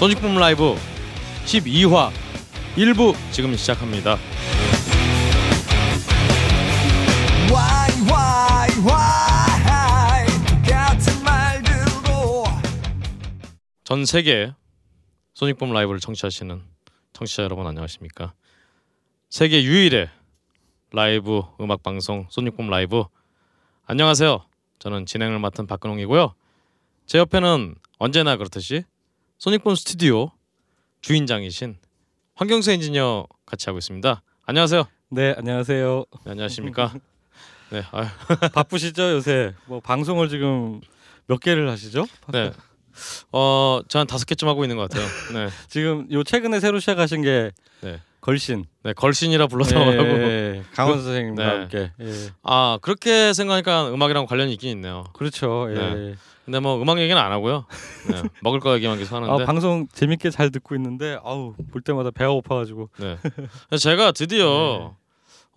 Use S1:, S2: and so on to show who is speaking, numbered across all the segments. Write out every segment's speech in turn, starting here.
S1: 소닉붐 라이브 12화 1부 지금 시작합니다. 전 세계 소닉붐 라이브를 청취하시는 청취자 여러분 안녕하십니까? 세계 유일의 라이브 음악 방송 소닉붐 라이브 안녕하세요. 저는 진행을 맡은 박근홍이고요. 제 옆에는 언제나 그렇듯이 소닉붐 스튜디오 주인장이신 황경수 엔지니어 같이 하고 있습니다. 안녕하세요.
S2: 네 안녕하세요.
S1: 네, 안녕하십니까? 네,
S2: 바쁘시죠 요새? 뭐 방송을 지금 몇 개를 하시죠?
S1: 네. 어, 저한 다섯 개쯤 하고 있는 것 같아요. 네,
S2: 지금 요 최근에 새로 시작하신 게
S1: 네.
S2: 걸신.
S1: 네 걸신이라 불러서
S2: 예,
S1: 하고.
S2: 예, 강원 선생님과
S1: 네.
S2: 함께. 예.
S1: 아 그렇게 생각하니까 음악이랑 관련이 있긴 있네요.
S2: 그렇죠. 예.
S1: 네. 근데 뭐 음악 얘기는 안 하고요. 네, 먹을 거 얘기만 계속
S2: 아
S1: 하는데.
S2: 방송 재밌게 잘 듣고 있는데 아우 볼 때마다 배가 고파가지고.
S1: 네. 제가 드디어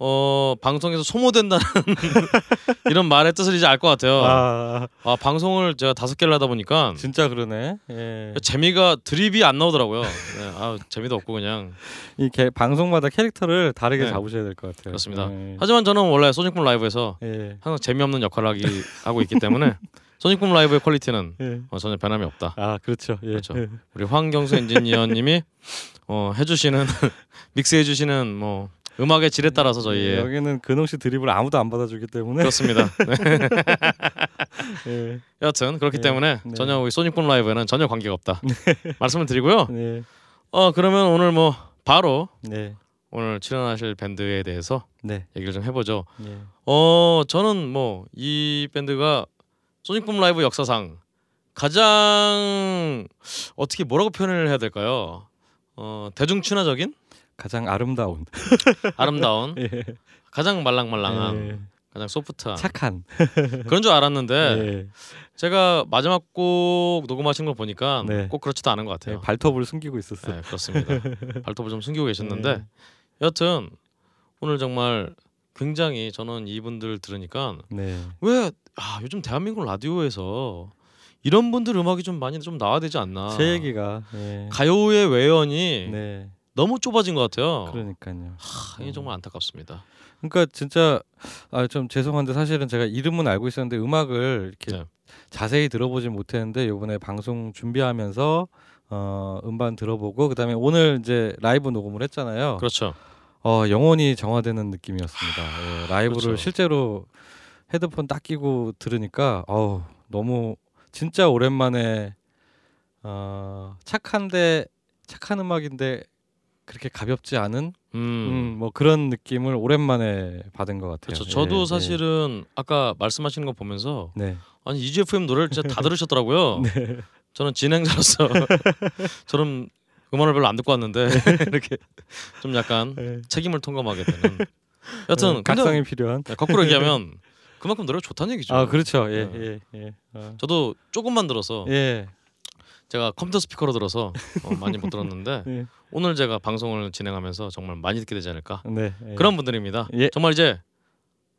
S1: 어 방송에서 소모된다는 이런 말의 뜻을 이제 알 것 같아요. 아.
S2: 아
S1: 방송을 제가 다섯 개를 하다 보니까
S2: 진짜 그러네. 예.
S1: 재미가 드립이 안 나오더라고요. 네, 아 재미도 없고 그냥
S2: 이 개, 방송마다 캐릭터를 다르게
S1: 네.
S2: 잡으셔야 될 것 같아요.
S1: 그렇습니다.
S2: 예.
S1: 하지만 저는 원래 소닉붐 라이브에서
S2: 예.
S1: 항상 재미없는 역할을 하기 하고 있기 때문에 소닉붐 라이브의 퀄리티는
S2: 예.
S1: 어, 전혀 변함이 없다.
S2: 아 그렇죠. 예.
S1: 그렇죠.
S2: 예.
S1: 우리 황경수 엔지니어님이 어, 해주시는 믹스 해주시는 뭐 음악의 질에 따라서 저희의
S2: 여기는 근홍 씨 드립을 아무도 안 받아주기 때문에.
S1: 그렇습니다. 네.
S2: 예.
S1: 여하튼 그렇기
S2: 네,
S1: 때문에
S2: 네.
S1: 전혀 우리 소닉붐 라이브에는 전혀 관계가 없다. 말씀을 드리고요.
S2: 네.
S1: 어 그러면 오늘 뭐 바로
S2: 네.
S1: 오늘 출연하실 밴드에 대해서
S2: 네.
S1: 얘기를 좀 해보죠.
S2: 예.
S1: 어 저는 뭐 이 밴드가 소닉붐 라이브 역사상 가장 어떻게 뭐라고 표현을 해야 될까요? 어 대중 친화적인
S2: 가장 아름다운.
S1: 아름다운
S2: 예.
S1: 가장 말랑말랑한
S2: 예.
S1: 가장 소프트한
S2: 착한.
S1: 그런 줄 알았는데
S2: 예.
S1: 제가 마지막 곡 녹음하신 걸 보니까
S2: 네.
S1: 꼭 그렇지도 않은 것
S2: 예,
S1: 같아요.
S2: 발톱을 숨기고 있었어요.
S1: 네, 그렇습니다. 발톱을 좀 숨기고 계셨는데
S2: 네.
S1: 여튼 오늘 정말 굉장히 저는 이분들 들으니까
S2: 네.
S1: 왜 아, 요즘 대한민국 라디오에서 이런 분들 음악이 좀 많이 좀 나와야 되지 않나.
S2: 제 얘기가. 예.
S1: 가요의 외연이
S2: 네.
S1: 너무 좁아진 것 같아요.
S2: 그러니까요.
S1: 하, 이게 정말 안타깝습니다.
S2: 그러니까 진짜 아 좀 죄송한데 사실은 제가 이름은 알고 있었는데 음악을 이렇게
S1: 네.
S2: 자세히 들어보진 못했는데 이번에 방송 준비하면서 어 음반 들어보고 그다음에 오늘 이제 라이브 녹음을 했잖아요.
S1: 그렇죠.
S2: 어 영혼이 정화되는 느낌이었습니다. 예, 라이브를
S1: 그렇죠.
S2: 실제로 헤드폰 딱 끼고 들으니까 어우 너무 진짜 오랜만에 어 착한데 착한 음악인데 그렇게 가볍지 않은
S1: 음.
S2: 음, 뭐 그런 느낌을 오랜만에 받은 것 같아요.
S1: 그렇죠. 저도
S2: 예,
S1: 사실은 아까 말씀하시는 거 보면서
S2: 예. 네.
S1: 아니 EGFM 노래를 진짜 다 들으셨더라고요.
S2: 네.
S1: 저는 진행자로서 저는 음원을 별로 안 듣고 왔는데 이렇게 좀 약간
S2: 네.
S1: 책임을 통감하게 되는. 여튼
S2: 어,
S1: 근데
S2: 각성이 필요한.
S1: 네, 거꾸로 얘기하면 그만큼 노래가 좋다는 얘기죠.
S2: 아 그렇죠. 예,
S1: 네.
S2: 예, 예. 어.
S1: 저도 조금만 들어서
S2: 예.
S1: 제가 컴퓨터 스피커로 들어서 어, 많이 못 들었는데
S2: 예.
S1: 오늘 제가 방송을 진행하면서 정말 많이 듣게 되지 않을까
S2: 네. 예.
S1: 그런 분들입니다.
S2: 예.
S1: 정말 이제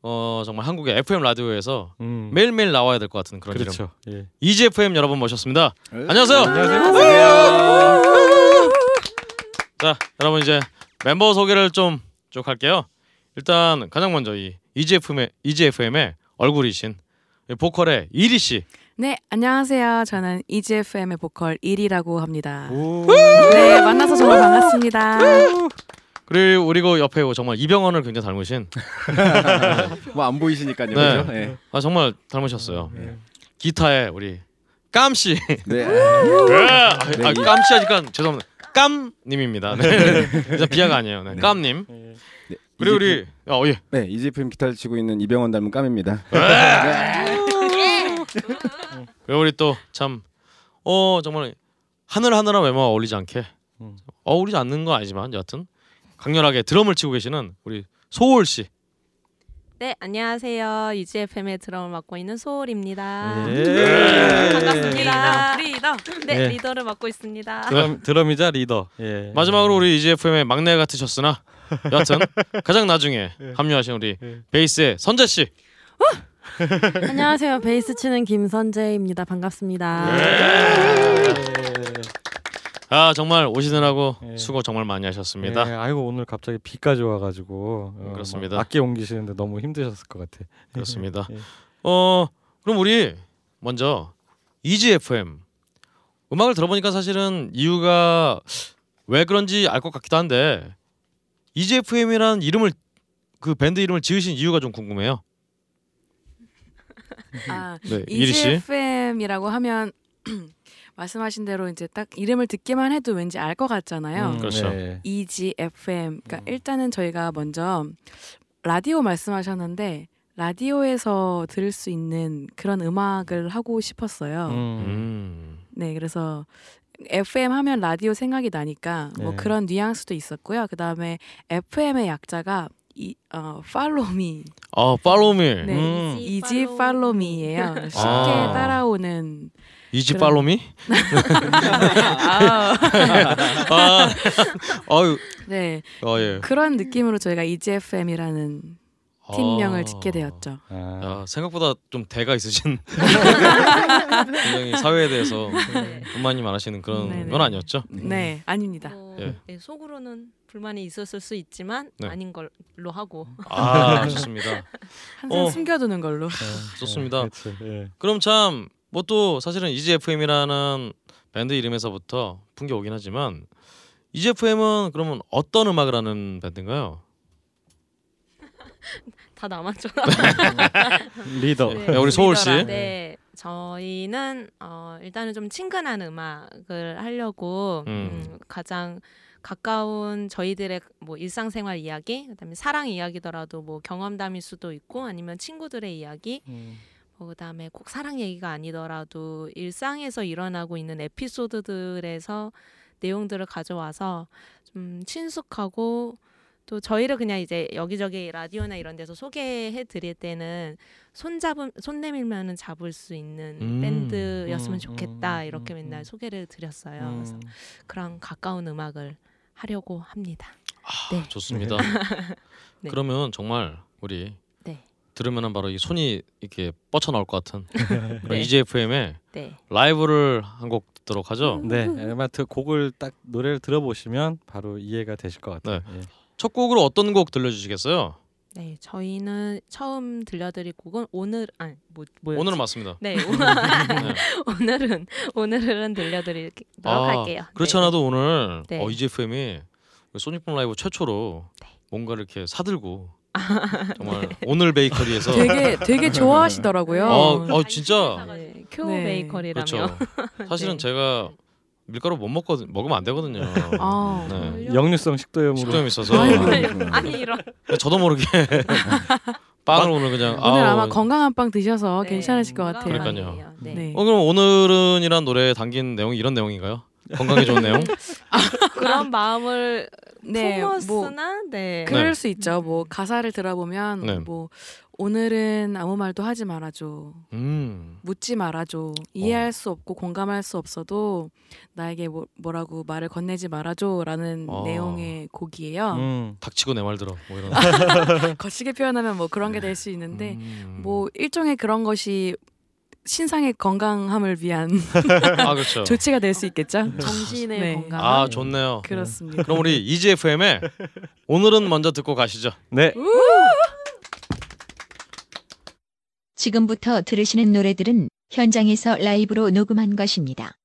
S1: 어 정말 한국의 FM 라디오에서
S2: 음.
S1: 매일매일 나와야 될 것 같은 그런 이름.
S2: 그렇죠. 예.
S1: EGFM 여러분 모셨습니다.
S3: 네.
S1: 안녕하세요.
S2: 안녕하세요.
S1: 자, 여러분 이제 멤버 소개를 좀 쭉 할게요. 일단 가장 먼저 이 EGFM의 EGFM의 얼굴이신 이 보컬의 이리 씨.
S4: 네, 안녕하세요. 저는 EGFM의 보컬 1이라고 합니다.
S2: 오.
S4: 네, 만나서 정말 반갑습니다.
S1: 그리고 그리고 옆에 정말 이병헌을 굉장히 닮으신
S3: 뭐 안 보이시니까요.
S1: 네.
S3: 그죠? 네.
S1: 아 정말 닮으셨어요.
S2: 네.
S1: 기타에 우리 깜 씨.
S3: 네.
S1: 아,
S3: 네,
S1: 아,
S3: 이-
S1: 깜씨 하니까 죄송합니다. 깜님입니다. 네. 진짜 비하가 아니에요. 네.
S3: 네.
S1: 깜님.
S2: 예.
S3: 네.
S1: 그리고 우리 어 예.
S3: 네, 이지프임 기타를 치고 있는 이병헌 닮은 깜입니다.
S1: 그리고 우리 또 참 어 정말 하늘 하늘한 외모와 어울리지 않게
S2: 음.
S1: 어울리지 않는 건 아니지만 여하튼 강렬하게 드럼을 치고 계시는 우리 소울 씨.
S5: 네, 안녕하세요. EGFM의 드럼을 맡고 있는 소울입니다.
S2: 예.
S5: 반갑습니다.
S4: Freedom.
S5: 네,
S2: 예.
S5: 리더를 맡고 있습니다.
S2: 드럼, 드럼이자 리더. 예.
S1: 마지막으로 우리 EGFM의 막내 같으셨으나 여하튼 가장 나중에 합류하신 우리
S2: 예.
S1: 베이스의 선재 씨.
S6: 안녕하세요. 베이스 치는 김선재입니다. 반갑습니다.
S1: 아 정말 오시느라고
S2: 예.
S1: 수고 정말 많이 하셨습니다.
S2: 예, 아이고 오늘 갑자기 비까지 와가지고 어,
S1: 그렇습니다.
S2: 뭐 악기 옮기시는데 너무 힘드셨을 것 같아.
S1: 그렇습니다.
S2: 예.
S1: 어 그럼 우리 먼저 EGFM 음악을 들어보니까 사실은 이유가 왜 그런지 알 것 같기도 한데 EGFM이라는 이름을 그 밴드 이름을 지으신 이유가 좀 궁금해요.
S4: 아,
S1: 네, 이리 씨.
S4: EGFM이라고 하면 말씀하신 대로 이제 딱 이름을 듣기만 해도 왠지 알 것 같잖아요.
S2: 음,
S1: 그렇죠.
S2: 네.
S4: EGFM. 그러니까
S2: 음.
S4: 일단은 저희가 먼저 라디오 말씀하셨는데 라디오에서 들을 수 있는 그런 음악을 하고 싶었어요.
S2: 음.
S1: 음.
S4: 네, 그래서 FM 하면 라디오 생각이 나니까 뭐
S2: 네.
S4: 그런 뉘앙스도 있었고요. 그 다음에 FM의 약자가 이 어, follow me,
S1: 아 팔로우 미.
S4: 네,
S2: 음.
S4: easy follow me예요. 쉽게
S1: 아.
S4: 따라오는.
S1: 이지
S4: 그럼-
S1: 팔로우 미?
S4: 아,
S1: 아. 아유.
S4: 네,
S1: 아 예.
S4: 그런 느낌으로 저희가 EGFM이라는 팀명을
S1: 아.
S4: 짓게 되었죠.
S2: 아,
S1: 야, 생각보다 좀 대가 있으신 굉장히 사회에 대해서 불만이 많으시는 그런
S4: 네네.
S1: 건 아니었죠?
S4: 네, 아닙니다.
S5: 뭐,
S1: 예.
S5: 네, 속으로는 불만이 있었을 수 있지만
S1: 네.
S5: 아닌 걸로 하고
S1: 아 좋습니다.
S4: 항상
S1: 어.
S4: 숨겨두는 걸로.
S1: 좋습니다.
S2: 그렇죠. 예.
S1: 그럼 참 뭐 또 사실은 EGFM이라는 밴드 이름에서부터 풍겨 오긴 하지만 EGFM은 그러면 어떤 음악을 하는 밴드인가요?
S5: 다 남았죠.
S2: 리더.
S5: 네.
S1: 야, 우리 소울 씨.
S4: 리더라.
S5: 네, 저희는 어, 일단은 좀 친근한 음악을 하려고
S1: 음.
S5: 음, 가장 가까운 저희들의 뭐 일상생활 이야기, 그다음에 사랑 이야기더라도 뭐 경험담일 수도 있고 아니면 친구들의 이야기,
S2: 음.
S5: 뭐 그다음에 꼭 사랑 얘기가 아니더라도 일상에서 일어나고 있는 에피소드들에서 내용들을 가져와서 좀 친숙하고 또 저희를 그냥 이제 여기저기 라디오나 이런 데서 소개해 드릴 때는 손 잡음 손 내밀면은 잡을 수 있는
S1: 음.
S5: 밴드였으면
S2: 음,
S5: 좋겠다
S2: 음,
S5: 이렇게
S2: 음,
S5: 맨날
S2: 음.
S5: 소개를 드렸어요. 그래서
S2: 음.
S5: 그런 가까운 음악을 하려고 합니다.
S1: 아,
S5: 네.
S1: 좋습니다.
S5: 네.
S1: 그러면 정말 우리
S5: 네.
S1: 들으면은 바로 이 손이 이렇게 뻗쳐 나올 것 같은
S5: 네.
S1: EGFM의
S5: 네.
S1: 라이브를 한 곡 듣도록 하죠.
S2: 네, 아마 그 곡을 딱 노래를 들어보시면 바로 이해가 되실 것 같아요. 예.
S1: 첫 곡으로 어떤 곡 들려주시겠어요?
S5: 네, 저희는 처음 들려드릴 곡은 오늘 아니 뭐 뭐였지?
S1: 오늘은 맞습니다.
S5: 네,
S1: 네.
S5: 오늘 은 오늘은 들려드리도록 할게요.
S1: 그렇지
S5: 네.
S1: 않아도 오늘
S5: 네.
S1: 어, EGFM이 소닉붐 라이브 최초로
S5: 네.
S1: 뭔가를 이렇게 사들고 정말 오늘 베이커리에서
S4: 되게 되게 좋아하시더라고요.
S1: 어, 어 진짜
S5: 네, 큐
S4: 네.
S5: 베이커리라며.
S1: 그렇죠. 사실은
S5: 네.
S1: 제가 밀가루 못 먹거든 먹으면 안 되거든요.
S4: 아.
S1: 네.
S2: 역류성 식도염으로
S1: 식도염 있어서.
S5: 아니 이런.
S1: 저도 모르게 빵을 오늘 그냥
S4: 오늘
S1: 아우,
S4: 아마 건강한 빵 드셔서
S5: 네,
S4: 괜찮으실 것 같아요.
S1: 그러니까요.
S5: 네.
S4: 네.
S1: 어 그럼 오늘은이란 노래에 담긴 내용이 이런 내용인가요? 건강에 좋은 내용?
S5: 그런 마음을
S4: 네, 뭐
S5: 품었으나 네.
S4: 그럴
S1: 네.
S4: 수 있죠. 뭐 가사를 들어보면
S1: 네.
S4: 뭐 오늘은 아무 말도 하지 말아줘.
S1: 음.
S4: 묻지 말아줘. 이해할 수 없고 공감할 수 없어도 나에게 뭐, 뭐라고 말을 건네지 말아줘라는
S1: 어.
S4: 내용의 곡이에요.
S2: 음.
S1: 닥치고 내 말 들어. 뭐 이런.
S4: 거시게 표현하면 뭐 그런 게 될 수 있는데
S1: 음.
S4: 뭐 일종의 그런 것이 신상의 건강함을 위한
S1: 아 그렇죠.
S4: 조치가 될 수 있겠죠.
S5: 정신의
S4: 네.
S5: 건강.
S1: 아 좋네요.
S4: 그렇습니다.
S1: 그럼 우리 EGFM의 오늘은 먼저 듣고 가시죠.
S2: 네.
S7: 지금부터 들으시는 노래들은 현장에서 라이브로 녹음한 것입니다.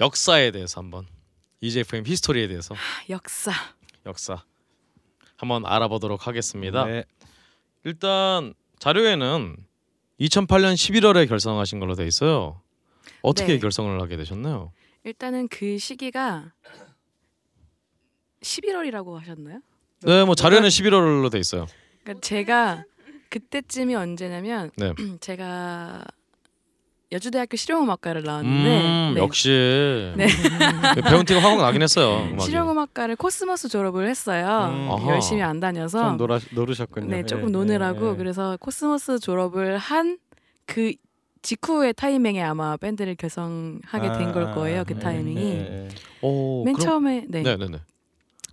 S1: 역사에 대해서 한번 EGFM 히스토리에 대해서
S4: 역사
S1: 역사 한번 알아보도록 하겠습니다.
S2: 네.
S1: 일단 자료에는 2008년 11월에 결성하신 걸로 돼 있어요. 어떻게
S4: 네.
S1: 결성을 하게 되셨나요?
S4: 일단은 그 시기가 11월이라고 하셨나요?
S1: 네, 뭐 자료에는 11월로 돼 있어요.
S4: 그러니까 제가 그때쯤이 언제냐면
S1: 네.
S4: 제가 여주대학교 실용음악과를 나왔는데
S1: 음,
S4: 네.
S1: 역시
S4: 네.
S1: 배운 티가 확 나긴 했어요. 음악이.
S4: 실용음악과를 코스모스 졸업을 했어요.
S2: 음.
S4: 열심히 안 다녀서
S2: 좀 놀아, 노르셨군요.
S4: 네, 조금
S2: 예,
S4: 노느라고
S2: 예, 예.
S4: 그래서 코스모스 졸업을 한 그 직후의 타이밍에 아마 밴드를 결성하게 된걸
S2: 아,
S4: 거예요. 그
S2: 예,
S4: 타이밍이.
S1: 오,
S4: 맨
S1: 그럼-
S4: 처음에 네.
S1: 네, 네, 네.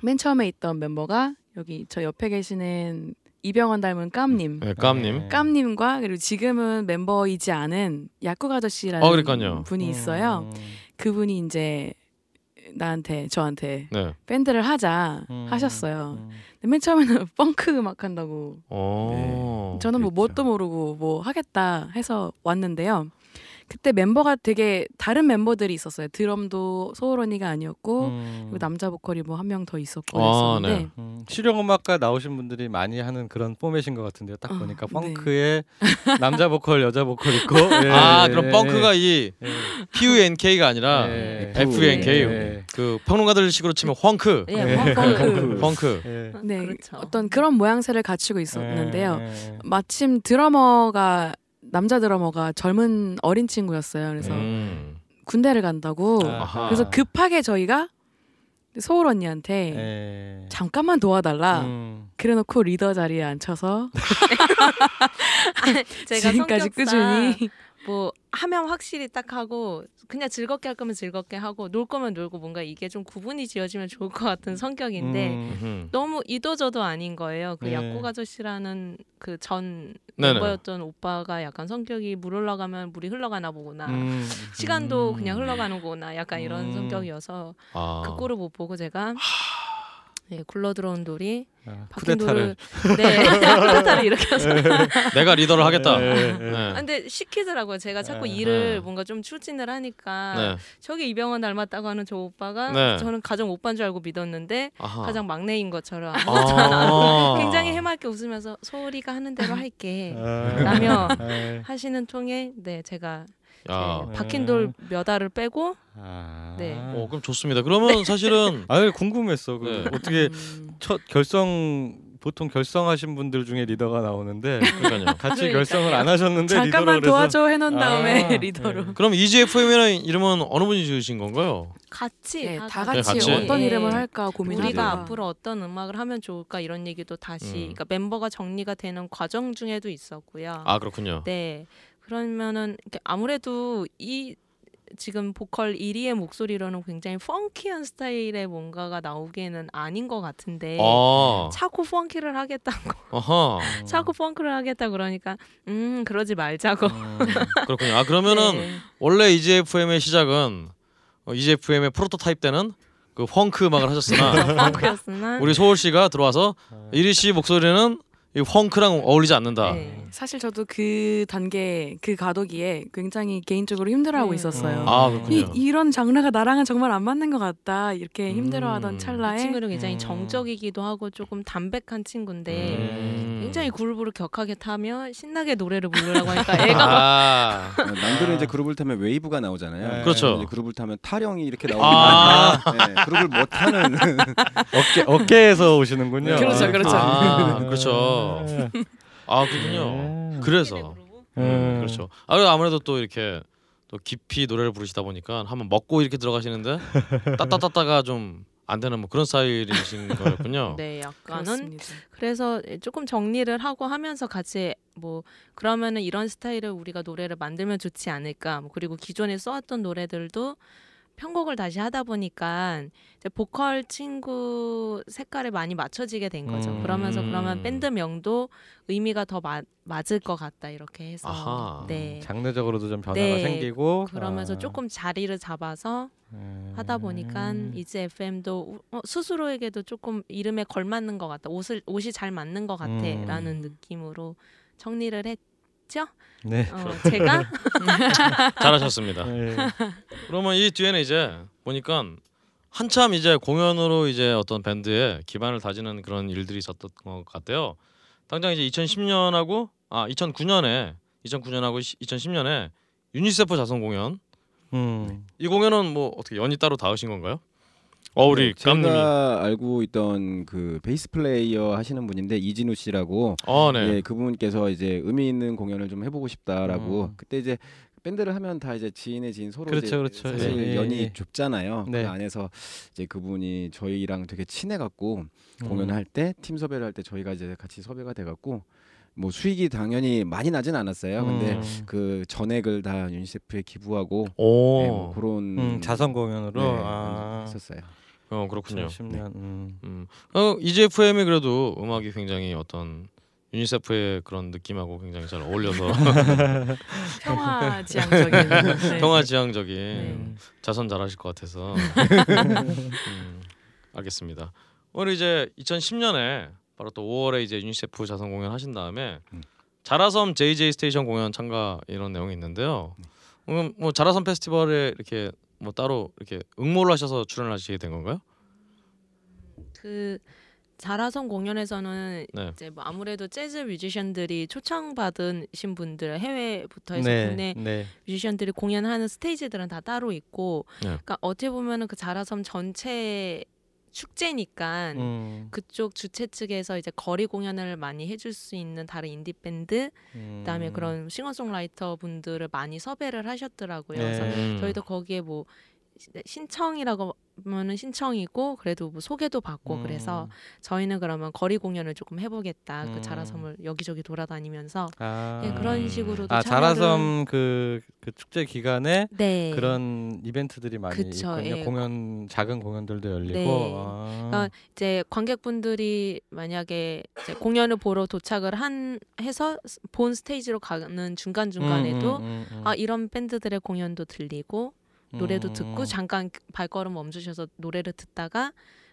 S4: 맨 처음에 있던 멤버가 여기 저 옆에 계시는 이병헌 닮은 깜님.
S1: 네, 깜님.
S2: 네.
S4: 깜님과 그리고 지금은 멤버이지 않은 약국 아저씨라는
S1: 어, 그러니까요.
S4: 분이 있어요.
S2: 음,
S4: 그분이 이제 나한테 저한테
S1: 네.
S4: 밴드를 하자
S2: 음,
S4: 하셨어요.
S2: 음.
S4: 근데 맨 처음에는 펑크 음악 한다고
S1: 어.
S4: 저는 뭐
S2: 그렇죠.
S4: 뭣도 모르고 뭐 하겠다 해서 왔는데요. 그때 멤버가 되게 다른 멤버들이 있었어요. 드럼도 소울 언니가 아니었고
S2: 음.
S4: 그리고 남자 보컬이 뭐 한 명 더 있었고
S1: 아,
S4: 그랬었는데
S1: 네.
S2: 음, 실용 음악과 나오신 분들이 많이 하는 그런 포맷인 것 같은데요. 딱
S4: 어,
S2: 보니까
S4: 네.
S2: 펑크에 남자 보컬, 여자 보컬 있고. 예,
S1: 아,
S2: 예,
S1: 그럼
S2: 예,
S1: 펑크가 이
S2: 예,
S1: PUNK가 아니라
S2: 예,
S1: FUNK.
S2: 예,
S1: 그 평론가들 식으로 치면 펑크.
S5: 예,
S2: 예.
S4: 펑크.
S1: 펑크.
S2: 예.
S4: 네,
S5: 그렇죠.
S4: 어떤 그런 모양새를 갖추고 있었는데요.
S2: 예, 예.
S4: 마침 드러머가 남자 드러머가 젊은 어린 친구였어요. 그래서
S1: 음.
S4: 군대를 간다고.
S1: 아하.
S4: 그래서 급하게 저희가 소울 언니한테
S2: 예.
S4: 잠깐만 도와달라.
S2: 음.
S4: 그래놓고 리더 자리에 앉혀서
S5: 제가
S4: 지금까지
S5: 성격상
S4: 꾸준히
S5: 뭐 하면 확실히 딱 하고 그냥 즐겁게 할 거면 즐겁게 하고 놀 거면 놀고 뭔가 이게 좀 구분이 지어지면 좋을 것 같은 성격인데
S2: 음.
S1: 음.
S5: 너무 이도저도 아닌 거예요. 그
S2: 네.
S5: 약국 아저씨라는 그 전. 멤버였던 오빠가 약간 성격이 물 흘러가면 물이 흘러가나 보구나.
S2: 음.
S5: 시간도
S2: 음.
S5: 그냥 흘러가는구나. 약간 이런
S2: 음.
S5: 성격이어서
S1: 아.
S5: 그 꼴을 못 보고 제가 예, 굴러 들어온 돌이
S2: 아,
S5: 박힌
S2: 쿠데타를
S5: 돌을 네 쿠데타를 일으켜서
S1: 내가 리더를 하겠다.
S2: 네,
S1: 네.
S2: 네.
S5: 아, 근데 시키더라고요. 제가 자꾸
S2: 네.
S5: 일을
S1: 네.
S5: 뭔가 좀 추진을 하니까
S1: 네.
S5: 저기 이병헌 닮았다고 하는 저 오빠가
S1: 네.
S5: 저는 가장 오빠인 줄 알고 믿었는데
S1: 아하.
S5: 가장 막내인 것처럼
S1: 아.
S5: 굉장히 해맑게 웃으면서 소리가 하는 대로 할게
S2: 아.
S5: 라며
S2: 네.
S5: 하시는 통에 네 제가
S1: 야.
S5: 네, 박힌 돌 몇 알을 빼고
S2: 아.
S5: 네.
S1: 어, 그럼 좋습니다. 그러면 사실은
S2: 아 궁금했어. 그
S1: 네.
S2: 어떻게
S4: 음.
S2: 첫 결성 보통 결성하신 분들 중에 리더가 나오는데
S1: 그러니까요.
S2: 같이. 결성을 안 하셨는데
S4: 잠깐만
S2: 리더로 그래서
S4: 도와줘 해놓은 다음에
S2: 아,
S4: 리더로.
S1: 그럼 EGFM이라는 이름은 어느 분이 지으신 건가요?
S5: 같이
S4: 네, 다다
S1: 같이.
S4: 같이
S1: 네,
S4: 어떤
S5: 예.
S4: 이름을 할까
S5: 우리가
S4: 고민하다가
S5: 앞으로 어떤 음악을 하면 좋을까 이런 얘기도 다시
S1: 음.
S5: 그러니까 멤버가 정리가 되는 과정 중에도 있었고요.
S1: 아 그렇군요.
S5: 네. 그러면은 아무래도 이 지금 보컬 1위의 목소리로는 굉장히 펑키한 스타일의 뭔가가 나오기에는 아닌 것 같은데
S1: 아,
S5: 자꾸 펑키를 하겠다고
S1: 아하,
S5: 자꾸 펑크를 하겠다 그러니까 음 그러지 말자고
S2: 음.
S1: 그렇군요. 아 그러면은
S5: 네.
S1: 원래 EGFM의 시작은 어, EGFM의 프로토타입 때는 그 펑크 음악을 하셨으나
S5: 펑크였으나
S1: 우리 소울 씨가 들어와서 이리 씨 목소리는 이 펑크랑 어울리지 않는다.
S5: 네.
S4: 사실 저도 그 단계 그 과도기에 굉장히 개인적으로 힘들어하고
S5: 네.
S4: 있었어요.
S2: 음.
S1: 아
S4: 이,
S1: 그렇군요.
S4: 이런 장르가 나랑은 정말 안 맞는 것 같다 이렇게 힘들어하던
S1: 음.
S4: 찰나에
S5: 이 친구는 굉장히
S2: 음.
S5: 정적이기도 하고 조금 담백한 친구인데
S1: 음.
S5: 굉장히 groove를 격하게 타며 신나게 노래를 부르라고 하니까 애가 막
S1: 아,
S3: 어, 남들은 이제 groove를 타면 웨이브가 나오잖아요.
S2: 네.
S1: 그렇죠.
S3: 이제 groove를 타면 타령이 이렇게
S1: 아.
S3: 나오니까 네, groove를 못 타는
S2: 어깨 어깨에서 오시는군요.
S4: 그렇죠, 그렇죠.
S1: 아, 그렇죠. 아 그렇군요. 그래서 음,
S2: 음.
S1: 그렇죠. 아 그리고 아무래도 또 이렇게 또 깊이 노래를 부르시다 보니까 한번 먹고 이렇게 들어가시는데 따따따따가 좀 안 되는 뭐 그런 스타일이신 거였군요.
S5: 네 약간은
S4: 그렇습니다.
S5: 그래서 조금 정리를 하고 하면서 같이 뭐 그러면은 이런 스타일을 우리가 노래를 만들면 좋지 않을까 뭐 그리고 기존에 써왔던 노래들도 편곡을 다시 하다 보니까 보컬 친구 색깔에 많이 맞춰지게 된 거죠.
S2: 음.
S5: 그러면서 그러면 밴드 명도 의미가 더 마, 맞을 것 같다 이렇게 해서
S1: 아하.
S5: 네
S2: 장르적으로도 좀 변화가
S5: 네.
S2: 생기고
S5: 그러면서
S2: 아.
S5: 조금 자리를 잡아서
S2: 음.
S5: 하다 보니까 이제 FM도 어, 스스로에게도 조금 이름에 걸맞는 것 같다. 옷을 옷이 잘 맞는 것 같아라는
S2: 음.
S5: 느낌으로 정리를 했 죠.
S2: 네.
S5: 어, 제가
S1: 잘하셨습니다.
S2: 네.
S1: 그러면 이 뒤에는 이제 보니까 한참 이제 공연으로 이제 어떤 밴드의 기반을 다지는 그런 일들이 있었던 것 같아요. 당장 이제 2010년하고 아 2009년에 2009년하고 2010년에 유니세프 자선 공연
S2: 음.
S1: 이 공연은 뭐 어떻게 연이 따로 닿으신 건가요? 어 우리
S3: 네, 제가
S1: 깜님이
S3: 알고 있던 그 베이스 플레이어 하시는 분인데 이진우 씨라고
S1: 어 네.
S3: 예, 그분께서 이제 의미 있는 공연을 좀 해보고 싶다라고
S2: 음.
S3: 그때 이제 밴드를 하면 다 이제 지인의 지인 서로
S2: 그렇죠, 그렇죠.
S3: 사실
S2: 예, 예,
S3: 연이
S2: 예.
S3: 좁잖아요.
S2: 네.
S3: 그 안에서 이제 그분이 저희랑 되게 친해갖고
S2: 음.
S3: 공연을 할 때 팀 섭외를 할 때 저희가 이제 같이 섭외가 돼갖고 뭐 수익이 당연히 많이 나진 않았어요. 근데
S2: 음.
S3: 그 전액을 다 유니세프에 기부하고
S1: 오.
S3: 네, 뭐 그런
S2: 음, 자선 공연으로
S3: 네,
S2: 아.
S3: 했었어요.
S1: 어 그렇군요.
S2: 2010년. 음.
S1: 음. 어 EGFM이 그래도 음악이 굉장히 어떤 유니세프의 그런 느낌하고 굉장히 잘 어울려서
S4: 평화지향적인 네.
S1: 평화지향적인
S4: 네.
S1: 자선 잘하실 것 같아서 음, 알겠습니다. 오늘 이제 2010년에 바로 또 5월에 이제 유니세프 자선 공연 하신 다음에
S3: 음.
S1: 자라섬 JJ 스테이션 공연 참가 이런 내용이 있는데요. 음, 뭐 자라섬 페스티벌에 이렇게 뭐 따로 이렇게 응모를 하셔서 출연하시게 된 건가요?
S5: 그 자라성 공연에서는
S1: 네.
S5: 이제 뭐 아무래도 재즈 뮤지션들이 초청받으신 분들 해외부터 해서
S2: 네.
S5: 국내
S2: 네.
S5: 뮤지션들이 공연하는 스테이지들은 다 따로 있고
S1: 네.
S5: 그러니까 어떻게 보면은 그 자라섬 전체 축제니까
S2: 음.
S5: 그쪽 주최 측에서 이제 거리 공연을 많이 해줄 수 있는 다른 인디 밴드 그다음에
S2: 음.
S5: 그런 싱어송라이터 분들을 많이 섭외를 하셨더라고요.
S2: 네.
S5: 그래서
S1: 음.
S5: 저희도 거기에 뭐 신청이라고 하면은 신청이고 그래도 뭐 소개도 받고
S2: 음.
S5: 그래서 저희는 그러면 거리 공연을 조금 해보겠다.
S2: 음.
S5: 그 자라섬을 여기저기 돌아다니면서
S2: 아,
S5: 예, 그런 식으로도
S2: 아 자라섬 그, 그 축제 기간에
S5: 네.
S2: 그런 이벤트들이 많이
S5: 그쵸,
S2: 있군요.
S5: 예.
S2: 공연 작은 공연들도 열리고.
S5: 네.
S2: 아.
S5: 그러니까 이제 관객분들이 만약에 이제 공연을 보러 도착을 한 해서 스- 본 스테이지로 가는 중간 중간에도
S2: 음, 음, 음, 음.
S5: 아 이런 밴드들의 공연도 들리고 노래도
S2: 음.
S5: 듣고 잠깐 발걸음 멈추셔서 노래를 듣다가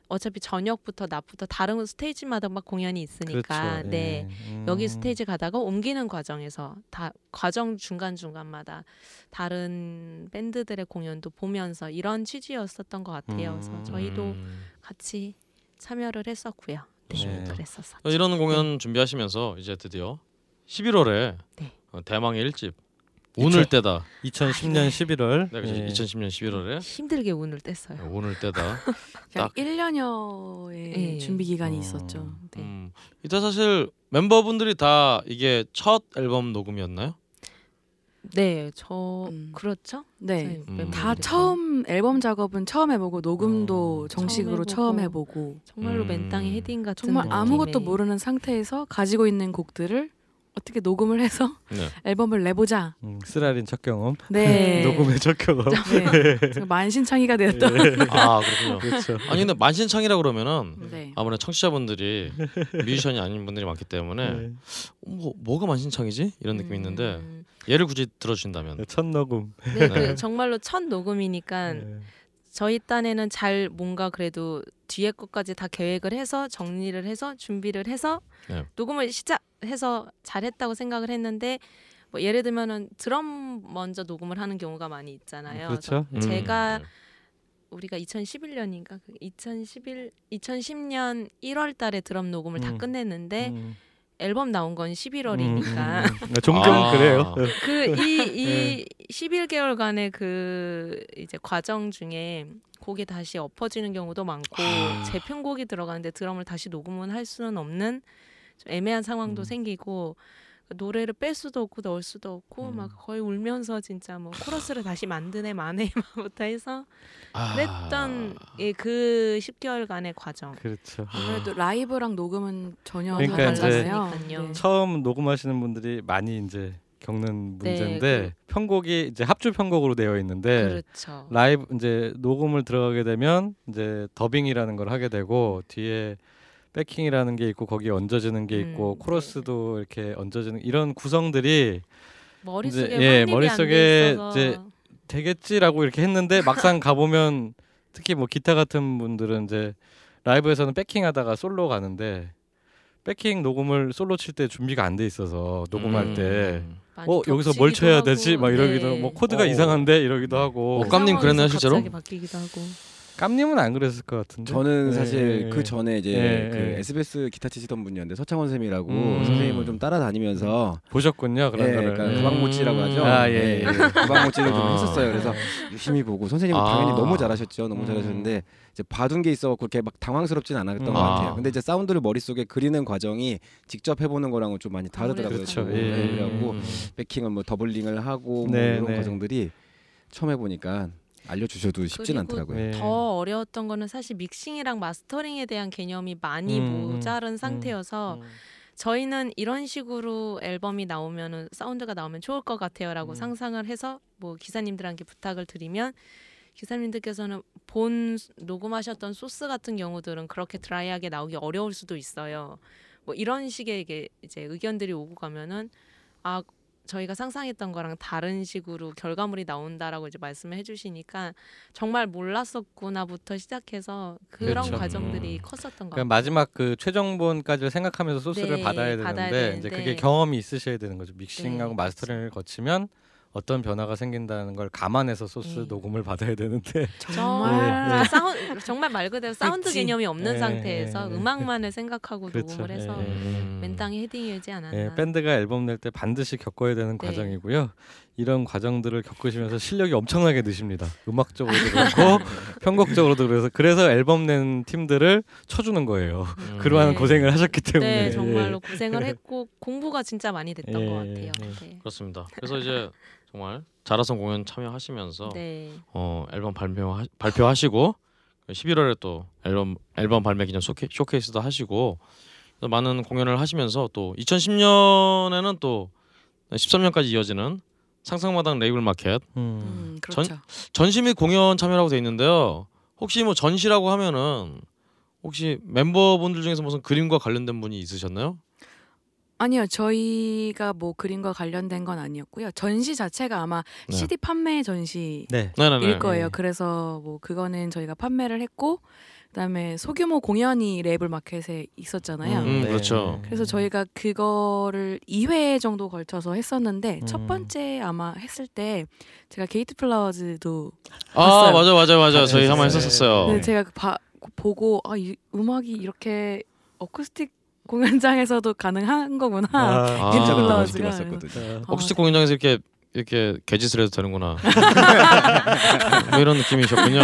S5: 어차피 저녁부터 낮부터 다른 스테이지마다 막 공연이 있으니까
S2: 그렇죠.
S5: 네
S2: 예. 음.
S5: 여기 스테이지 가다가 옮기는 과정에서 다 과정 중간 중간마다 다른 밴드들의 공연도 보면서 이런 취지였었던 것 같아요. 그래서 저희도
S1: 음.
S5: 같이 참여를 했었고요. 네,
S2: 네.
S5: 그랬었어.
S1: 어, 이런 공연 준비하시면서 이제 드디어 11월에
S5: 네.
S1: 대망의 1집 오늘 때다.
S2: 2010년 11월.
S1: 네, 그죠.
S2: 예.
S1: 2010년 11월에
S5: 힘들게 운을 뗐어요.
S1: 오늘 때다.
S4: 약
S1: 딱.
S4: 1년여의
S5: 예.
S4: 준비 기간이
S2: 음.
S4: 있었죠.
S5: 네.
S1: 음, 이때 사실 멤버분들이 다 이게 첫 앨범 녹음이었나요?
S5: 네, 저
S4: 음.
S5: 그렇죠.
S4: 네.
S5: 저희
S1: 음.
S4: 다 처음 앨범 작업은 처음 해보고 녹음도
S2: 음.
S4: 정식으로
S5: 처음
S4: 처음
S5: 해보고.
S4: 해보고
S5: 정말로
S1: 음.
S5: 맨땅에 헤딩 같은
S4: 정말
S5: 느낌의
S4: 아무것도 모르는 상태에서 가지고 있는 곡들을 어떻게 녹음을 해서
S1: 네.
S4: 앨범을 내보자.
S2: 음, 쓰라린 첫 경험.
S4: 네.
S2: 녹음의 첫 경험.
S4: 네. 정말 만신창이가 되었던.
S1: 아 그렇군요.
S2: 그렇죠.
S1: 아니 근데 만신창이라 그러면은
S4: 네.
S1: 아무래도 청취자분들이 뮤지션이 아닌 분들이 많기 때문에
S2: 네.
S1: 뭐 뭐가 만신창이지 이런 느낌이 있는데
S5: 음.
S1: 예를 굳이 들어주신다면
S2: 네, 첫 녹음.
S5: 네, 그
S1: 네.
S5: 정말로 첫 녹음이니까
S2: 네.
S5: 저희 딴에는 잘 뭔가 그래도 뒤에 것까지 다 계획을 해서 정리를 해서 준비를 해서
S1: 네.
S5: 녹음을 시작해서 잘했다고 생각을 했는데 뭐 예를 들면은 드럼 먼저 녹음을 하는 경우가 많이 있잖아요.
S2: 그렇죠.
S5: 그래서 제가
S1: 음,
S5: 우리가 2011년인가 2011 2010년 1월 달에 드럼 녹음을 다
S2: 음.
S5: 끝냈는데
S2: 음.
S5: 앨범 나온 건 11월이니까
S2: 음, 음. 종종
S1: 아.
S2: 그래요.
S5: 그
S2: 네.
S5: 이이 11개월간의 그 이제 과정 중에 곡이 다시 엎어지는 경우도 많고
S1: 아.
S5: 재편곡이 들어가는데 드럼을 다시 녹음을 할 수는 없는 좀 애매한 상황도
S2: 음.
S5: 생기고 노래를 뺄 수도 없고 넣을 수도 없고
S2: 음.
S5: 막 거의 울면서 진짜 뭐 코러스를 다시 만드네 마네부터 해서
S1: 아.
S5: 그랬던 예, 그 10개월간의 과정.
S2: 그렇죠.
S4: 아무래도 라이브랑 녹음은 전혀
S2: 그러니까
S4: 달랐으니까요.
S5: 네.
S2: 처음 녹음하시는 분들이 많이 이제 겪는
S5: 네,
S2: 문제인데 편곡이 이제 합주 편곡으로 되어 있는데
S5: 그렇죠.
S2: 라이브 이제 녹음을 들어가게 되면 이제 더빙이라는 걸 하게 되고 뒤에 backing이라는 게 있고 거기에 얹어지는 게 있고
S5: 음,
S2: 코러스도 이렇게 얹어지는 이런 구성들이
S5: 머릿속에
S2: 이제, 예, 머릿속에 이제 되겠지라고 이렇게 했는데 막상 가보면 특히 뭐 기타 같은 분들은 이제 라이브에서는 backing 하다가 솔로 가는데 backing 녹음을 솔로 칠 때 준비가 안 돼 있어서 녹음할
S1: 음.
S2: 때 어 여기서 뭘 쳐야 되지 막 이러기도
S5: 네.
S2: 뭐 코드가
S1: 어.
S2: 이상한데 이러기도 하고
S1: 어, 깜님 그랬나요, 실제로?
S5: 갑자기 바뀌기도 하고.
S2: 깜님은 안 그랬을 것 같은데
S3: 저는
S2: 예,
S3: 사실
S2: 예,
S3: 그 전에 이제
S2: 예,
S3: 그
S2: 예.
S3: SBS 기타 치시던 분이었는데 서창원 쌤이라고
S2: 음.
S3: 선생님을 좀 따라다니면서
S2: 보셨군요 그런
S3: 예,
S2: 거를
S3: 그러니까
S2: 음.
S3: 가방모찌라고 하죠.
S2: 아, 예, 예.
S3: 가방모찌를 좀
S1: 아.
S3: 했었어요. 그래서 유심히 보고 선생님은
S1: 아.
S3: 당연히 너무 잘하셨죠. 너무
S2: 음.
S3: 잘하셨는데 이제 봐둔 게 있어 그렇게 막 당황스럽진 않았던
S2: 음.
S3: 것 같아요.
S1: 아.
S3: 근데 이제 사운드를 머릿속에 그리는 과정이 직접 해보는 거랑은 좀 많이 다르더라고요.
S2: 그렇죠
S3: 네,
S2: 예, 예.
S3: 그래갖고
S1: 음.
S3: 백킹을 뭐 더블링을 하고 뭐
S2: 네,
S3: 이런
S2: 네.
S3: 과정들이 처음 해보니까 알려주셔도 쉽진 않더라고요.
S2: 네.
S5: 더 어려웠던 거는 사실 믹싱이랑 마스터링에 대한 개념이 많이
S2: 음,
S5: 모자른 상태여서
S2: 음.
S5: 저희는 이런 식으로 앨범이 나오면은 사운드가 나오면 좋을 것 같아요라고
S2: 음.
S5: 상상을 해서 뭐 기사님들한테 부탁을 드리면 기사님들께서는 본 녹음하셨던 소스 같은 경우들은 그렇게 드라이하게 나오기 어려울 수도 있어요. 뭐 이런 식의 이게 이제 의견들이 오고 가면은 아 저희가 상상했던 거랑 다른 식으로 결과물이 나온다라고 이제 말씀을 해주시니까 정말 몰랐었구나부터 시작해서 그런
S2: 그렇죠.
S5: 과정들이
S1: 음.
S5: 컸었던 것
S2: 그러니까
S5: 같아요.
S2: 마지막 그 최종본까지를 생각하면서 소스를
S5: 네,
S2: 받아야 되는데
S5: 받아야
S2: 이제
S5: 되는데.
S2: 그게 경험이 있으셔야 되는 거죠. 믹싱하고
S5: 네,
S2: 마스터링을 거치면 어떤 변화가 생긴다는 걸 감안해서 소스
S5: 네.
S2: 녹음을 받아야 되는데
S5: 정말
S2: 네, 네.
S5: 사운 정말 말 그대로 사운드
S4: 그치.
S5: 개념이 없는
S2: 네,
S5: 상태에서
S2: 네, 네.
S5: 음악만을 생각하고
S2: 그렇죠.
S5: 녹음을 해서
S2: 네, 네.
S1: 음.
S5: 맨땅에 헤딩이지 않았나.
S2: 예, 밴드가 앨범 낼 때 반드시 겪어야 되는
S5: 네.
S2: 과정이고요. 이런 과정들을 겪으시면서 실력이 엄청나게 느십니다. 음악적으로도 그렇고 편곡적으로도 그래서 그래서 앨범 낸 팀들을 쳐주는 거예요.
S1: 음.
S2: 그러한
S5: 네.
S2: 고생을 하셨기 때문에.
S5: 네, 정말로 고생을 했고 공부가 진짜 많이 됐던
S2: 예,
S5: 것 같아요.
S2: 예.
S5: 네.
S1: 그렇습니다. 그래서 이제 정말 자라섬 공연 참여하시면서
S5: 네.
S1: 어 앨범 발표 발표하시고 11월에 또 앨범 앨범 발매 기념 쇼케, 쇼케이스도 하시고 또 많은 공연을 하시면서 또 2010년에는 또 13년까지 이어지는 상상마당 레이블 마켓
S2: 음.
S4: 음, 그렇죠.
S1: 전시 및 공연 참여라고 돼 있는데요. 혹시 뭐 전시라고 하면은 혹시 멤버분들 중에서 무슨 그림과 관련된 분이 있으셨나요?
S4: 아니요, 저희가 뭐 그림과 관련된 건 아니었고요. 전시 자체가 아마
S1: 네.
S4: CD 판매 전시일
S2: 네.
S1: 네네네.
S4: 거예요.
S2: 네.
S4: 그래서 뭐 그거는 저희가 판매를 했고, 그다음에 소규모 공연이 레이블 마켓에 있었잖아요.
S1: 음, 그렇죠.
S4: 그래서 저희가 그거를 2회 정도 걸쳐서 했었는데
S2: 음.
S4: 첫 번째 아마 했을 때 제가 게이트 플라워즈도
S1: 아
S4: 봤어요.
S1: 맞아 맞아 맞아 저희
S2: 네,
S1: 한번
S2: 네.
S1: 했었었어요.
S4: 근데 제가 봐, 보고 아, 이 음악이 이렇게 어쿠스틱 공연장에서도 가능한 거구나.
S2: 아,
S1: 아,
S3: 봤었거든요.
S4: 어,
S1: 어쿠스틱 공연장에서 이렇게 이렇게 개짓을 해도 되는구나. 뭐 이런 느낌이셨군요.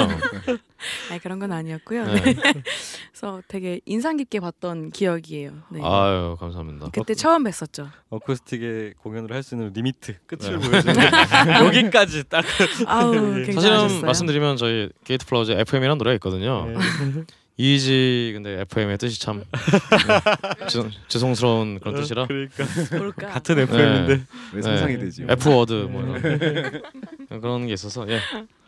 S4: 아니 그런 건 아니었고요.
S1: 네.
S4: 그래서 되게 인상 깊게 봤던 기억이에요. 네.
S1: 아유 감사합니다.
S4: 그때 처음 뵀었죠.
S2: 어쿠스틱의 공연을 할 수 있는 limit 끝을
S1: 네.
S2: 보여주는 여기까지 딱
S4: 아우
S2: 예.
S4: 굉장하셨어요.
S1: 사실은 말씀드리면 저희 게이트 플라워즈 FM이라는 노래가 있거든요.
S2: 네.
S1: 이지 근데 FM의 뜻이 참 네, 죄송, 죄송스러운 그런 뜻이라
S2: 그러니까
S4: 뭘까?
S2: 같은 FM인데
S3: 왜 상상이
S1: 네.
S3: 되지?
S1: F word 뭐 이런 그런 게 있어서 예.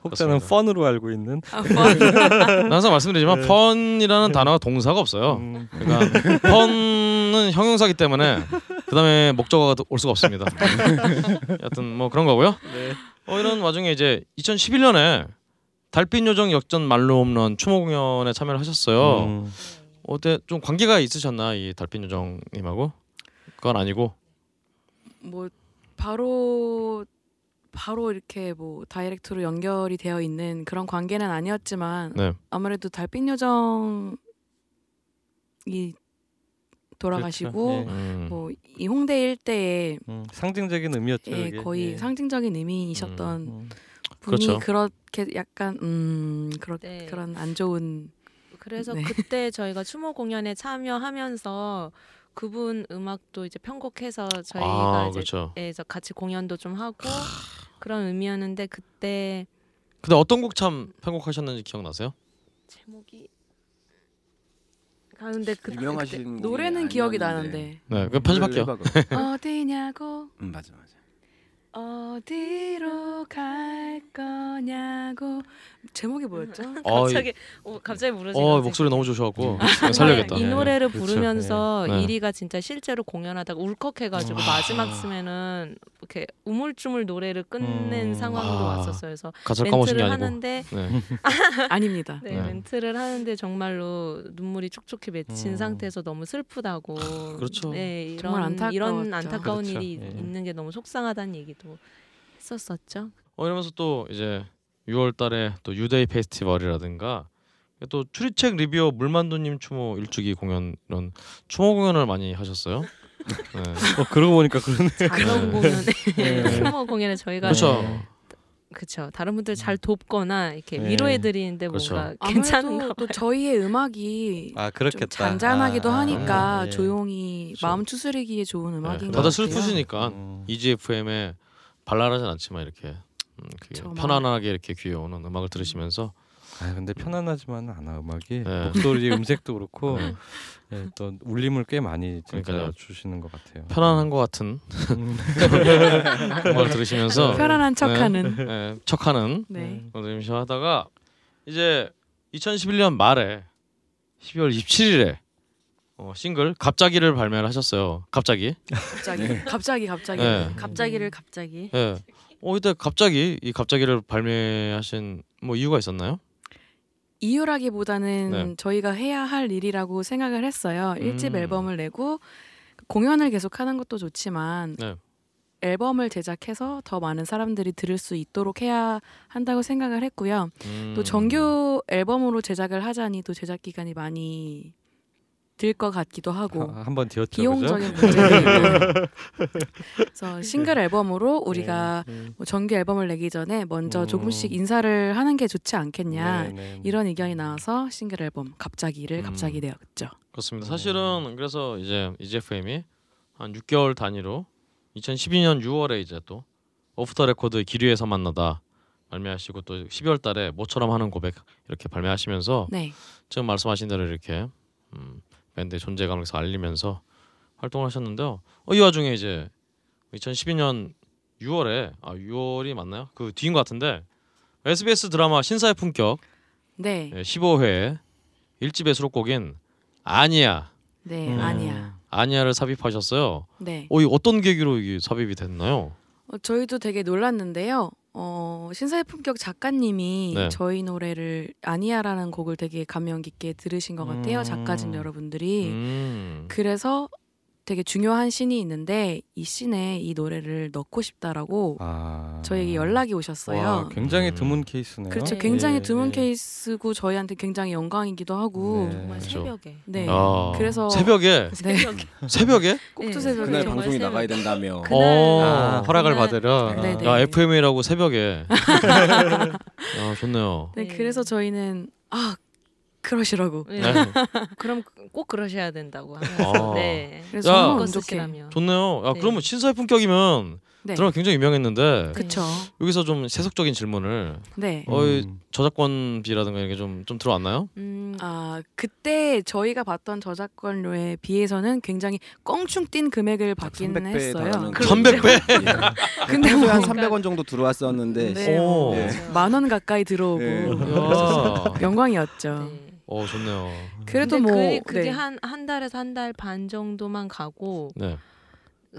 S2: 혹자는. fun으로 알고 있는
S4: 아, fun.
S1: 항상 말씀드리지만
S2: 네.
S1: fun이라는 단어가 동사가 없어요.
S2: 음,
S1: 그러니까 fun은 형용사기 때문에 그다음에 목적어가 올 수가 없습니다. 여튼 뭐 그런 거고요.
S2: 네.
S1: 어, 이런 와중에 이제 2011년에 달빛 요정 역전 말로 홈런 추모 공연에 참여를 하셨어요.
S2: 음.
S1: 어때 좀 관계가 있으셨나 이 달빛 요정님하고? 그건 아니고.
S4: 뭐 바로 바로 이렇게 뭐 다이렉트로 연결이 되어 있는 그런 관계는 아니었지만
S1: 네.
S4: 아무래도 달빛 요정이 돌아가시고
S2: 그렇죠. 예.
S1: 음.
S4: 뭐이 홍대 일대에
S2: 음, 상징적인 의미였죠.
S4: 예. 거의
S2: 예.
S4: 상징적인 의미이셨던
S2: 음.
S4: 분이
S1: 그렇죠.
S4: 그렇게 약간 음 그런
S5: 네.
S4: 그런 안 좋은
S5: 그래서
S4: 네.
S5: 그때 저희가 추모 공연에 참여하면서 그분 음악도 이제 편곡해서 저희가
S1: 아
S5: 이제
S1: 그렇죠.
S5: 예, 그래서 같이 공연도 좀 하고 그런 의미였는데 그때
S1: 근데 어떤 곡 참 편곡하셨는지 기억나세요?
S5: 제목이 가는데 그
S3: 유명하신 곡이
S4: 노래는 기억이. 나는데
S1: 네, 그 편집할게요.
S3: 그럼.
S4: 어디냐고
S3: 음 맞아 맞아.
S4: 어디로 갈 거냐고 제목이 뭐였죠?
S1: 어,
S5: 갑자기 어, 갑자기 부르시고
S1: 어 목소리 너무 좋으셔갖고 살려야겠다.
S5: 이
S2: 네.
S5: 노래를. 부르면서
S1: 네.
S5: 이리가 진짜 실제로 공연하다가 울컥해가지고 마지막 쯤에는 이렇게 우물쭈물 노래를 끝낸
S2: 음.
S5: 상황도
S1: 아.
S5: 왔었어요. 그래서 멘트를. 하는데
S1: 네.
S4: 아닙니다.
S5: 네,
S1: 네.
S5: 멘트를 하는데 정말로 눈물이 촉촉히 맺힌
S2: 음.
S5: 상태에서 너무 슬프다고.
S1: 그렇죠.
S5: 네, 이런
S4: 정말 안타까웠죠.
S5: 이런 안타까운
S2: 그렇죠.
S5: 일이
S2: 예.
S5: 있는 게 너무 속상하다는 얘기도 했었었죠.
S1: 어 이러면서 또 이제 6월 달에 또 유데이 페스티벌이라든가 또 추리책 리뷰어 물만두님 추모 일주기 공연 이런 추모 공연을 많이 하셨어요. 네.
S2: 어, 그러고 보니까 그러네.
S5: 작은 공연에
S2: 네.
S5: 추모 공연에 저희가
S1: 그렇죠.
S2: 네.
S5: 그쵸 다른 분들 잘 돕거나 이렇게
S2: 네.
S5: 위로해 드리는데
S1: 그렇죠.
S5: 뭔가 괜찮은가
S4: 아무래도 또. 저희의 음악이 아좀
S2: 그렇겠다.
S4: 잔잔하기도
S2: 아,
S4: 하니까
S2: 아, 예.
S4: 조용히
S1: 그렇죠.
S4: 마음 추스리기에 좋은 음악인 것
S1: 다들
S4: 같아요.
S1: 슬프시니까
S2: 음.
S1: EGFM에 발랄하진 않지만 이렇게 음, 그게
S4: 그쵸,
S1: 편안하게 이렇게 귀에 오는 음악을 들으시면서
S2: 아 근데 편안하지만 않아 음악이
S1: 네.
S2: 목소리 음색도 그렇고
S1: 네.
S2: 예, 또 울림을 꽤 많이 진짜
S1: 그러니까요.
S2: 주시는 것 같아요.
S1: 편안한 것 같은
S2: 음.
S1: 음악을 들으시면서
S4: 편안한 척하는.
S1: 네, 척하는
S4: 네.
S1: 걸 들으면서 하다가 이제 2011년 말에 12월 27일에 어, 싱글 갑자기를 발매를 하셨어요. 갑자기.
S4: 갑자기 갑자기 갑자기
S1: 네.
S6: 갑자기를 갑자기.
S1: 예. 어 이때 갑자기 이 갑자기를 발매하신 뭐 이유가 있었나요?
S4: 이유라기보다는
S1: 네.
S4: 저희가 해야 할 일이라고 생각을 했어요. 일집
S1: 음.
S4: 앨범을 내고 공연을 계속하는 것도 좋지만
S1: 네.
S4: 앨범을 제작해서 더 많은 사람들이 들을 수 있도록 해야 한다고 생각을 했고요.
S1: 음.
S4: 또 정규 앨범으로 제작을 하자니 또 제작 기간이 많이 들 것 같기도 하고
S2: 아, 한번 뒤었죠.
S4: 비용적인
S2: 그죠?
S4: 문제도 있고 그래서 싱글 앨범으로 우리가
S2: 네, 네.
S4: 뭐 정규 앨범을 내기 전에 먼저
S2: 음.
S4: 조금씩 인사를 하는 게 좋지 않겠냐
S2: 네, 네.
S4: 이런 의견이 나와서 싱글 앨범 갑자기를
S1: 음.
S4: 갑자기 내었죠.
S1: 그렇습니다.
S2: 네.
S1: 사실은 그래서 이제 EGFM이 한 6개월 단위로 2012년 6월에 이제 또 off the record 길위에서 만나다 발매하시고 또 12월 달에 모처럼 하는 고백 이렇게 발매하시면서
S4: 네.
S1: 지금 말씀하신 대로 이렇게 음, 밴드의 존재감을 계속 알리면서 활동을 하셨는데요. 어, 이 와중에 이제 2012년 6월에 아 6월이 맞나요? 그 뒤인 것 같은데 SBS 드라마 신사의 품격
S4: 네.
S1: 예, 15회 1집의 수록곡인 아니야
S4: 네.
S2: 음.
S4: 아니야.
S1: 아니야를 삽입하셨어요.
S4: 네.
S1: 어, 이 어떤 계기로 이게 삽입이 됐나요?
S4: 어, 저희도 되게 놀랐는데요. 어, 신사의 품격 작가님이
S1: 네.
S4: 저희 노래를 아니야라는 곡을 되게 감명 깊게 들으신 것 같아요.
S2: 음.
S4: 작가진 여러분들이.
S1: 음.
S4: 그래서 되게 중요한 씬이 있는데 이 씬에 이 노래를 넣고 싶다라고
S2: 아.
S4: 저에게 연락이 오셨어요.
S2: 와, 굉장히
S1: 음.
S2: 드문 케이스네요.
S4: 그렇죠.
S5: 네.
S4: 굉장히
S2: 예,
S4: 드문
S2: 예.
S4: 케이스고 저희한테 굉장히 영광이기도 하고.
S2: 네.
S5: 정말
S1: 그렇죠.
S5: 새벽에.
S4: 네.
S1: 아,
S4: 그래서
S1: 새벽에
S4: 네.
S5: 새벽에.
S1: 새벽에
S4: 꼭두
S5: 네.
S4: 새벽에
S3: 그날 방송이
S5: 새벽.
S3: 나가야 된다며.
S4: 그날-
S1: 어.
S2: 아, 허락을
S5: 그날-
S2: 받으려.
S4: 네, 네.
S1: 야 FM이라고 새벽에. 야 좋네요.
S4: 네,
S5: 네.
S4: 그래서 저희는 아 그러시라고.
S5: 네.
S1: 네.
S5: 그럼 꼭 그러셔야 된다고 하면서
S1: 아.
S5: 네.
S4: 그래서
S1: 야.
S4: 운 좋게.
S1: 좋네요. 야
S5: 네.
S1: 그러면 신사의 품격이면
S4: 네.
S1: 드라마 굉장히 유명했는데
S4: 그쵸.
S1: 여기서 좀 세속적인 질문을
S4: 네.
S1: 어, 이
S2: 음.
S1: 저작권비라든가 이게 좀 좀 들어왔나요?
S5: 음,
S4: 아 그때 저희가 봤던 저작권료에 비해서는 굉장히 껑충 뛴 금액을 받긴
S3: 300배
S4: 했어요.
S3: 달하는
S4: 그-
S1: 300배.
S4: 근데
S3: 평소에
S4: 한뭐
S3: 300원 정도 들어왔었는데
S4: 네,
S1: 오.
S4: 뭐
S3: 네.
S4: 만원 가까이 들어오고
S3: 네.
S1: 야.
S4: 영광이었죠.
S5: 네.
S1: 어 좋네요.
S4: 그래도 뭐
S5: 그, 그게
S4: 네.
S5: 한한 달에서 한 달 반 정도만 가고
S1: 네.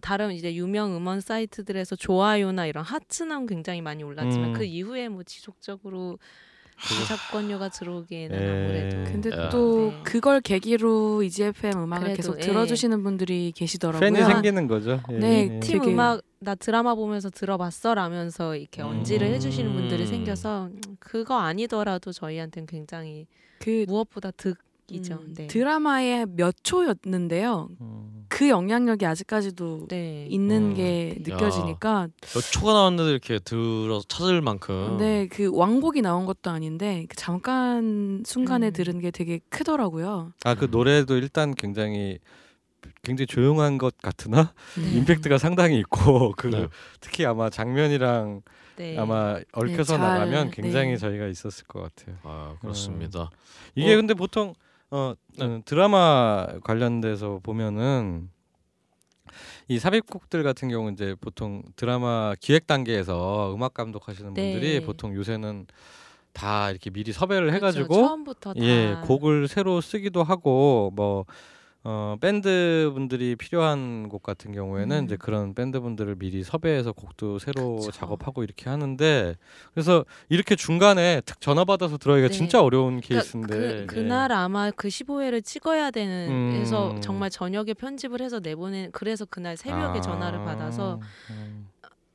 S5: 다른 이제 유명 음원 사이트들에서 좋아요나 이런 하츠는 굉장히 많이 올랐지만
S2: 음.
S5: 그 이후에 뭐 지속적으로 저작권료가 들어오기에는
S2: 예.
S5: 아무래도
S4: 근데
S1: 야.
S4: 또
S5: 네.
S4: 그걸 계기로 EGFM 음악을
S5: 그래도,
S4: 계속
S5: 예.
S4: 들어주시는 분들이 계시더라고요.
S2: 팬이 생기는 거죠. 예.
S4: 네,
S2: 예.
S5: 팀
S4: 되게-
S5: 음악 나 드라마 보면서 들어봤어 라면서 이렇게 언지를
S1: 음.
S5: 해주시는 분들이 생겨서 음, 그거 아니더라도 저희한테는 굉장히
S4: 그
S5: 무엇보다 득 이죠.
S4: 음,
S5: 네.
S4: 드라마의 몇 초였는데요.
S2: 음.
S4: 그 영향력이 아직까지도
S5: 네.
S4: 있는
S1: 음.
S4: 게 느껴지니까
S1: 몇 초가 나왔는데 이렇게 들어서 찾을 만큼.
S4: 네, 그 왕곡이 나온 것도 아닌데 그 잠깐 순간에
S5: 음.
S4: 들은 게 되게 크더라고요.
S2: 아 그 노래도 일단 굉장히 굉장히 조용한 것 같으나
S4: 네.
S2: 임팩트가 상당히 있고 그
S1: 네.
S2: 특히 아마 장면이랑
S5: 네.
S2: 아마 얽혀서
S4: 잘,
S2: 나가면 굉장히
S4: 네.
S2: 저희가 있었을 것 같아요.
S1: 아 그렇습니다.
S2: 이게
S1: 어.
S2: 근데 보통 어
S1: 네.
S2: 음, 드라마 관련돼서 보면은 이 삽입곡들 같은 경우 이제 보통 드라마 기획 단계에서 음악 감독하시는
S5: 네.
S2: 분들이 보통 요새는 다 이렇게 미리 섭외를
S5: 그렇죠.
S2: 해가지고
S5: 처음부터 다
S2: 예 곡을 새로 쓰기도 하고 뭐 어, 밴드 분들이 필요한 곡 같은 경우에는
S5: 음.
S2: 이제 그런 밴드 분들을 미리 섭외해서 곡도 새로
S5: 그쵸.
S2: 작업하고 이렇게 하는데 그래서 이렇게 중간에 탁 전화 받아서 들어가기가
S5: 네.
S2: 진짜 어려운
S5: 그러니까
S2: 케이스인데
S5: 그, 그날 아마 그 15회를 찍어야 되는
S2: 음.
S5: 해서 정말 저녁에 편집을 해서 내보낸 그래서 그날 새벽에
S2: 아.
S5: 전화를 받아서
S2: 음.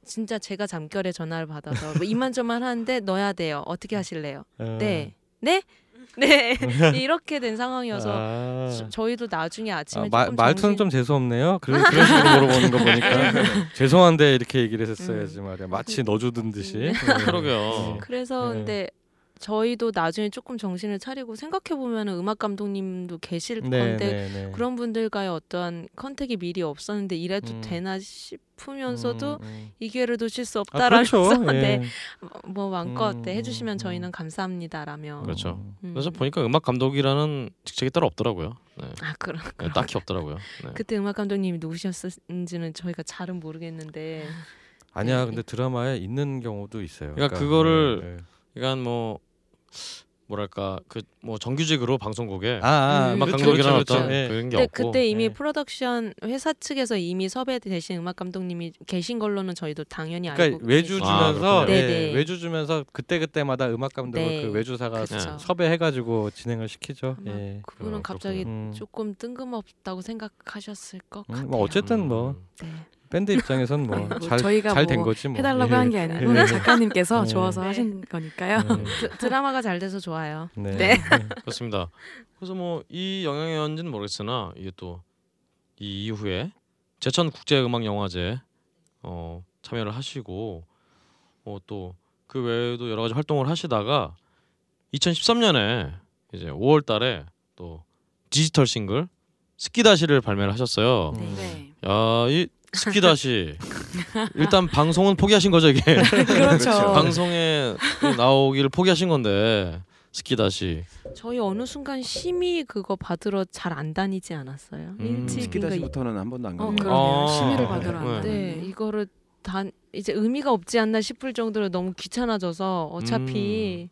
S5: 진짜 제가 잠결에 전화를 받아서 뭐 이만저만 하는데 넣어야 돼요. 어떻게 하실래요?
S2: 음.
S5: 네. 네? 네. 이렇게 된 상황이어서
S2: 아.
S5: 저- 저희도 나중에 아침에
S2: 아, 마,
S5: 조금
S2: 말투는
S5: 정신-
S2: 좀 재수 없네요. 그런, 그런 식으로 물어보는 거 보니까 죄송한데 이렇게 얘기를 했었어야지 말이야. 마치 넣어주던 듯이. 네.
S1: 그러게요.
S5: 그래서
S2: 네.
S5: 근데 저희도 나중에 조금 정신을 차리고 생각해 보면 음악 감독님도 계실
S2: 네,
S5: 건데
S2: 네, 네.
S5: 그런 분들과의 어떠한 컨택이 미리 없었는데 이래도
S2: 음.
S5: 되나 싶으면서도
S2: 음, 음.
S5: 이 기회를 놓칠 수
S2: 아,
S5: 없다라면서
S2: 그렇죠.
S5: 네,
S2: 예.
S5: 뭐 마음껏
S2: 음,
S5: 네, 해주시면
S2: 음,
S5: 저희는
S2: 음.
S5: 감사합니다라며
S1: 그렇죠.
S5: 음.
S1: 그래서 보니까 음악 감독이라는 직책이 따로 없더라고요. 네.
S5: 아
S1: 네, 딱히 없더라고요. 네.
S5: 그때 음악 감독님이 누구셨는지는 저희가 잘은 모르겠는데
S2: 아니야,
S5: 네.
S2: 근데 드라마에 있는 경우도 있어요.
S1: 그러니까 그거를
S2: 네, 네.
S1: 그러니까 뭐 뭐랄까 그 뭐 정규직으로 방송국에
S2: 아, 아
S5: 음,
S1: 음악 감독이라는
S2: 그렇죠,
S1: 어떤
S2: 그렇죠.
S1: 그런 게
S5: 근데
S1: 없고
S5: 그때 이미
S2: 네.
S5: 프로덕션 회사 측에서 이미 섭외 대신 음악 감독님이 계신 걸로는 저희도 당연히 알고
S2: 그러니까 외주
S5: 계시죠.
S1: 아,
S2: 주면서
S1: 그렇군요.
S2: 예,
S5: 네네.
S2: 외주 주면서 그때 그때마다 음악 감독을
S5: 네.
S2: 그 외주사가
S5: 그렇죠.
S2: 섭외해가지고 진행을 시키죠. 예.
S5: 그분은
S1: 아,
S5: 갑자기
S2: 음.
S5: 조금 뜬금없다고 생각하셨을 것
S2: 음,
S5: 같아요.
S2: 뭐 어쨌든 뭐
S1: 음.
S5: 네.
S2: 밴드 입장에선
S4: 뭐
S2: 뭐잘
S4: 저희가
S2: 잘된
S4: 뭐
S2: 거지 뭐.
S4: 해달라고
S2: 예.
S4: 한게 아니고
S2: 예.
S4: 작가님께서
S2: 네.
S4: 좋아서
S5: 네.
S4: 하신 거니까요.
S2: 네.
S5: 드, 드라마가 잘 돼서 좋아요.
S2: 네.
S5: 네.
S1: 그렇습니다. 그래서 뭐 이 영향이었는지는 모르겠으나 이게 또 이 이후에 제천 국제 음악 영화제 어, 참여를 하시고 어, 또그 외에도 여러 가지 활동을 하시다가 2013년에 이제 5월달에 또 디지털 싱글 스키다시를 발매를 하셨어요.
S2: 음.
S4: 네.
S1: 야, 이 스키다시 일단 방송은 포기하신 거죠 이게.
S4: 그렇죠.
S1: 방송에 나오기를 포기하신 건데 스키다시.
S5: 저희 어느 순간 심의 그거 받으러 잘 안 다니지 않았어요.
S1: 음.
S5: 일찍 이-
S3: 스키 다시부터는 한 번도 안
S5: 어,
S3: 가요.
S4: 그러네요.
S1: 아.
S4: 심의를 받으러 안
S1: 네.
S5: 네, 이거를 단 이제 의미가 없지 않나 싶을 정도로 너무 귀찮아져서 어차피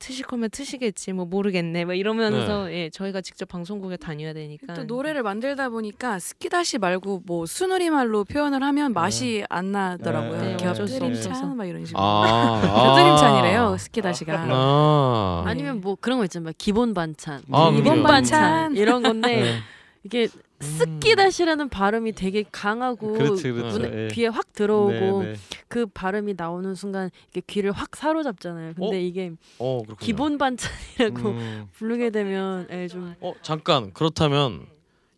S5: 트실 거면 트시겠지 뭐 모르겠네 뭐 이러면서 예 저희가 직접 방송국에 다녀야 되니까
S4: 또 노래를 만들다 보니까 스키다시 말고 뭐 순우리 말로 표현을 하면 맛이 안 나더라고요.
S2: 네,
S4: 곁들임찬
S5: 없어서.
S4: 막 이런 식으로.
S1: 아.
S4: 곁들임찬이래요 스키다시가.
S1: 아.
S4: 네.
S6: 아니면 뭐 그런 거 있잖아요. 기본 반찬,
S1: 아,
S6: 기본? 반찬
S4: 반찬.
S6: 이런 건데
S2: 네.
S6: 이게 스키다시라는 발음이 되게 강하고
S2: 그렇지, 그렇죠.
S6: 눈에-
S2: 예.
S6: 귀에 확 들어오고
S2: 네, 네.
S6: 그 발음이 나오는 순간 이게 귀를 확 사로잡잖아요. 근데
S1: 어?
S6: 이게
S1: 어 그렇군요.
S6: 기본 반찬이라고
S2: 음.
S6: 부르게 되면 예, 좀
S1: 어 잠깐 그렇다면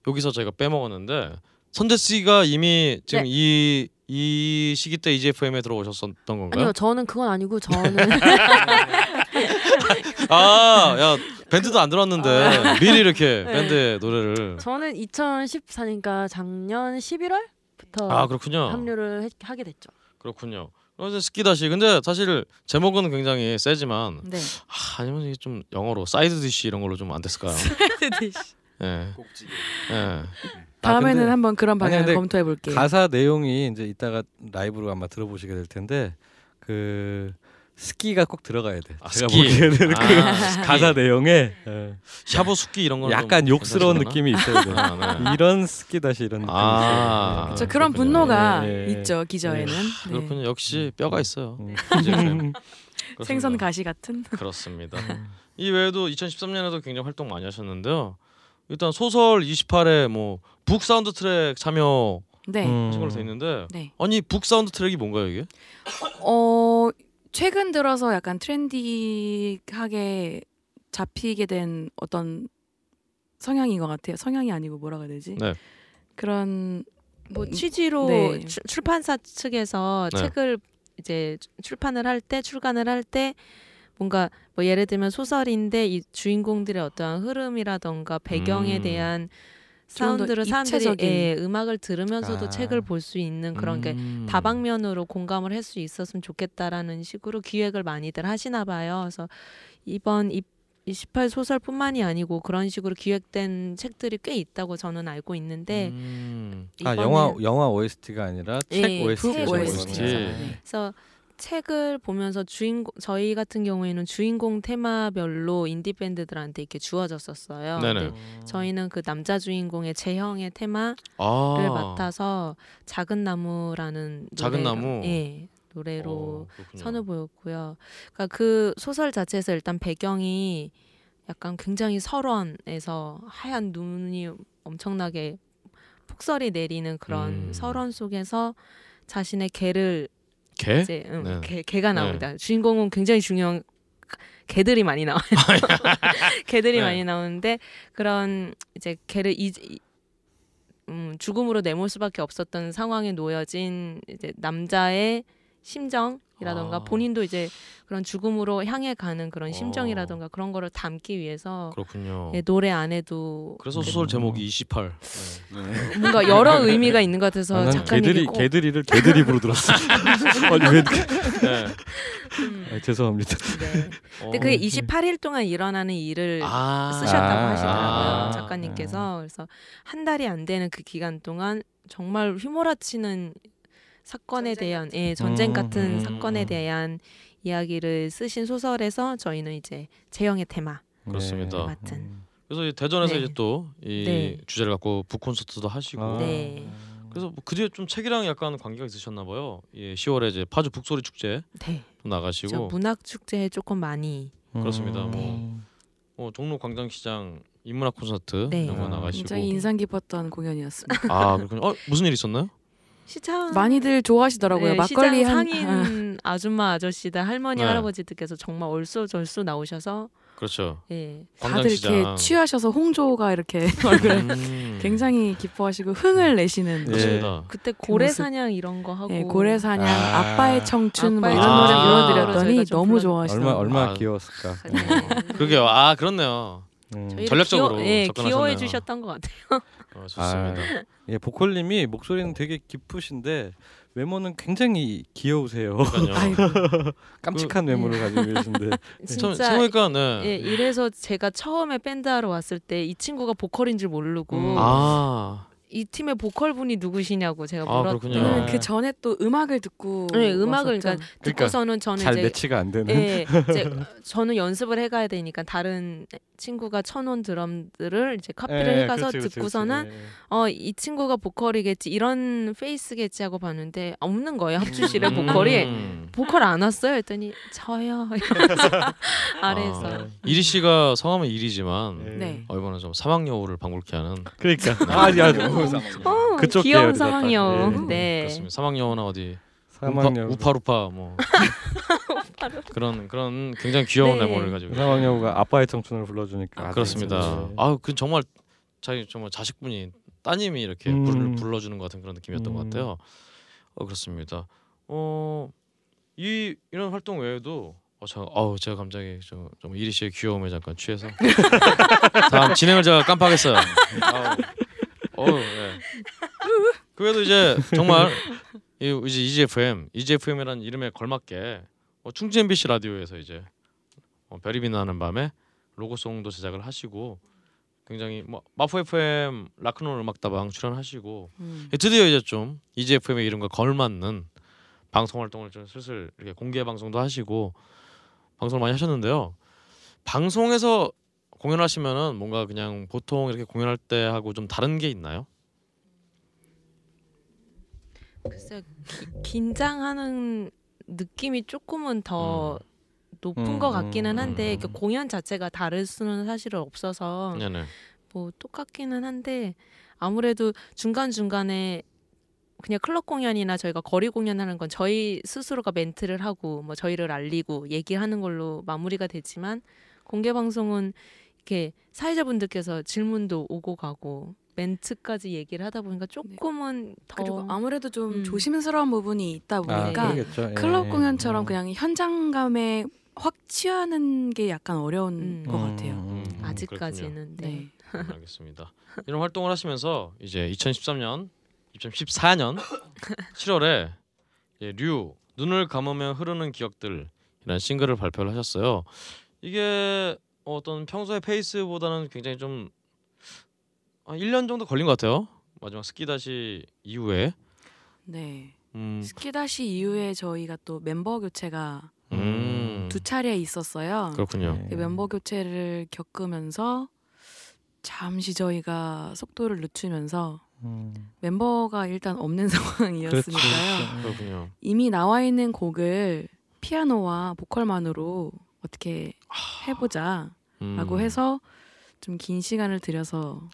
S1: 여기서 저희가 빼먹었는데 선재 씨가 이미 지금
S6: 네.
S1: 이, 이 시기 때 EGFM에 들어오셨었던 건가요?
S6: 아니요. 저는 그건 아니고 저는
S1: 아, 야 밴드도 안 들었는데
S6: 아.
S1: 미리 이렇게
S6: 네.
S1: 밴드의 노래를
S6: 저는 2014니까 작년 11월부터
S1: 아 그렇군요.
S6: 합류를 해- 하게 됐죠.
S1: 그렇군요. 그래서 스키다시 근데 사실 제목은 굉장히 세지만
S4: 네.
S1: 아, 아니면 이게 좀 영어로 side dish 이런 걸로 좀 안 됐을까요? 예. 예.
S4: 다음에는
S2: 근데-
S4: 한번 그런
S2: 아니,
S4: 방향을
S2: 근데
S4: 검토해 볼게요.
S2: 가사 내용이 이제 이따가 라이브로 아마 들어보시게 될 텐데 그 스키가 꼭 들어가야 돼.
S1: 아,
S2: 제가
S1: 스키.
S2: 보기에는 그
S1: 아, 스키.
S2: 가사 내용에 예.
S1: 샤브 스키 이런 거는
S2: 약간
S1: 좀
S2: 욕스러운? 느낌이 있어요. 네.
S1: 아, 네.
S2: 이런 스키다시 이런 느낌이
S1: 아,
S2: 있어요.
S4: 저 그런. 분노가
S2: 네, 네.
S4: 있죠 기저에는. 네.
S1: 그렇군요. 역시 뼈가 있어요.
S2: 음.
S4: 생선. 가시 같은.
S1: 그렇습니다. 이 외에도 2013년에도 굉장히 활동 많이 하셨는데요. 일단 소설 28회 뭐 book soundtrack 참여하신
S4: 네.
S2: 음.
S1: 걸로 돼 있는데
S4: 네.
S1: 아니 book soundtrack이 뭔가요 이게?
S4: 어 최근 들어서 약간 trendy하게 잡히게 된 어떤 성향인 것 같아요. 성향이 아니고 뭐라고 해야 되지?
S1: 네.
S4: 그런
S5: 뭐
S4: 음,
S5: 취지로
S4: 네.
S5: 출- 출판사 측에서
S1: 네.
S5: 책을 이제 출판을 할 때 출간을 할 때 뭔가 뭐 예를 들면 소설인데 이 주인공들의 어떠한 흐름이라던가 배경에
S1: 음.
S5: 대한 사운드를 사람들이
S4: 입체적인.
S5: 예, 음악을 들으면서도
S2: 아.
S5: 책을 볼 수 있는 그런 게
S1: 음.
S5: 다방면으로 공감을 할 수 있었으면 좋겠다라는 식으로 기획을 많이들 하시나 봐요. 그래서 이번 이, 28 소설뿐만이 아니고 그런 식으로 기획된 책들이 꽤 있다고 저는 알고 있는데
S1: 음.
S2: 아 영화 영화 OST가 아니라 책
S5: 예,
S2: OST.
S4: 책북
S1: OST.
S4: OST.
S1: 네.
S5: 그래서 책을 보면서 주인공 저희 같은 경우에는 주인공 테마별로 인디 밴드들한테 이렇게 주어졌었어요.
S1: 네네.
S5: 근데 저희는 그 남자 주인공의 재형의 테마를
S1: 아.
S5: 맡아서 작은 나무라는
S1: 작은
S5: 노래로-
S1: 나무?
S5: 예 노래로
S1: 어, 그렇군요.
S5: 선을 보였고요. 그러니까 그 소설 자체에서 일단 배경이 약간 굉장히 설원에서 하얀 눈이 엄청나게 폭설이 내리는 그런
S1: 음.
S5: 설원 속에서 자신의 개를
S1: 개?
S5: 이제 응,
S1: 네.
S5: 개, 개가 나옵니다. 주인공은 굉장히 중요한 개들이 많이 나와요. 개들이
S1: 네.
S5: 많이 나오는데 그런 이제 개를 이, 이- 음, 죽음으로 내몰 수밖에 없었던 상황에 놓여진 이제 남자의 심정 이라던가
S1: 아.
S5: 본인도 이제 그런 죽음으로 향해 가는 그런
S1: 어.
S5: 심정이라던가 그런 거를 담기 위해서
S1: 그렇군요.
S5: 예, 노래 안에도
S1: 그래서
S5: 그-
S1: 소설 제목이 28.
S3: 네.
S5: 뭔가 여러 의미가 있는 것 같아서
S2: 아, 난
S5: 작가님이
S2: 개들이
S5: 꼭
S2: 개들이를 개들이로 들었어. 아니 왜? 이렇게-
S1: 네.
S5: 음,
S2: 아, 죄송합니다.
S5: 네. 근데 그게 28일 동안 일어나는 일을
S1: 아.
S5: 쓰셨다고
S2: 아.
S5: 하시더라고요
S1: 아.
S5: 작가님께서 그래서 한 달이 안 되는 그 기간 동안 정말 휘몰아치는 사건에 대한 예, 전쟁
S2: 음,
S5: 같은
S1: 음,
S5: 사건에
S1: 음.
S5: 대한 이야기를 쓰신 소설에서 저희는 이제 재영의 테마
S1: 그렇습니다.
S2: 네.
S5: 맡은
S2: 음.
S1: 그래서 이 대전에서
S5: 네.
S1: 이제 또 이
S5: 네.
S1: 주제를 갖고 북 콘서트도 하시고
S2: 아.
S5: 네.
S1: 그래서 뭐 그 뒤에 좀 책이랑 약간 관계가 있으셨나 봐요. 예, 10월에 이제 파주 북소리 축제
S5: 네.
S1: 나가시고
S5: 문학 축제에 조금 많이
S1: 그렇습니다. 뭐.
S2: 네.
S1: 어, 종로 광장시장 인문학 콘서트
S5: 네.
S1: 이런 거
S2: 아,
S1: 나가시고
S4: 굉장히 인상 깊었던 공연이었습니다.
S1: 아 그렇군요. 어, 무슨 일 있었나요?
S5: 시장
S4: 많이들 좋아하시더라고요.
S5: 네,
S4: 막걸리
S5: 시장
S4: 한
S5: 상인 아줌마 아저씨들 할머니
S1: 네.
S5: 할아버지들께서 정말 얼쏘절쏘 나오셔서
S1: 그렇죠.
S5: 예.
S4: 다들 이렇게
S1: 광장시장.
S4: 취하셔서 홍조가 이렇게 얼굴에
S1: 음.
S4: 굉장히 기뻐하시고 흥을 내시는
S2: 예.
S5: 그때 고래 사냥 이런 거 하고
S4: 예, 고래 사냥,
S2: 아.
S4: 아. 빠의 청춘 뭐
S5: 아빠의
S4: 이런
S1: 청춘.
S4: 노래
S1: 아.
S4: 불러드렸더니 너무
S5: 불러-
S4: 좋아하시더라고요.
S2: 얼마 얼마나
S1: 아.
S2: 귀여웠을까.
S5: 네.
S1: 그러게요. 아 그렇네요.
S2: 음.
S1: 전략적으로
S5: 귀여, 예,
S1: 접근하셨네요.
S5: 귀여워해 주셨던 것 같아요.
S1: 어, 좋습니다.
S2: 예, 보컬님이 목소리는 되게 깊으신데 외모는 굉장히 귀여우세요. 깜찍한 외모를 가지고 계신데
S1: 참
S5: 진짜
S1: 생각해보니까 네.
S5: 예, 이래서 제가 처음에 밴드 하러 왔을 때 이 친구가 보컬인 줄 모르고
S2: 음.
S1: 아
S5: 이 팀의 보컬 분이 누구시냐고 제가
S1: 아,
S5: 물었더니.
S4: 왜냐면
S2: 네.
S4: 그 전에 또 음악을 듣고
S5: 네, 음악을
S4: 왔었죠.
S5: 그러니까 듣고서는 저는
S2: 잘
S5: 이제
S2: 매치가 안 되는.
S5: 예, 이제 저는 연습을 해가야 되니까 다른 친구가 쳐놓은 드럼들을 이제 카피를
S2: 예,
S5: 해가서
S2: 그렇지,
S5: 듣고서는.
S2: 예.
S5: 어이 친구가 보컬이겠지 이런 페이스겠지 하고 봤는데 없는 거예요 합주실에
S1: 음.
S5: 보컬이 보컬 안 왔어요 했더니 저요 이러면서 아래에서
S1: 아, 이리 씨가 성함은 이리지만
S2: 예.
S4: 네.
S1: 어, 이번에 좀 사막여우를 방불케 하는
S2: 그러니까 아야 너무
S5: 어,
S2: 그쪽
S5: 귀여운
S2: 계열이다, 딱.
S5: 상황이요.
S2: 예.
S5: 네.
S1: 그렇습니다. 사막여우나 어디
S2: 사망여우
S1: 우파, 우파루파 뭐 그런 그런 굉장히 귀여운
S5: 네.
S1: 외모를 가지고
S2: 사망여우가 아빠의 청춘을 불러주니까
S1: 아, 그렇습니다.
S2: 예.
S1: 아, 그 정말 자기 정말 자식분이 따님이 이렇게
S2: 음.
S1: 불, 불러주는 것 같은 그런 느낌이었던 것
S2: 음.
S1: 같아요. 어 그렇습니다. 어 이 이런 활동 외에도 어, 저, 어우 제가 갑자기 좀, 좀 이리 씨의 귀여움에 잠깐 취해서 다음 진행을 제가 깜빡했어요. 아우, 어우, 예. 그 외에도 이제 정말 이 이제 EGFM, EGFM이라는 이름에 걸맞게 어, 충주 MBC 라디오에서 이제 어, 별이 빛나는 밤에 로고송도 제작을 하시고 굉장히 뭐 마포 FM 라크롤 음악다방 출연하시고
S4: 음.
S1: 드디어 이제 좀 EGFM의 이름과 걸맞는 방송 활동을 좀 슬슬 이렇게 공개 방송도 하시고 방송을 많이 하셨는데요. 방송에서 공연하시면은 뭔가 그냥 보통 이렇게 공연할 때 하고 좀 다른 게 있나요?
S5: 글쎄 기- 긴장하는 느낌이 조금은 더 높은
S2: 음,
S5: 것 같기는 한데
S2: 음,
S5: 그
S2: 음.
S5: 공연 자체가 다를 수는 사실은 없어서
S1: 네네.
S5: 뭐 똑같기는 한데 아무래도 중간 중간에 그냥 클럽 공연이나 저희가 거리 공연하는 건 저희 스스로가 멘트를 하고 뭐 저희를 알리고 얘기하는 걸로 마무리가 되지만 공개 방송은 이렇게 사회자분들께서 질문도 오고 가고 멘트까지 얘기를 하다 보니까 조금은 더
S4: 그리고 아무래도 좀
S5: 음.
S4: 조심스러운 부분이 있다
S2: 아,
S4: 보니까
S2: 그러겠죠. 예.
S4: 클럽 공연처럼
S2: 음.
S4: 그냥 현장감에 확 취하는 게 약간 어려운
S5: 음.
S4: 것 같아요.
S2: 음, 음, 음.
S5: 아직까지는 네.
S4: 네.
S1: 음, 알겠습니다. 이런 활동을 하시면서 이제 2013년, 2014년 7월에 류 눈을 감으면 흐르는 기억들이라는 싱글을 발표를 하셨어요. 이게 어떤 평소의 페이스보다는 굉장히 좀 한 1년 정도 걸린 것 같아요. 마지막 스키 다시 이후에
S4: 네.
S1: 음,
S4: 스키 다시 이후에 저희가 또 멤버 교체가
S1: 음,
S4: 두 차례 있었어요.
S1: 그렇군요.
S2: 예.
S4: 그 멤버 교체를 겪으면서 잠시 저희가 속도를 늦추면서
S2: 음.
S4: 멤버가 일단 없는 상황이었으니까요.
S2: 그렇지.
S1: 그렇군요.
S4: 이미 나와 있는 곡을 피아노와 보컬만으로 어떻게 해보자라고
S1: 음,
S4: 해서 좀 긴 시간을 들여서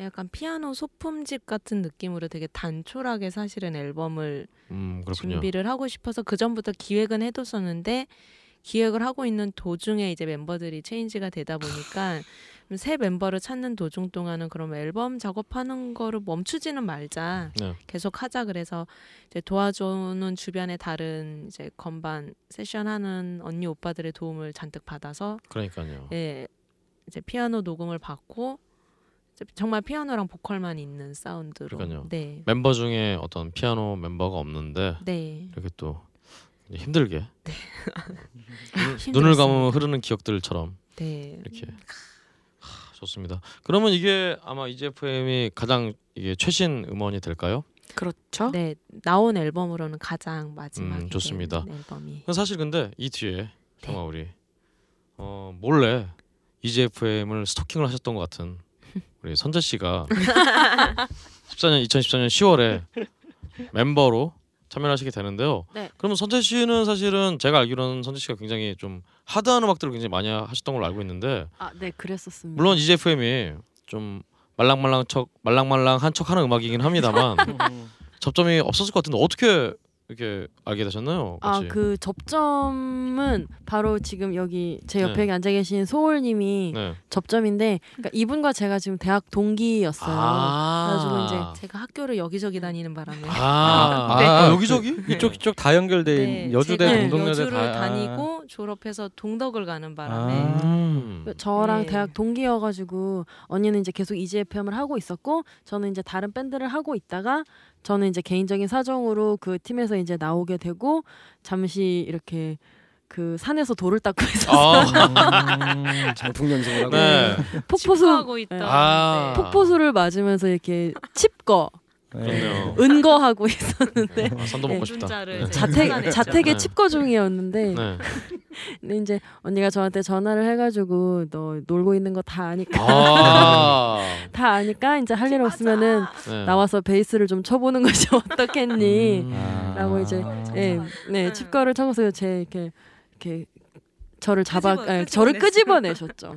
S5: 약간 피아노 소품집 같은 느낌으로 되게 단촐하게 사실은 앨범을
S1: 음.
S5: 준비를 하고 싶어서 그 전부터 기획은 해뒀었는데 기획을 하고 있는 도중에 이제 멤버들이 체인지가 되다 보니까 새 멤버를 찾는 도중 동안은 그럼 앨범 작업하는 거를 멈추지는 말자
S1: 네.
S5: 계속 하자 그래서 이제 도와주는 주변의 다른 이제 건반 세션 하는 언니 오빠들의 도움을 잔뜩 받아서
S1: 그러니까요.
S5: 예 이제 피아노 녹음을 받고 정말 피아노랑 보컬만 있는 사운드로
S1: 그러니까요.
S5: 네
S1: 멤버 중에 어떤 피아노 멤버가 없는데
S5: 네.
S1: 이렇게 또 힘들게 눈- 눈을
S5: 힘들었습니다.
S1: 감으면 흐르는 기억들처럼
S5: 네.
S1: 이렇게 하, 좋습니다. 그러면 이게 아마 EGFM이 가장 이게 최신 음원이 될까요?
S4: 그렇죠.
S5: 네 나온 앨범으로는 가장 마지막에
S1: 음, 좋습니다.
S5: 된 앨범이
S1: 사실 근데 이 뒤에 정말 우리 어, 몰래 EGFM을 스토킹을 하셨던 것 같은 우리 선재 씨가 14년 2014년 10월에 멤버로 참여하시게 되는데요.
S5: 네.
S1: 그러면 선재 씨는 사실은 제가 알기로는 선재 씨가 굉장히 좀 하드한 음악들을 굉장히 많이 하셨던 걸로 알고 있는데
S6: 아, 네, 그랬었습니다.
S1: 물론 EGFM이 좀 말랑말랑 척 말랑말랑한 척하는 음악이긴 합니다만 접점이 없었을 것 같은데 어떻게 이렇게 알게 되셨나요?
S6: 아
S1: 같이?
S6: 그 접점은 바로 지금 여기 제 옆에
S1: 네.
S6: 앉아 계신 소울님이
S1: 네.
S6: 접점인데 그러니까 이분과 제가 지금 대학 동기였어요. 그래가지고 이제
S5: 제가 학교를 여기저기 다니는 바람에
S1: 아,
S2: 네.
S1: 아, 여기저기?
S2: 이쪽 이쪽 다 연결돼
S5: 네,
S2: 있는 여주대 동덕여대
S5: 여주를
S2: 다
S5: 다니고 졸업해서 동덕을 가는 바람에
S2: 아.
S1: 음.
S6: 저랑
S5: 네.
S6: 대학 동기여가지고 언니는 이제 계속 EGFM을 하고 있었고 저는 이제 다른 밴드를 하고 있다가 저는 이제 개인적인 사정으로 그 팀에서 이제 나오게 되고 잠시 이렇게 그 산에서 돌을 닦고 있었어요.
S1: 아,
S3: 장풍 연습을 하고
S1: 네.
S6: 폭포수
S5: 하고 있다.
S1: 아.
S6: 폭포수를 맞으면서 이렇게 칩거
S1: 그렇네요.
S6: 은거하고 있었는데
S1: 아, 산도
S6: 네.
S1: 먹고 싶다.
S5: 자를
S1: 네.
S6: 자택. 자택의
S1: 네.
S6: 칩거 중이었는데
S1: 네.
S6: 근데 이제 언니가 저한테 전화를 해가지고 너 놀고 있는 거 다 아니까
S1: 아.
S6: 다 아니까 이제 할 일 없으면은
S1: 네.
S6: 나와서 베이스를 좀 쳐보는 것이 어떻겠니?
S1: 음.
S6: 라고 이제 네, 네 칩거를 쳐서 제 이렇게 이렇게 저를 잡아
S5: 끄집어-
S6: 예, 저를. 끄집어내셨죠.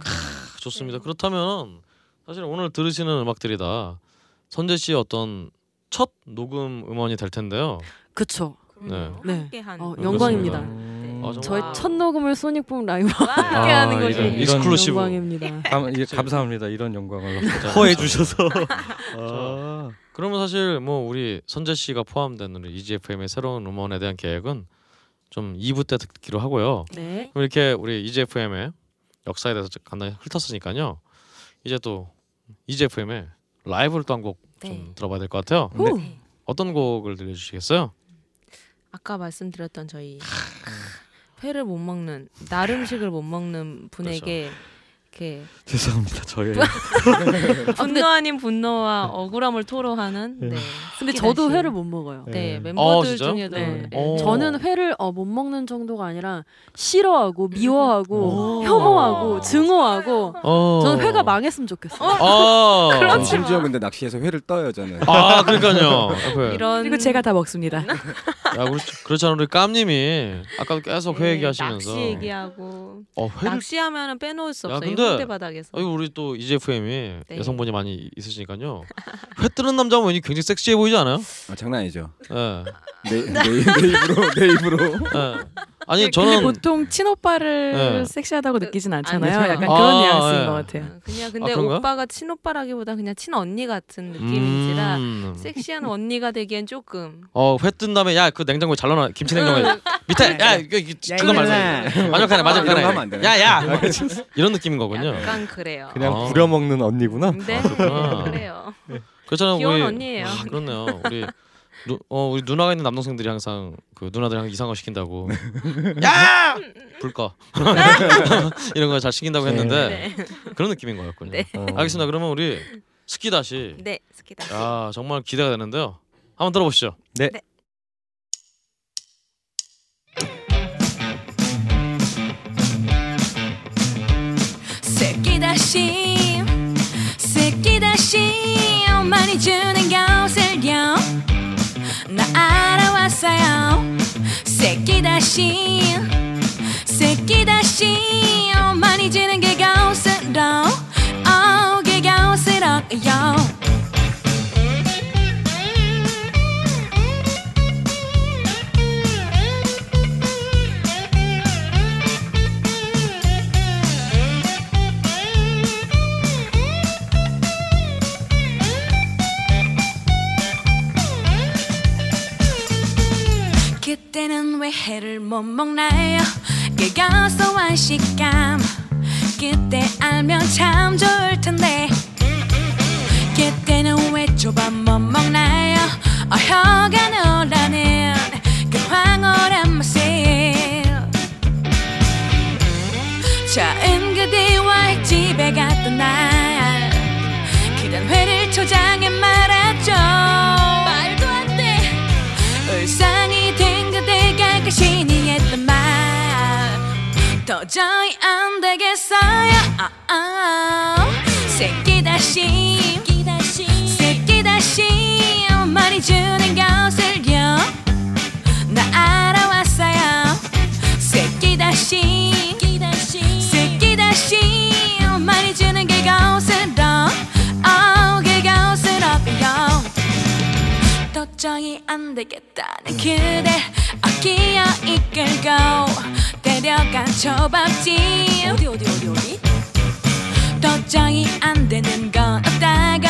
S1: 좋습니다. 그렇다면 사실 오늘 들으시는 음악들이 다 선재 씨의 어떤 첫 녹음 음원이 될 텐데요.
S6: 그쵸.
S1: 네.
S6: 네.
S5: 함께한
S6: 어,
S1: 음,
S6: 영광입니다.
S5: 네.
S1: 아.
S6: 저의
S5: 와우.
S6: 첫 녹음을 소닉붐 라이브와
S5: 와.
S6: 함께하는
S2: 아,
S6: 것이
S2: 이런- 이런-
S1: exclusive.
S6: 영광입니다.
S2: 감, 예, 감사합니다. 이런 영광을 허해 주셔서. 아.
S1: 그러면 사실 뭐 우리 선재 씨가 포함된 우리 EGFM의 새로운 음원에 대한 계획은 좀 2부 때 듣기로 하고요.
S6: 네.
S1: 그럼 이렇게 우리 EGFM의 역사에 대해서 간단히 훑었으니까요. 이제 또 EGFM의 라이브를 또 한 곡좀
S5: 네.
S1: 들어봐야 될 것 같아요.
S6: 후.
S5: 네.
S1: 어떤 곡을 들려주시겠어요?
S5: 아까 말씀드렸던 저희 회를 못 먹는 날 음식을 못 먹는 분에게 이렇게
S2: 죄송합니다. 저의
S5: 분노 아닌 분노와 억울함을 토로하는 네.
S6: 근데
S5: 스키다시.
S6: 저도 회를 못 먹어요.
S5: 네,
S2: 네.
S1: 어,
S5: 멤버들
S1: 진짜요?
S5: 중에도
S6: 네.
S5: 네.
S1: 어.
S6: 저는 회를 어, 못 먹는 정도가 아니라 싫어하고 미워하고
S1: 오.
S6: 혐오하고 증오하고
S1: 어.
S6: 저는 회가 망했으면 좋겠어요.
S1: 아,
S3: 저는 심지어 근데 낚시해서 회를 떠요 저는.
S1: 아 그러니까요.
S5: 이런
S8: 그리고 제가 다 먹습니다.
S1: 야, 우리 그렇잖아 우리 깜님이 아까도 계속 회
S5: 네,
S1: 얘기하시면서
S5: 낚시 얘기하고
S1: 어 회를
S5: 낚시하면은 빼놓을 수
S1: 야,
S5: 없어요. 홍대 바닥에서.
S1: 아유 우리 또 EGFM이
S5: 네.
S1: 여성분이 많이 있으시니까요. 회 뜨는 남자 보니 굉장히 섹시해 보이지 않아요?
S3: 아, 장난 아니죠.
S1: 예.
S3: 내, 내, 내 입으로 내 입으로.
S1: 예. 아니
S8: 근데
S1: 저는
S8: 보통 친오빠를
S1: 네.
S8: 섹시하다고 느끼진 않잖아요.
S5: 아니죠.
S8: 약간
S1: 아,
S8: 그런 뉘앙스인
S1: 예.
S8: 것 같아요.
S5: 어, 그냥 근데
S1: 그런가?
S5: 오빠가 친오빠라기보다 그냥 친언니 같은 느낌인지라
S1: 음.
S5: 섹시한 언니가 되기엔 조금
S1: 어회 뜬 다음에 야 그 냉장고에 잘 넣어 김치 냉장고에 밑에 야 이거 이거 그거 말고
S3: 안 되네.
S1: 야야 이런 느낌인 거군요.
S5: 약간 그래요.
S2: 그냥
S1: 아.
S2: 부려먹는 언니구나.
S5: 네,
S1: 그렇구나.
S5: 그래요.
S1: 그렇잖아요.
S5: 귀여운
S1: 우리
S5: 언니예요.
S1: 아, 그렇네요. 우리 누, 어 우리 누나가 있는 남동생들이 항상 그 누나들 항상 이상한 거 시킨다고. 야! 불 꺼. 이런 거 잘 시킨다고 했는데
S5: 네.
S1: 그런 느낌인 거였군요.
S5: 네.
S2: 어.
S1: 알겠습니다. 그러면 우리 스키 다시.
S5: 네, 스키다.
S1: 야 정말 기대가 되는데요. 한번 들어보시죠.
S2: 네.
S5: 네.
S4: 새끼 다시 새끼 다시 많이 주는 것을요 나 알아왔어요. 새끼 다시 새끼 다시. 많이 주는 게 것으로 어, 게 것으로요 그때는 왜 해를 못 먹나요? 그 고소한 식감. 그때 알면 참 좋을 텐데. 그때는 왜 좁아 못 먹나요? 어, 혀가 놀라는 그 황홀한 모습 처음 그대와의 집에 갔던 날 도저히 안 되겠어요. 아, 아. 새끼 다시. 새끼 다시. 많이 주는 것을요. 나 알아왔어요. 새끼 다시 도저히 안 되겠다 는 그대 어깨어 이끌고 데려간 초밥집. 어디 어디 어디 어디? 도저히 안 되는 건 없다고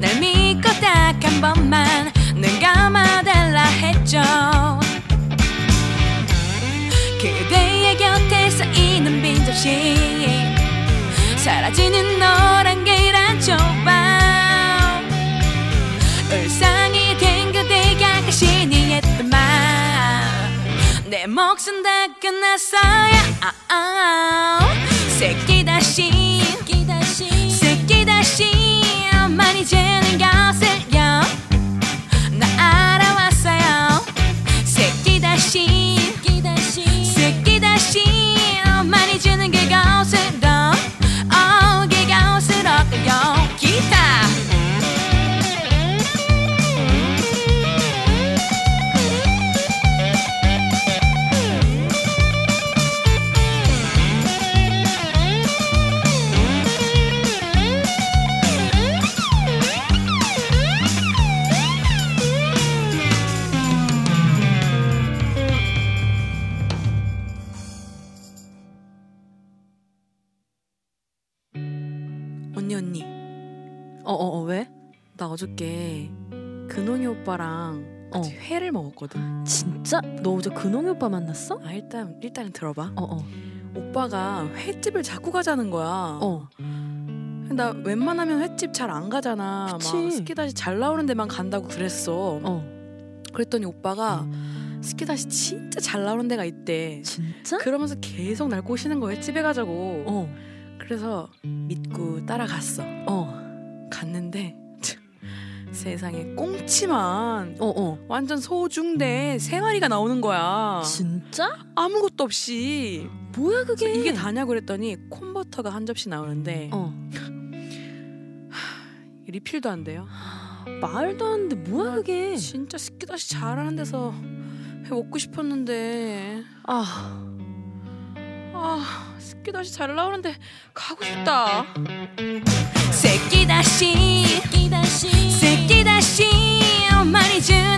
S4: 날 믿고 딱 한 번만 눈 감아달라 했죠. 그대의 곁에 쌓이는 빈 접시. 사라지는 노란 계란 초밥 몫은 다 끝났어요 아, 아. 새끼 다시. 새끼 다시. 많이 지는 것을요. 나 알아왔어요. 새끼 다시
S3: 나 어저께 근홍이 오빠랑
S6: 어.
S3: 회를 먹었거든
S6: 진짜? 너 어제 근홍이 오빠 만났어?
S3: 아 일단 일단 들어봐
S6: 어 어
S3: 오빠가 횟집을 자꾸 가자는 거야
S6: 어.
S3: 나 웬만하면 횟집 잘 안 가잖아
S6: 그치.
S3: 막 스키다시 잘 나오는 데만 간다고 그랬어
S6: 어.
S3: 그랬더니 오빠가 스키다시 진짜 잘 나오는 데가 있대
S6: 진짜?
S3: 그러면서 계속 날 꼬시는 거야 횟집에 가자고
S6: 어.
S3: 그래서 믿고 따라갔어
S6: 어.
S3: 갔는데 세상에 꽁치만
S6: 어 어.
S3: 완전 소중대 세 마리가 나오는 거야
S6: 진짜?
S3: 아무것도 없이
S6: 뭐야 그게?
S3: 이게 다냐 그랬더니 콘버터가 한 접시 나오는데
S6: 어.
S3: 리필도 안 돼요
S6: 말도 안 돼. 뭐야 그게?
S3: 진짜 스키다시 잘하는 데서 회 먹고 싶었는데
S6: 아.
S3: 아 스키다시 잘 나오는데 가고 싶다.
S4: 새끼 다시 새끼 다시 많이 주는 것을요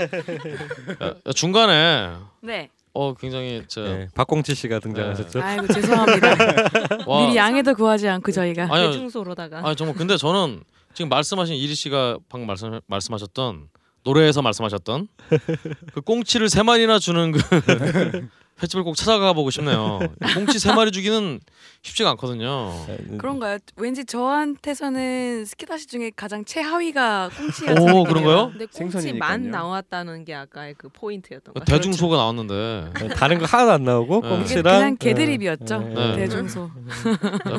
S1: 야, 야, 중간에
S3: 네
S1: 어 굉장히 저
S2: 네, 박공치 씨가 등장하셨죠.
S3: 아이고 죄송합니다
S1: 와,
S3: 미리 양해도 구하지 않고 저희가
S1: 아니요.
S5: 대중소로다가
S1: 아니 정말 근데 저는 지금 말씀하신 이리 씨가 방금 말씀 말씀하셨던 노래에서 말씀하셨던 그 꽁치를 세 마리나 주는 그 횟집을 꼭 찾아가 보고 싶네요. 꽁치 세 마리 주기는 쉽지가 않거든요.
S3: 그런가요? 왠지 저한테서는 스키다시 중에 가장 최하위가 꽁치였어요.
S1: 오 그런가요?
S5: 근데 꽁치
S9: 생선이니까요.
S5: 만 나왔다는 게 아까의 그 포인트였던 것 같아요.
S1: 대중소가 나왔는데
S2: 네, 다른 거 하나도 안 나오고
S1: 네.
S2: 꽁치랑
S3: 그냥 개드립이었죠.
S2: 네.
S1: 네.
S3: 대중소.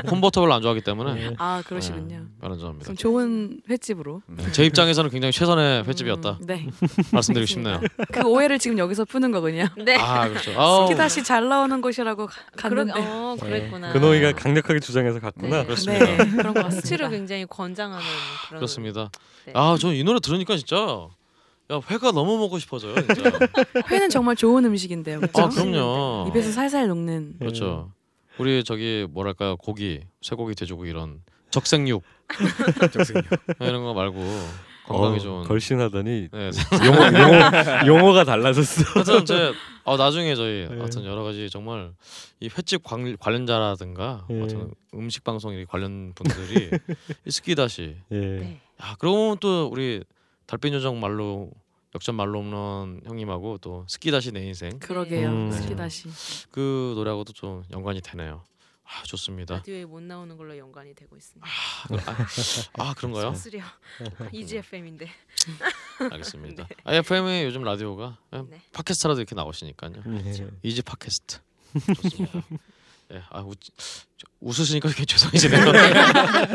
S1: 콘버터블 안 좋아하기 때문에
S3: 아 그러시군요.
S1: 네, 다른 점입니다.
S3: 그럼 좋은 횟집으로.
S1: 제 입장에서는 굉장히 최선의 횟집이었다
S3: 네.
S1: 말씀드리고 싶네요.
S3: 그 오해를 지금 여기서 푸는 거군요.
S5: 네.
S1: 아 그렇죠. 아우,
S3: 스키다시 잘 나오는 곳이라고 가-
S5: 그러,
S3: 갔는데.
S5: 어, 그랬구나.
S2: 근호 이가 강력하게 주장해서 갔구나.
S5: 네.
S1: 그렇습니다.
S3: 네 그런 것
S5: 스치를
S3: 같습니다.
S5: 굉장히 권장하는 그런
S1: 그렇습니다.
S5: 네.
S1: 아저 이 노래 들으니까 진짜 야 회가 너무 먹고 싶어져요. 진짜.
S3: 회는 정말 좋은 음식인데요. 그렇죠?
S1: 아 그럼요.
S3: 입에서 살살 녹는.
S1: 그렇죠. 우리 저기 뭐랄까요 고기, 쇠고기, 돼지고기 이런 적색육 이런 거 말고 건강에
S2: 어,
S1: 좋은.
S2: 걸신하더니
S1: 네.
S2: 용어, 용어 용어 가 달라졌어.
S1: 하여튼 제 어, 나중에 저희
S2: 네.
S1: 하여튼 여러 가지 정말 이 횟집 관, 관련자라든가
S2: 네.
S1: 하여튼 음식 방송 이 관련 분들이 이 스키다시
S2: 예.
S5: 네.
S1: 야 그러고 보면 또 우리 달빛 요정 말로 역전 말로 홈런 형님하고 또 스키 다시 내 인생
S4: 그러게요.
S2: 음.
S4: 스키 다시.
S1: 그 노래하고도 좀 연관이 되네요. 아 좋습니다.
S5: 라디오에 못 나오는 걸로 연관이 되고 있습니다.
S1: 아, 아 그런가요?
S5: 수수려 EGFM인데.
S1: 알겠습니다. 아, FM의 요즘 라디오가
S5: 네.
S1: 팟캐스트라도 이렇게 나오시니까요.
S2: 예.
S1: 이지 팟캐스트 좋습니다. 예, 아 웃, 저- 웃으시니까 되게 죄송해지네요.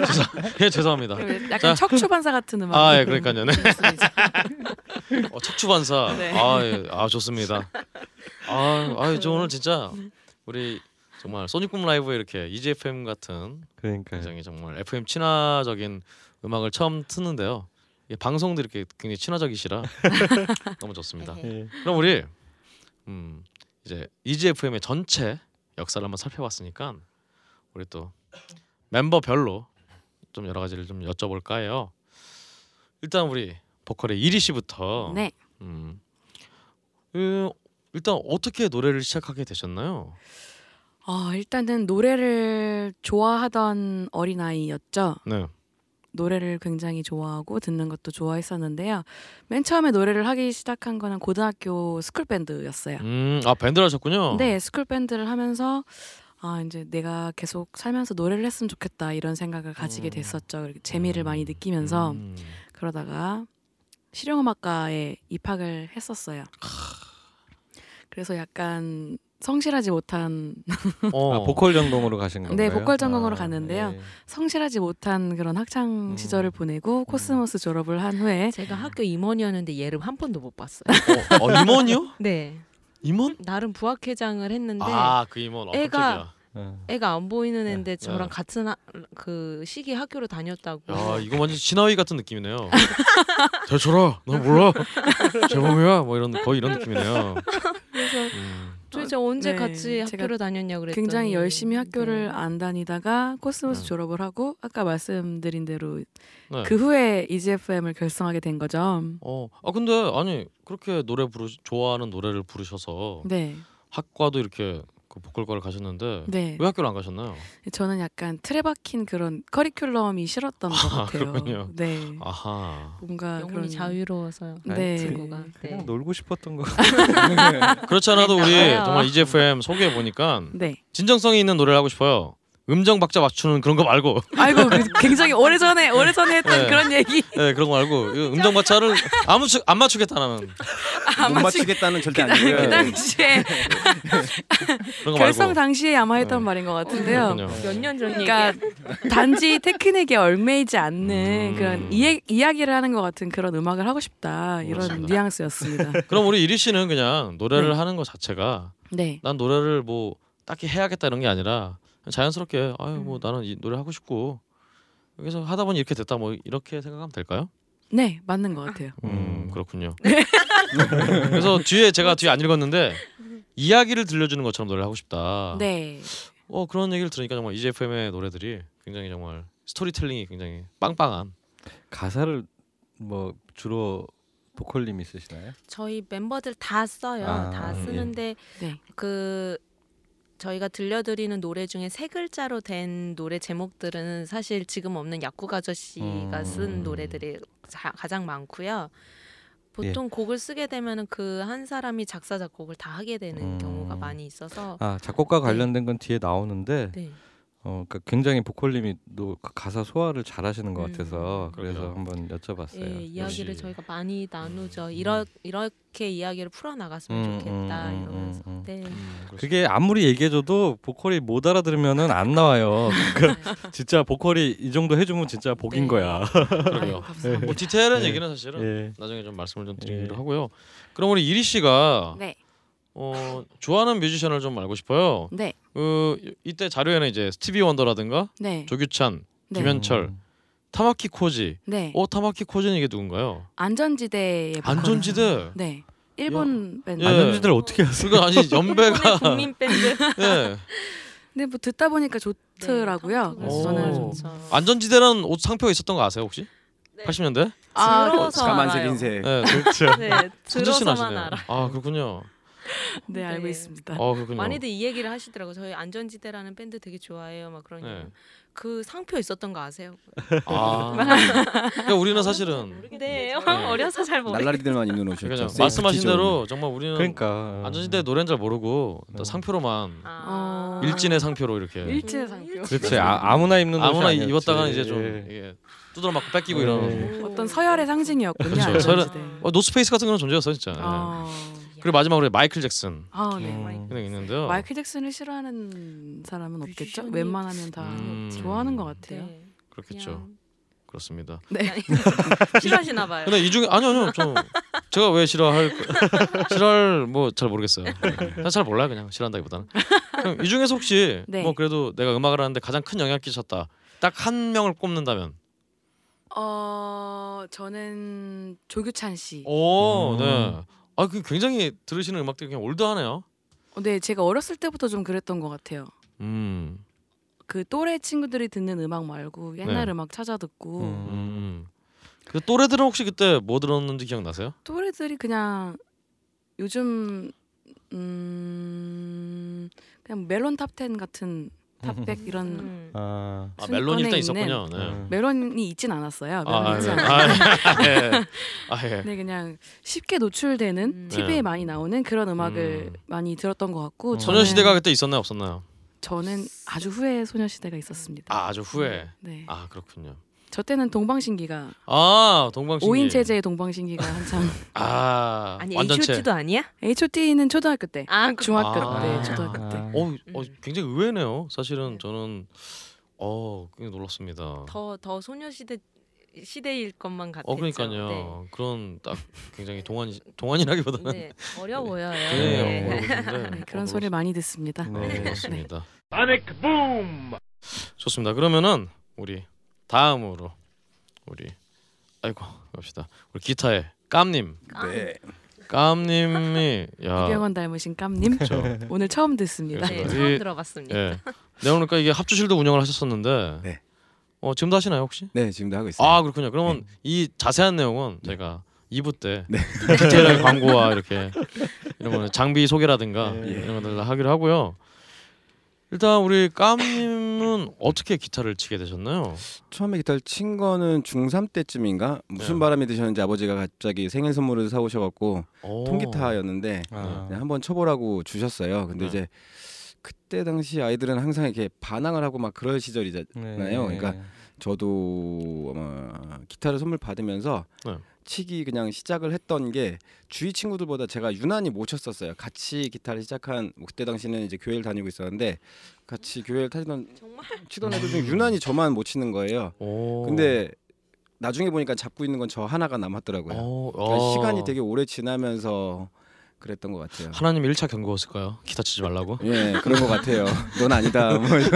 S1: 죄송, 예, 죄송합니다.
S4: 그럼 약간
S1: 자.
S4: 척추반사 같은 음악.
S1: 아, 예, 그러니까요. 네. 어, 척추반사.
S4: 네.
S1: 아, 예, 아 좋습니다. 아, 아, 저 오늘 진짜 우리 정말 소닉붐 라이브에 이렇게 EGFM 같은
S2: 그러니까
S1: 굉장히 정말 FM 친화적인 음악을 처음 듣는데요. 이게 방송도 이렇게 굉장히 친화적이시라 너무 좋습니다.
S2: 예.
S1: 그럼 우리 음, 이제 EGFM의 전체 역사를 한번 살펴봤으니까 우리 또 멤버별로 좀 여러 가지를 좀 여쭤볼까 해요. 일단 우리 보컬의 이리 씨부터
S4: 네.
S1: 음, 그, 일단 어떻게 노래를 시작하게 되셨나요?
S4: 어, 일단은 노래를 좋아하던 어린아이였죠.
S1: 네.
S4: 노래를 굉장히 좋아하고 듣는 것도 좋아했었는데요. 맨 처음에 노래를 하기 시작한 거는 고등학교 스쿨 밴드였어요.
S1: 음, 아 밴드를 하셨군요.
S4: 네, 스쿨 밴드를 하면서 아 이제 내가 계속 살면서 노래를 했으면 좋겠다 이런 생각을 가지게
S1: 음.
S4: 됐었죠. 재미를 많이 느끼면서
S1: 음.
S4: 그러다가 실용음악과에 입학을 했었어요. 그래서 약간 성실하지 못한
S1: 어.
S2: 아, 보컬 전공으로 가신 건가요?
S4: 네, 보컬 전공으로 갔는데요.
S2: 예.
S4: 성실하지 못한 그런 학창
S2: 음.
S4: 시절을 보내고 코스모스 졸업을 한 후에
S5: 제가 학교 임원이었는데 얘를 한 번도 못 봤어요.
S1: 어, 어, 임원이요?
S5: 네.
S1: 임원?
S5: 나름 부학회장을 했는데
S1: 아, 그 임원. 어,
S5: 애가-.
S2: 어.
S5: 애가 안 보이는 애인데 저랑
S1: 네.
S5: 같은 하, 그 시기 학교로 다녔다고.
S1: 야, 이거 완전 신하위 같은 느낌이네요. 잘 쳐라. 너 몰라. 제범이야. 뭐 이런 거의 이런 느낌이네요.
S5: 그래서
S1: 음.
S5: 도대체 언제
S4: 네,
S5: 같이 학교를 다녔냐 그랬더니
S4: 굉장히 열심히 학교를
S5: 네.
S4: 안 다니다가 코스모스
S1: 네.
S4: 졸업을 하고 아까 말씀드린 대로
S1: 네.
S4: 그 후에 EGFM을 결성하게 된 거죠.
S1: 어, 아 근데 아니 그렇게 노래 부르 좋아하는 노래를 부르셔서
S4: 네,
S1: 학과도 이렇게 그 보컬과를 가셨는데
S4: 네.
S1: 왜 학교를 안 가셨나요?
S4: 저는 약간 틀에 박힌 그런 커리큘럼이 싫었던 것
S1: 아,
S4: 같아요.
S1: 그렇군요.
S4: 네,
S1: 아하.
S4: 뭔가
S5: 영혼이
S4: 그런
S5: 자유로워서요.
S4: 네.
S5: 친구가.
S2: 그냥
S5: 네.
S2: 놀고 싶었던 거.
S1: 그렇지 않아도 우리. 정말 EGFM 소개해 보니까
S4: 네.
S1: 진정성이 있는 노래를 하고 싶어요. 음정 박자 맞추는 그런 거 말고,
S4: 아이고 그 굉장히 오래 전에 오래 전에 했던
S1: 네.
S4: 그런 얘기
S1: 네 그런 거 말고 이 음정 박자를 아무 추- 안 맞추겠다 나는
S3: 안못
S4: 맞추-
S3: 맞추 겠다는 절대
S4: 그,
S3: 아니고요.
S4: 그 당시에
S1: 그런 거
S4: 결성. 당시에 아마 했던
S1: 네.
S4: 말인 것 같은데요.
S5: 몇 년 전
S4: 그러니까. 단지 테크닉에 얽매이지 않는
S1: 음.
S4: 그런 이해, 이야기를 하는 것 같은 그런 음악을 하고 싶다 이런
S1: 그렇습니다.
S4: 뉘앙스였습니다.
S1: 그럼 우리 이리 씨는 그냥 노래를
S4: 네.
S1: 하는 것 자체가
S4: 네,
S1: 난 노래를 뭐 딱히 해야겠다 이런 게 아니라 자연스럽게 아유 뭐
S4: 음.
S1: 나는 이 노래 하고 싶고 여기서 하다 보니 이렇게 됐다 뭐 이렇게 생각하면 될까요?
S4: 네 맞는 것 같아요.
S1: 음 그렇군요. 그래서 뒤에 제가 뒤에 안 읽었는데 이야기를 들려주는 것처럼 노래를 하고 싶다.
S4: 네,
S1: 어 그런 얘기를 들으니까 정말 EGFM의 노래들이 굉장히 정말 스토리텔링이 굉장히 빵빵한.
S2: 가사를 뭐 주로 보컬님이 쓰시나요?
S5: 저희 멤버들 다 써요.
S2: 아,
S5: 다
S2: 예.
S5: 쓰는데
S4: 네.
S5: 그 저희가 들려드리는 노래 중에 세 글자로 된 노래 제목들은 사실 지금 없는 약국 아저씨가
S2: 음.
S5: 쓴 노래들이 자- 가장 많고요. 보통 곡을 쓰게 되면은 그한 사람이 작사 작곡을 다 하게 되는
S2: 음.
S5: 경우가 많이 있어서
S2: 아 작곡가
S5: 네.
S2: 관련된 건 뒤에 나오는데
S5: 네.
S2: 어 그러니까 굉장히 보컬님이 또그 가사 소화를 잘 하시는 것
S5: 음.
S2: 같아서 그래서
S1: 그럼요.
S2: 한번 여쭤봤어요.
S5: 예, 이야기를
S1: 역시.
S5: 저희가 많이 나누죠. 이러 이렇게 이야기를 풀어 나갔으면
S2: 음,
S5: 좋겠다
S2: 음, 음,
S5: 이러면서.
S2: 음, 음.
S5: 네.
S2: 그게 아무리 얘기해줘도 보컬이 못 알아들으면은 안 나와요. 그러니까 진짜 보컬이 이 정도 해주면 진짜 복인
S5: 네.
S2: 거야.
S1: 그러게요. 뭐 디테일한
S2: 네.
S1: 얘기는 사실은
S2: 예.
S1: 나중에 좀 말씀을 좀 드리기로
S2: 예.
S1: 하고요. 그럼 우리 이리 씨가
S4: 네,
S1: 어, 좋아하는 뮤지션을 좀 알고 싶어요.
S4: 네,
S1: 그 이때 자료에는 이제 스티비 원더라든가
S4: 네,
S1: 조규찬,
S4: 네,
S1: 김현철,
S2: 음.
S1: 타마키 코지.
S4: 네.
S1: 어 타마키 코지는 이게 누군가요?
S4: 안전지대의 보컬.
S1: 안전지대.
S4: 네, 일본 밴드.
S1: 예.
S2: 안전지대를 어떻게 아세요?
S1: 그거 아니 연배가
S5: 국민 밴드.
S1: 예.
S4: 근데 뭐 듣다 보니까 좋더라고요.
S5: 네,
S4: 그래서
S1: 오.
S4: 저는
S5: 좋죠.
S1: 안전지대라는 옷 상표가 있었던 거 아세요 혹시?
S5: 네.
S1: 80년대?
S4: 아,
S5: 들어서
S3: 까만색
S5: 알아요.
S3: 흰색.
S1: 네, 그렇죠.
S5: 네, 들어서만. 알아.
S1: 아 그렇군요.
S4: 네, 알고
S5: 네.
S4: 있습니다.
S1: 어.
S5: 많이들 이 얘기를 하시더라고. 저희 안전지대라는 밴드 되게 좋아해요. 막 그러니
S1: 네.
S5: 그 상표 있었던 거 아세요?
S1: 아. 그러니까 우리는 사실은
S5: 네,
S1: 네.
S5: 어려서 잘 모르.
S3: 날라리들만 입는 옷이었죠.
S1: 그러니까 말씀하신
S3: 존.
S1: 대로 정말 우리는
S2: 그러니까
S1: 안전지대 노래는 잘 모르고 또
S2: 음.
S1: 상표로만
S5: 아.
S1: 일진의 상표로 이렇게
S4: 일제 상표.
S2: 그렇지 아, 아무나 입는 옷이
S1: 아무나. 입었다가는 이제 좀
S2: 예.
S1: 두드려 맞고 뺏기고
S2: 네.
S1: 이런
S4: 어떤 서열의 상징이었군요.
S1: 그렇죠.
S4: 안전지대.
S1: 어, 노스페이스 같은 거는 존재했어 진짜. 네.
S4: 아,
S1: 그리고 마지막으로 마이클 잭슨
S4: 아, 네.
S2: 음.
S1: 그냥 있는데요.
S4: 마이클 잭슨을 싫어하는 사람은 없겠죠?
S5: 뮤지션이-
S4: 웬만하면 다
S1: 음.
S4: 좋아하는 것 같아요.
S5: 네.
S1: 그렇겠죠.
S5: 그냥
S1: 그렇습니다.
S4: 네.
S5: 싫어하시나 봐요.
S1: 근데 이 중에 아니요 아니요 좀 제가 왜 싫어할 싫어할 뭐 잘 모르겠어요. 네. 잘 몰라요 그냥 싫어한다기보다는. 그럼 이 중에서 혹시
S4: 네.
S1: 뭐 그래도 내가 음악을 하는데 가장 큰 영향을 끼쳤다. 딱 한 명을 꼽는다면.
S4: 어, 저는 조규찬 씨.
S1: 오
S2: 음.
S1: 네. 아 그 굉장히 들으시는 음악들이 그냥 올드하네요.
S4: 어, 네, 제가 어렸을 때부터 좀 그랬던 것 같아요.
S1: 음.
S4: 그 또래 친구들이 듣는 음악 말고 옛날
S1: 네.
S4: 음악 찾아 듣고
S2: 음.
S1: 음. 그 또래들은 혹시 그때 뭐 들었는지 기억나세요?
S4: 또래들이 그냥 요즘 음 그냥 멜론 탑10 같은 탑백 이런
S5: 음.
S2: 아,
S1: 아 멜론이 일단 있었군요. 네.
S2: 음.
S4: 멜론이 있진 않았어요. 멜론
S1: 아, 네.
S4: 아,
S1: 예. 아, 예.
S4: 네, 그냥 쉽게 노출되는
S5: 음.
S4: TV에
S1: 네.
S4: 많이 나오는 그런 음악을
S1: 음.
S4: 많이 들었던 것 같고
S2: 음.
S1: 소녀시대가 그때 있었나요, 없었나요?
S4: 저는 아주 후에 소녀시대가 있었습니다.
S1: 아, 아주 후에.
S4: 네,
S1: 아, 그렇군요.
S4: 저 때는 동방신기가
S1: 아, 동방신기.
S4: 5인 체제의 동방신기가 한참
S1: 아,
S5: 아니
S1: 완전체.
S5: H.O.T.도 아니야?
S4: H.O.T.는 초등학교 때,
S5: 아, 그-
S4: 중학교
S1: 아.
S4: 때, 초등학교 때.
S2: 아.
S1: 어,
S5: 음.
S1: 어, 굉장히 의외네요. 사실은 저는 어, 굉장히 놀랐습니다.
S5: 더 더 소녀시대 시대일 것만 같았죠.
S1: 어, 그러니까요. 그런 딱 굉장히 동안 동안이라기보다는
S5: 네. 네. 어려 보여요.
S1: 굉장히
S5: 네.
S1: 어려
S4: 네, 그런
S1: 어,
S4: 소리를 많이 듣습니다.
S2: 네.
S1: 그렇습니다. 좋습니다. 그러면은 우리 다음으로 우리 아이고 갑시다. 우리 기타의 깜님.
S3: 네.
S1: 깜님이 야.
S4: 이병헌 닮으신 깜님
S1: 그렇죠.
S4: 오늘 처음 듣습니다.
S5: 네. 처음
S1: 이-
S5: 들어봤습니다.
S1: 예. 내가 그러니까 이게 합주실도 운영을 하셨었는데
S3: 네.
S1: 어 지금도 하시나요 혹시?
S3: 네, 지금도 하고 있어요.
S1: 아 그렇군요. 그러면 이 자세한 내용은 제가 2부 때
S3: 네.
S1: 디테일하게 광고와 이렇게 이런 거는 장비 소개라든가
S2: 네.
S1: 이런 것들 다 하기로 하고요. 일단 우리 깜님 은 어떻게 기타를 치게 되셨나요?
S3: 처음에 기타를 친 거는 중3 때쯤인가 무슨
S1: 네.
S3: 바람이 드셨는지 아버지가 갑자기 생일 선물을 사오셔갖고
S1: 오.
S3: 통기타였는데
S2: 아.
S3: 한번 쳐보라고 주셨어요. 근데
S1: 네.
S3: 이제 그때 당시 아이들은 항상 이렇게 반항을 하고 막 그럴 시절이잖아요.
S2: 네.
S3: 그러니까 저도 아마 기타를 선물 받으면서
S1: 네.
S3: 치기 그냥 시작을 했던 게 주위 친구들보다 제가 유난히 못 쳤었어요. 같이 기타를 시작한 뭐 그때 당시는 이제 교회를 다니고 있었는데 같이 교회를 타던
S5: 정말
S3: 치던 애들 중에 유난히 저만 못 치는 거예요.
S1: 오.
S3: 근데 나중에 보니까 잡고 있는 건 저 하나가 남았더라고요.
S1: 오,
S3: 그러니까
S1: 어.
S3: 시간이 되게 오래 지나면서 그랬던 것 같아요.
S1: 하나님 1차 경고였을까요? 기타 치지 말라고.
S3: 예, 그런 것 같아요. 넌 아니다. 뭐 이런.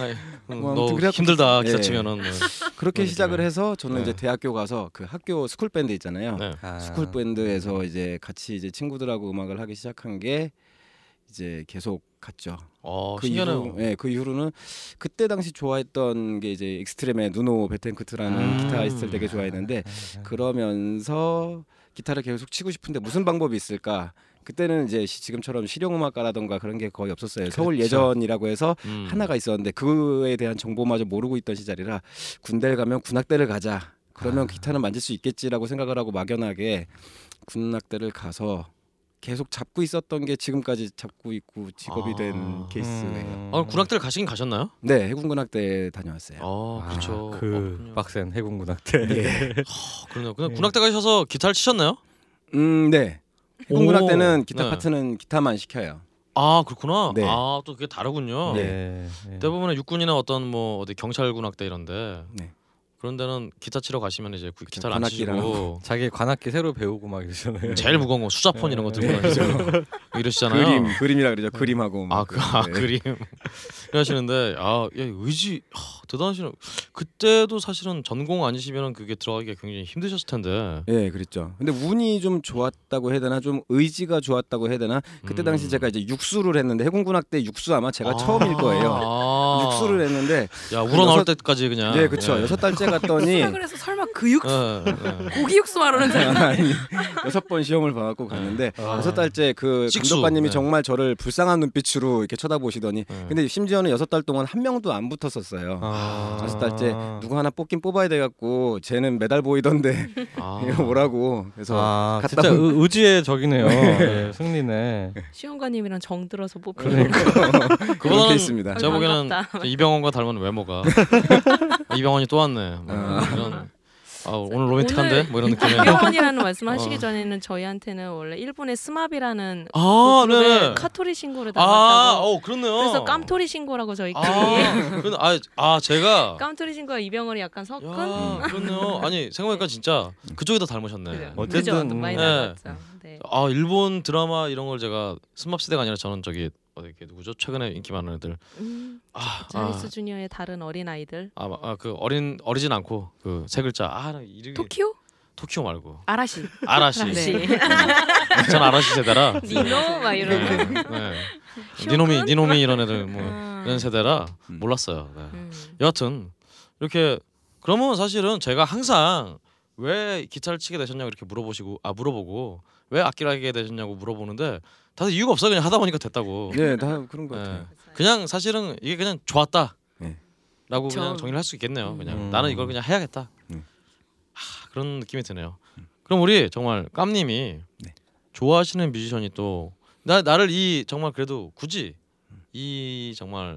S1: 아이, 음, 뭐너
S3: 아무튼 그래갖고
S1: 힘들다
S3: 예.
S1: 기타 치면은. 네.
S3: 그렇게 시작을. 해서 저는
S1: 네.
S3: 이제 대학교 가서 그 학교 스쿨 밴드 있잖아요.
S1: 네.
S2: 아.
S3: 스쿨 밴드에서 이제 같이 이제 친구들하고 음악을 하기 시작한 게 이제 계속 갔죠.
S1: 어,
S3: 그
S1: 신기하네요.
S3: 이후, 예, 그 이후로는 그때 당시 좋아했던 게 이제 익스트림의 누노 베텐코트라는
S1: 음.
S3: 기타리스트를 되게 좋아했는데 그러면서 기타를 계속 치고 싶은데 무슨 방법이 있을까? 그때는 이제 시- 지금처럼 실용음악가라던가 그런 게 거의 없었어요. 서울
S1: 그렇죠.
S3: 예전이라고 해서
S1: 음.
S3: 하나가 있었는데 그에 대한 정보마저 모르고 있던 시절이라 군대를 가면 군악대를 가자. 그러면
S2: 아.
S3: 기타는 만질 수 있겠지라고 생각을 하고 막연하게 군악대를 가서 계속 잡고 있었던 게 지금까지 잡고 있고 직업이
S1: 아.
S3: 된 케이스예요.
S2: 음.
S1: 아, 군악대를 가시긴 가셨나요?
S3: 네, 해군 군악대 다녀왔어요.
S1: 아, 그렇죠.
S2: 그
S1: 그렇군요.
S2: 빡센 해군 군악대.
S3: 예.
S1: 어, 그러네요. 그냥
S2: 네.
S1: 군악대 가셔서 기타를 치셨나요?
S3: 음, 네. 해군군악대는
S1: 오,
S3: 기타
S1: 네.
S3: 파트는 기타만 시켜요.
S1: 아, 그렇구나.
S3: 네.
S1: 아, 또 그게 다르군요.
S2: 네. 네.
S1: 대부분의 육군이나 어떤 뭐 어디 경찰 군악대 이런데
S3: 네.
S1: 그런 데는 기타 치러 가시면 이제 그 기타를 안 치시고
S2: 자기 관악기 새로 배우고 막 이러잖아요.
S1: 제일 무거운 거 수자폰 이런 거 들고
S2: 네.
S1: 다니시고 이러시잖아요.
S3: 그림, 그림이라 그러죠. 그림하고.
S1: 아,
S3: 뭐
S1: 그, 아
S3: 네.
S1: 그림 이러시는데 아, 야, 의지 하, 대단하시네. 그때도 사실은 전공 아니시면 그게 들어가기가 굉장히 힘드셨을 텐데.
S3: 예, 그랬죠. 근데 운이 좀 좋았다고 해야 되나, 좀 의지가 좋았다고 해야 되나. 그때
S1: 음.
S3: 당시 제가 이제 육수를 했는데 해군군악대 육수 아마 제가
S1: 아.
S3: 처음일 거예요.
S1: 아.
S3: 육수를 했는데
S1: 야 우러 나올
S3: 여섯-
S1: 때까지 그냥.
S3: 네 그렇죠
S1: 예.
S3: 여섯 달째 갔더니
S4: 그래서 설마 그 육수
S1: 예, 예.
S4: 고기 육수 말하는 줄
S3: 아니 여섯 번 시험을 봐갖고 갔는데
S2: 아.
S3: 여섯 달째 그. 감독관님이
S1: 네.
S3: 정말 저를 불쌍한 눈빛으로 이렇게 쳐다보시더니
S1: 네.
S3: 근데 심지어는 여섯 달 동안 한 명도 안 붙었었어요.
S2: 아.
S3: 여섯 달째 누구 하나 뽑긴 뽑아야 돼갖고 쟤는 메달 보이던데
S1: 아.
S3: 이거 뭐라고 그래서
S2: 아,
S3: 갔다
S2: 진짜
S3: 온-
S2: 의, 의지의 적이네요. 네, 승리네.
S5: 시험관님이랑 정 들어서 뽑고
S2: 그러니까.
S3: 그렇게
S1: 그보다는
S3: 있습니다.
S1: 제가 보기에는 이병헌과 닮은 외모가 이병헌이 또 왔네. 뭐
S3: 아.
S1: 이런 아, 오늘 로맨틱한데 뭐 이런 느낌의.
S5: 이병헌이라는 말씀하시기
S1: 어.
S5: 전에는 저희한테는 원래 일본의 스마비라는
S1: 아,
S5: 그룹의
S1: 네네.
S5: 카토리 신고를
S1: 아,
S5: 담았다고.
S1: 어 그렇네요.
S5: 그래서 깜토리 신고라고 저희끼리
S1: 아, 아, 아 제가
S5: 깜토리 신고와 이병헌이 약간 섞은
S1: 야, 그렇네요. 아니 생각해보니까 진짜 그쪽이 더 닮으셨네.
S5: 그죠?
S2: 어쨌든,
S5: 그죠? 많이
S1: 네.
S5: 닮았죠. 네.
S1: 아 일본 드라마 이런 걸 제가 스맙 세대가 아니라 저는 저기 어디 이렇게 누구죠? 최근에 인기 많은 애들.
S5: 음,
S1: 아,
S5: 자리스 주니어의 다른 어린 아이들.
S1: 아, 아, 그 어린 어리진 않고 그 세 글자. 아, 나 이름이
S4: 토키오
S1: 토키오 말고
S4: 아라시
S1: 아라시.
S5: 네.
S1: 전 아라시 세대라.
S5: 니노 막 이런.
S1: 네. 네. 니노미 니노미 이런 애들 뭐
S5: 음.
S1: 이런 세대라
S3: 음.
S1: 몰랐어요. 네.
S5: 음.
S1: 여하튼 이렇게 그러면 사실은 제가 항상 왜 기타를 치게 되셨냐고 이렇게 물어보시고 아 물어보고 왜 악기를 하게 되셨냐고 물어보는데 다들 이유가 없어 그냥 하다 보니까 됐다고.
S3: 네, 다 그런 것
S1: 네.
S3: 같아요.
S1: 그냥 사실은 이게 그냥 좋았다.
S3: 네.
S1: 라고. 그냥 정리를 할 수 있겠네요. 그냥
S2: 음.
S1: 나는 이걸 그냥 해야겠다.
S3: 음.
S1: 하, 그런 느낌이 드네요. 그럼 우리 정말 깜님이
S3: 네.
S1: 좋아하시는 뮤지션이 또 나 나를 이 정말 그래도 굳이 이 정말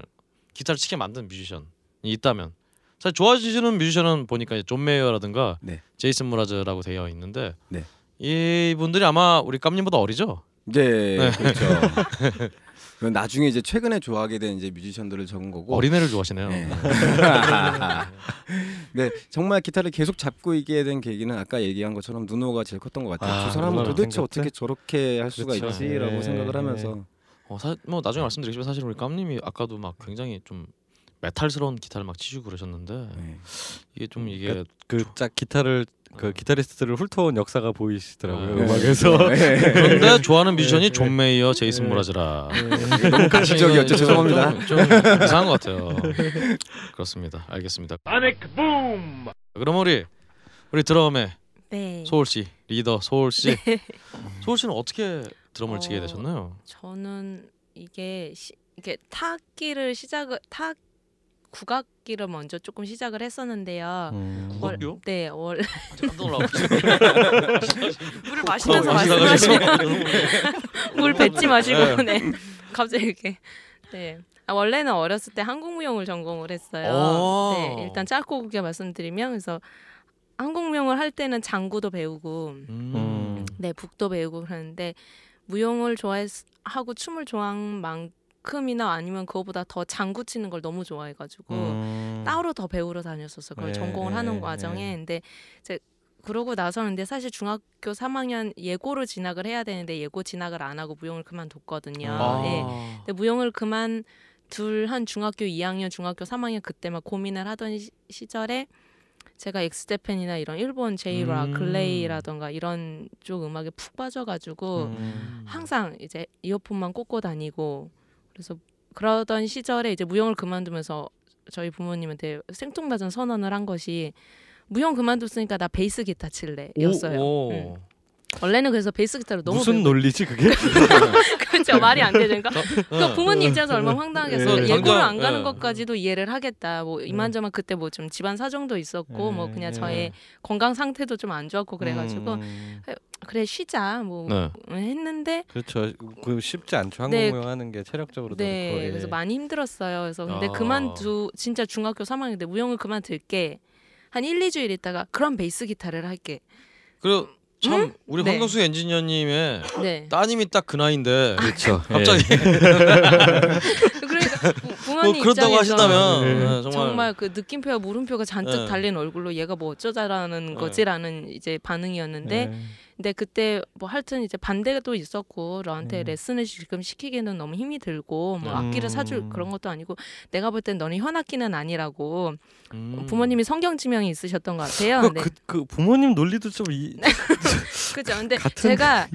S1: 기타를 치게 만든 뮤지션이 있다면 사실 좋아하시는 뮤지션은 보니까 이제 존 메이어라든가
S3: 네.
S1: 제이슨 무라즈라고 되어 있는데
S3: 네.
S1: 이분들이 아마 우리 깜님보다 어리죠?
S3: 네, 그렇죠. 그건 나중에 이제 최근에 좋아하게 된 이제 뮤지션들을 적은 거고
S1: 어린애를 좋아하시네요.
S3: 네. 네, 정말 기타를 계속 잡고 있게 된 계기는 아까 얘기한 것처럼 누노가 제일 컸던 것 같아요.
S2: 아,
S3: 저 사람은 도대체
S2: 생각해?
S3: 어떻게 저렇게 할 수가
S2: 그렇죠.
S3: 있지라고
S2: 네.
S3: 생각을 하면서
S1: 어, 사, 뭐 나중에 말씀드리지만 사실 우리 깜님이 아까도 막 굉장히 좀 메탈스러운 기타를 막 치시고 그러셨는데
S3: 네.
S1: 이게 좀 이게
S2: 그짝 기타를 그 기타리스트를 훑어온 역사가 보이시더라고요
S1: 네.
S2: 음악에서.
S3: 네.
S1: 그런데 좋아하는 뮤지션이
S2: 네.
S1: 존 메이어, 제이슨
S2: 네.
S1: 무라즈라.
S3: 너무 가식적이었죠. 죄송합니다.
S1: 좀, 좀 이상한 것 같아요. 그렇습니다. 알겠습니다. 그럼 우리 우리 드럼의
S5: 네.
S1: 소울 씨 리더 소울 씨.
S5: 네.
S1: 소울 씨는 어떻게 드럼을 치게
S5: 어,
S1: 되셨나요?
S5: 저는 이게 시, 이게 타악기를 시작을 타악 국악기를 먼저 조금 시작을 했었는데요.
S2: 음.
S5: 월-
S1: 국악기요?
S5: 네, 월
S1: 깜짝 놀라고.
S4: 물을 마시면서
S1: 어,
S4: 말씀하시고
S5: 물 뱉지 마시고
S1: 네.
S5: 네. 갑자기 이렇게 네. 아, 원래는 어렸을 때 한국무용을 전공을 했어요.
S1: 오.
S5: 네, 일단 짧고 굵게 말씀드리면 그래서 한국무용을 할 때는 장구도 배우고
S1: 음.
S5: 네 북도 배우고 그러는데 무용을 좋아하고 춤을 좋아한 만 큼이나 아니면 그거보다 더 장구 치는 걸 너무 좋아해가지고
S2: 음.
S5: 따로 더 배우러 다녔었어요. 그걸
S2: 네,
S5: 전공을
S2: 네,
S5: 하는
S2: 네.
S5: 과정에 근데 이제 그러고 나서는 근데 사실 중학교 3학년 예고를 진학을 해야 되는데 예고 진학을 안 하고 무용을 그만뒀거든요.
S1: 아.
S5: 예. 근데 무용을 그만 둘 한 중학교 2학년, 중학교 3학년 그때 막 고민을 하던 시, 시절에 제가 엑스제팬이나 이런 일본 제이락,
S1: 음.
S5: 글레이라던가 이런 쪽 음악에 푹 빠져가지고
S2: 음.
S5: 항상 이제 이어폰만 꽂고 다니고 그래서 그러던 시절에 이제 무용을 그만두면서 저희 부모님한테 생뚱맞은 선언을 한 것이 무용 그만뒀으니까 나 베이스 기타 칠래였어요.
S1: 오, 오.
S5: 음. 원래는 그래서 베이스 기타를 너무
S2: 무슨
S5: 배우고
S2: 논리지 그게?
S5: 그렇죠 말이 안 되니까
S1: 네.
S5: 그러니까 부모님 입장에서 얼마나 황당하겠어요.
S1: 네,
S5: 예고를
S1: 당장,
S5: 안 가는
S1: 네.
S5: 것까지도 이해를 하겠다. 뭐 이만저만 그때 뭐 좀 집안 사정도 있었고 뭐 그냥 저의 건강 상태도 좀 안 좋았고 그래가지고
S2: 음.
S5: 그래 쉬자 뭐
S1: 네.
S5: 했는데
S2: 그렇죠. 그 쉽지 않죠.
S5: 네.
S2: 한국 무용 하는 게 체력적으로도
S5: 네
S2: 그렇고. 예.
S5: 그래서 많이 힘들었어요. 그래서 근데
S1: 아.
S5: 그만두 진짜 중학교 3학년 때 무용을 그만둘게 한 1, 2주일 있다가 그럼 베이스 기타를 할게.
S1: 그리고 참
S5: 음?
S1: 우리
S5: 네.
S1: 황경수 엔지니어님의
S5: 네.
S1: 따님이 딱 그 나이인데
S2: 그렇죠.
S1: 갑자기
S5: 그러니까 부-
S1: 뭐 그렇다고 하신다면
S2: 네.
S1: 네,
S5: 정말,
S1: 정말,
S5: 그 느낌표와 물음표가 잔뜩
S1: 네.
S5: 달린 얼굴로 얘가 뭐 어쩌자라는
S1: 네.
S5: 거지라는 이제 반응이었는데
S2: 네.
S5: 근데 그때 뭐 하여튼 이제 반대도 있었고 너한테
S2: 음.
S5: 레슨을 지금 시키기에는 너무 힘이 들고 뭐
S1: 음.
S5: 악기를 사줄 그런 것도 아니고 내가 볼 땐 너는 현악기는 아니라고
S1: 음.
S5: 부모님이 성경 지명이 있으셨던 것 같아요.
S2: 그,
S5: 네.
S2: 그, 그 부모님 논리도 좀 이,
S5: 그죠. 근데 제가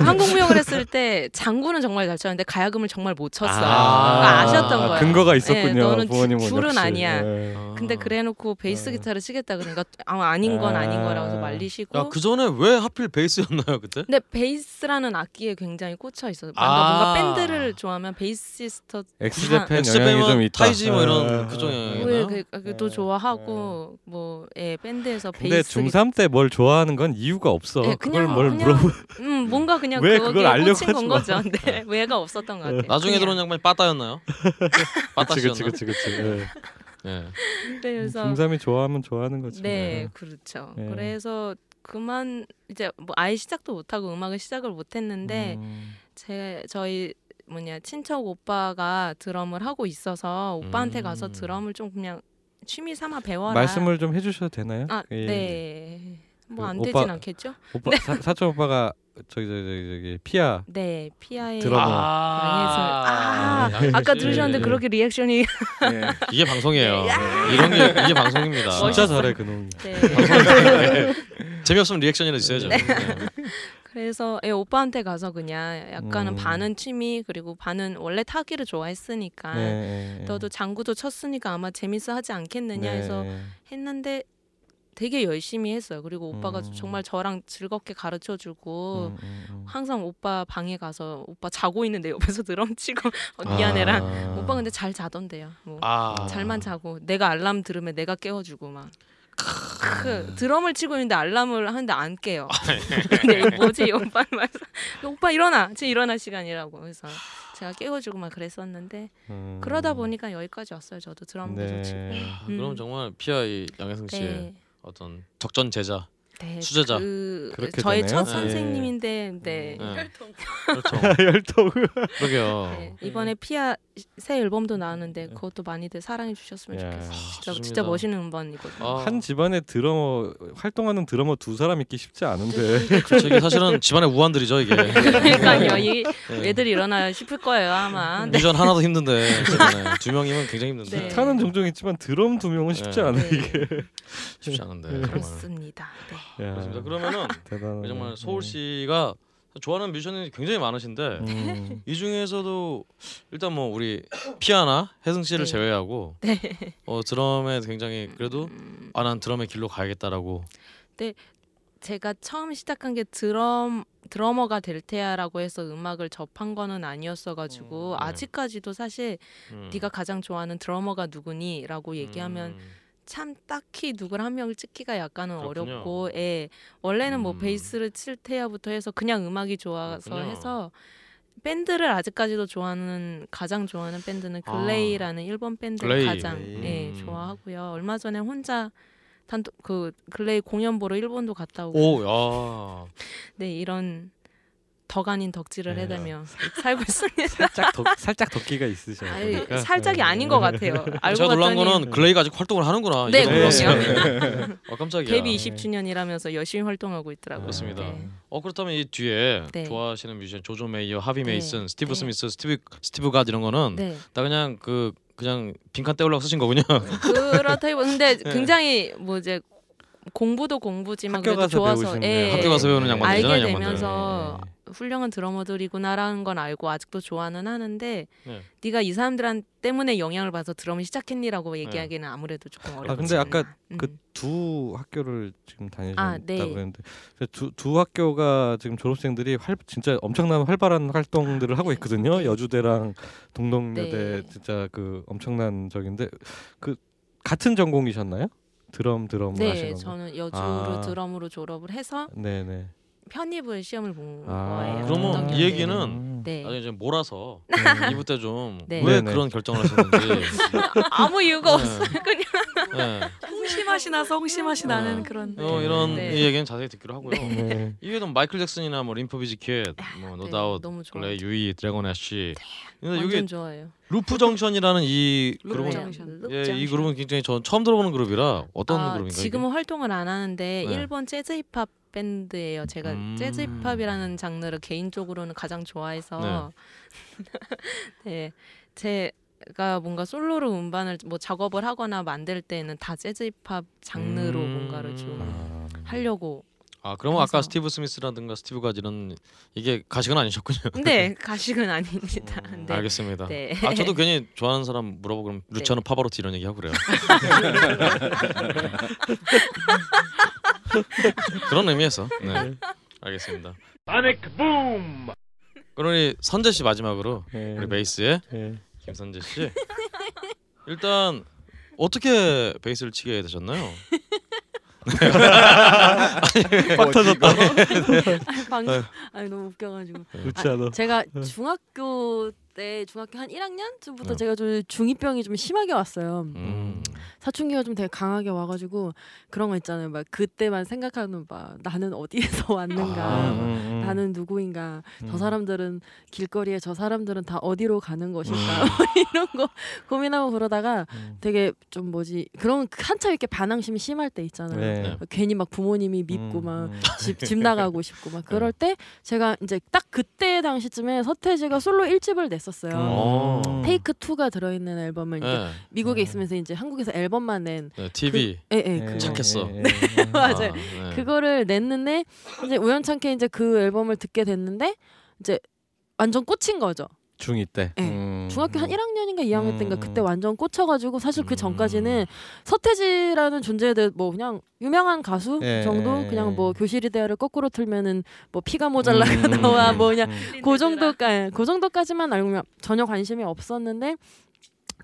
S5: 한국무용을 했을 때 장구는 정말 잘 쳤는데 가야금을 정말 못 쳤어요.
S2: 아,
S5: 그러니까 아셨던 거예요.
S2: 근거가 있었군요.
S5: 네, 너는
S2: 부모님은
S5: 줄- 줄은
S2: 역시.
S5: 아니야.
S2: 예.
S1: 아.
S5: 근데 그래놓고 베이스
S2: 어.
S5: 기타를 치겠다 그러니까 아, 아닌 건 아닌 거라고
S2: 아.
S5: 말리시고
S1: 야, 그 전에 왜 하필 베이스 였나요, 그때?
S5: 근데 베이스라는 악기에 굉장히 꽂혀 있어요. 뭔가,
S1: 아.
S5: 뭔가 밴드를 좋아하면 베이시스트
S2: 엑스재팬 영향이 좀 있다.
S1: 타이지 뭐 이런
S2: 예.
S1: 그쪽 영향이
S5: 왜
S1: 있나요?
S5: 그, 그, 또 좋아하고 뭐 예, 밴드에서
S2: 근데
S5: 베이스
S2: 중3 때뭘 좋아하는 건 이유가 없어.
S5: 예,
S2: 그걸
S5: 그냥-
S2: 뭘
S5: 그냥
S2: 물어보.
S5: 음 뭔가 그냥
S2: 왜 그걸 알려고
S5: 꽂힌. 거죠. 근데 왜가 없었던 것 같아요.
S1: 나중에
S5: 그냥.
S1: 들어온 양반이 빠따였나요?
S2: 그치
S1: 빠따씨였나?
S2: 그치 그치 그치. 예.
S1: 예.
S5: 그래서
S2: 중3이 좋아하면 좋아하는 거지.
S5: 네,
S2: 예.
S5: 그렇죠.
S2: 네.
S5: 그래서 그만 이제 뭐 아예 시작도 못 하고 음악을 시작을 못 했는데
S2: 음.
S5: 제 저희 뭐냐 친척 오빠가 드럼을 하고 있어서 오빠한테 가서
S1: 음.
S5: 드럼을 좀 그냥 취미 삼아 배워라.
S2: 말씀을 좀 해주셔도 되나요?
S5: 아,
S2: 예.
S5: 네. 뭐그안 되진 않겠죠?
S2: 오빠 사, 사촌 오빠가 저기 저기 저기, 저기 피아
S5: 네, 피아의
S2: 드러머.
S5: 양해설. 아,
S1: 양해설
S5: 아까
S1: 씨.
S5: 들으셨는데 그렇게 리액션이
S3: 예.
S1: 이게 방송이에요. 이런 게 이게 방송입니다.
S2: 진짜. 잘해 그놈.
S5: 네.
S1: 재미없으면 리액션이라도 있어야죠. 네.
S5: 그래서 예, 오빠한테 가서 그냥 약간은
S2: 음.
S5: 반은 취미 그리고 반은 원래 타기를 좋아했으니까
S2: 네,
S5: 너도 장구도 쳤으니까 아마 재밌어 하지 않겠느냐 해서
S2: 네.
S5: 했는데 되게 열심히 했어요. 그리고 오빠가
S2: 음.
S5: 정말 저랑 즐겁게 가르쳐 주고
S2: 음, 음, 음.
S5: 항상 오빠 방에 가서 오빠 자고 있는데 옆에서 드럼 치고 어, 미안해라.
S2: 아.
S5: 오빠 근데 잘 자던데요. 뭐
S1: 아.
S5: 잘만 자고 내가 알람 들으면 내가 깨워주고 막. 그 드럼을 치고 있는데 알람을 하는데 안 깨요. 근데 이거 뭐지 오빠 말서 오빠 일어나 지금 일어날 시간이라고 해서 제가 깨워주고 막 그랬었는데
S2: 음.
S5: 그러다 보니까 여기까지 왔어요. 저도 드럼 계속
S2: 네.
S5: 치고.
S1: 아, 그럼
S5: 음.
S1: 정말 피아이 양혜승 씨의
S5: 네.
S1: 어떤 적전 제자.
S5: 네,
S1: 수제자.
S5: 그
S2: 그렇게
S5: 저의
S2: 되네요.
S5: 첫
S1: 네.
S5: 선생님인데 네.
S1: 네. 그렇죠.
S2: 열통.
S1: 그러게요.
S5: 네, 이번에 피아 새 앨범도 나왔는데 그것도 많이들 사랑해 주셨으면
S2: 야.
S5: 좋겠어요. 진짜
S1: 좋습니다.
S5: 진짜 멋있는 음반이거든요.
S1: 아,
S2: 한 집안에 드러머 활동하는 드러머 두 사람 있기 쉽지 않은데.
S1: 그렇죠. 이게 사실은 집안의 우환들이죠 이게.
S5: 그러니까요. 이
S1: 네.
S5: 애들 일어나야 싶을 거예요 아마. 네.
S1: 뮤전 하나도 힘든데 두 명이면 굉장히 힘든데
S5: 네.
S2: 타는 종종 있지만 드럼 두 명은 쉽지
S1: 네.
S2: 않아
S5: 네.
S2: 이게.
S1: 쉽지 않은데.
S2: 네.
S5: 그렇습니다. 네.
S2: 야,
S1: 그렇습니다. 그러면은
S2: 대단하네.
S1: 정말 서울시가 좋아하는 뮤지션이 굉장히 많으신데
S2: 음.
S1: 이 중에서도 일단 뭐 우리 피아나 혜승 씨를
S5: 네.
S1: 제외하고
S5: 네.
S1: 어, 드럼에 굉장히 그래도
S5: 음,
S1: 아난 드럼의 길로 가야겠다라고
S5: 제가 처음 시작한 게 드럼 드러머가 될 테야라고 해서 음악을 접한 거는 아니었어가지고
S1: 네.
S5: 아직까지도 사실
S1: 음.
S5: 네가 가장 좋아하는 드러머가 누구니?라고 얘기하면
S1: 음.
S5: 참 딱히 누굴 한 명을 찍기가 약간은
S1: 그렇군요.
S5: 어렵고 예. 원래는 뭐
S1: 음.
S5: 베이스를 칠 테야부터 해서 그냥 음악이 좋아서
S1: 그렇군요.
S5: 해서 밴드를 아직까지도 좋아하는 가장 좋아하는 밴드는
S1: 아.
S5: 글레이라는 일본 밴드를
S1: 글레이.
S5: 가장
S2: 글레이.
S5: 예,
S1: 음.
S5: 좋아하고요. 얼마 전에 혼자 단독 그 글레이 공연 보러 일본도 갔다 오고
S1: 오, 야.
S5: 네 이런 덕 아닌 덕질을
S2: 네.
S5: 해대며 살고 있습니다.
S2: 살짝 덕 살짝 덕기가 있으셔.
S5: 아니,
S2: 보니까.
S5: 살짝이
S2: 네.
S5: 아닌 것 같아요. 알고
S1: 제가 놀란 거는 글레이가 아직 활동을 하는구나.
S5: 네, 그럼요.
S1: 놀랐어요. 어, 깜짝이야.
S5: 데뷔 20주년이라면서 열심히 활동하고 있더라고요.
S1: 그렇습니다.
S5: 네.
S1: 어 그렇다면 이 뒤에
S5: 네.
S1: 좋아하시는 뮤지션 조조 메이어, 하비
S5: 네.
S1: 메이슨, 스티브
S5: 네.
S1: 스미스, 스티브 스티브 갓 이런 거는
S5: 네.
S1: 다 그냥 그 그냥 빈칸 때우려고 쓰신 거군요.
S5: 그렇다기보 근데
S1: 네.
S5: 굉장히 뭐 이제 공부도 공부지만
S2: 학교
S5: 그래도
S2: 가서
S5: 좋아서
S2: 배우신
S5: 예,
S1: 학교 가서 배우는 양반들이잖아요,
S5: 알게
S1: 양반들.
S5: 훌륭한 드러머들이구나라는 건 알고 아직도 좋아는 하는데
S1: 네.
S5: 네가 이 사람들 때문에 영향을 받아서 드럼을 시작했니라고 얘기하기는 아무래도 조금 어렵지
S2: 아 근데 아까.
S5: 음.
S2: 그두 학교를 지금 다니셨다고
S5: 아, 네.
S2: 그랬는데 두, 두 학교가 지금 졸업생들이 활, 진짜 엄청난 활발한 활동들을 하고 있거든요.
S5: 네.
S2: 여주대랑 동덕여대
S5: 네.
S2: 진짜 그 엄청난 적인데 그 같은 전공이셨나요? 드럼 드럼
S5: 네,
S2: 하시는 거.
S5: 저는 여주로
S2: 아.
S5: 드럼으로 졸업을 해서
S2: 네네.
S5: 편입을 시험을 본
S2: 아.
S5: 거예요.
S1: 그러면. 이 얘기는
S2: 음.
S5: 네.
S1: 나중에 좀 몰아서
S2: 네.
S1: 2부 때 좀왜
S5: 네.
S1: 그런 결정을 하셨는지
S5: 아무 이유가
S1: 네.
S5: 없어요. 그냥
S1: 네.
S4: 홍시 맛이 나서 홍시 맛이
S1: 네.
S4: 나는 그런.
S1: 어, 이런
S5: 네.
S1: 이 얘기는 자세히 듣기로 하고요.
S2: 네.
S1: 이외에도 마이클 잭슨이나 뭐 림프 비즈킷, 뭐
S5: 네,
S1: 노다웃. 글레이, 유이, 드래곤 애쉬. 근데
S5: 완전
S1: 여기
S5: 좋아요.
S1: 루프 정션이라는 이 그룹은
S4: 정션.
S5: 룩
S1: 예, 이
S5: 정션.
S1: 그룹은 굉장히 전 처음 들어보는 그룹이라 어떤
S5: 아,
S1: 그룹인가요?
S5: 지금은 활동을 안 하는데
S1: 네.
S5: 일본 재즈 힙합 밴드예요. 제가
S1: 음.
S5: 재즈 힙합이라는 장르를 개인적으로는 가장 좋아해서 네. 제가 뭔가 솔로로 음반을 뭐 작업을 하거나 만들 때는 다 재즈 힙합 장르로
S1: 음.
S5: 뭔가를 좀
S2: 아,
S5: 하려고.
S1: 아 그러면 아까
S5: 그래서-
S1: 스티브 스미스라든가 스티브 갓 이는 이게 가식은 아니셨군요.
S5: 네, 가식은 아닙니다. 네.
S1: 알겠습니다.
S5: 네.
S1: 아 저도 괜히 좋아하는 사람 물어보고 그럼 루치아노 파바로티 이런 얘기 하고 그래요. 그런 의미에서 네 알겠습니다. 그럼 우리 선재 씨 마지막으로
S2: 예,
S1: 우리 베이스의
S2: 예.
S1: 김선재 씨 일단 어떻게 베이스를 치게 되셨나요?
S2: 빡 터졌다.
S6: 방금 아니 너무 웃겨가지고
S2: 루치아노.
S6: 제가 중학교 때 중학교 한 1학년 쯤부터
S1: 네.
S6: 제가 좀 중이병이 좀 심하게 왔어요.
S1: 음.
S6: 사춘기가 좀 되게 강하게 와가지고 그런 거 있잖아요. 막 그때만 생각하는 막 나는 어디에서 왔는가,
S1: 아,
S2: 음, 음, 음.
S6: 나는 누구인가, 저
S2: 음.
S6: 사람들은 길거리에 저 사람들은 다 어디로 가는 것인가
S1: 음.
S6: 뭐 이런 거 고민하고 그러다가
S2: 음.
S6: 되게 좀 뭐지 그런 한참 이렇게 반항심이 심할 때 있잖아요.
S2: 네.
S1: 네.
S6: 괜히 막 부모님이 밉고
S2: 음,
S6: 막
S2: 음.
S6: 집, 집 나가고 싶고 막 그럴 때 제가 이제 딱 그때 당시쯤에 서태지가 솔로 1집을 냈 었어요.
S1: 어.
S6: 테이크 2가 들어있는 앨범을 이제
S1: 네.
S6: 미국에
S2: 음.
S6: 있으면서 이제 한국에서 앨범만 낸
S1: 네, TV
S6: 예, 예,
S2: 예,
S6: 그,
S1: 착했어.
S2: 예, 예, 예.
S6: 맞아요.
S1: 아, 네.
S6: 그거를 냈는데 이제 우연찮게 이제 그 앨범을 듣게 됐는데 이제 완전 꽂힌 거죠.
S2: 중2 때.
S6: 네.
S2: 음.
S6: 중학교 한 1학년인가 2학년 때인가
S2: 음.
S6: 그때 완전 꽂혀가지고 사실 그
S1: 음.
S6: 전까지는 서태지라는 존재에 대해 뭐 그냥 유명한 가수
S2: 예,
S6: 정도
S2: 예,
S6: 그냥
S2: 예.
S6: 뭐 교실이 대화를 거꾸로 틀면은 뭐 피가 모자라가
S2: 음, 음,
S6: 나와
S2: 음,
S6: 뭐 그냥
S2: 음.
S6: 그 정도까지 그 정도까지만 알고 전혀 관심이 없었는데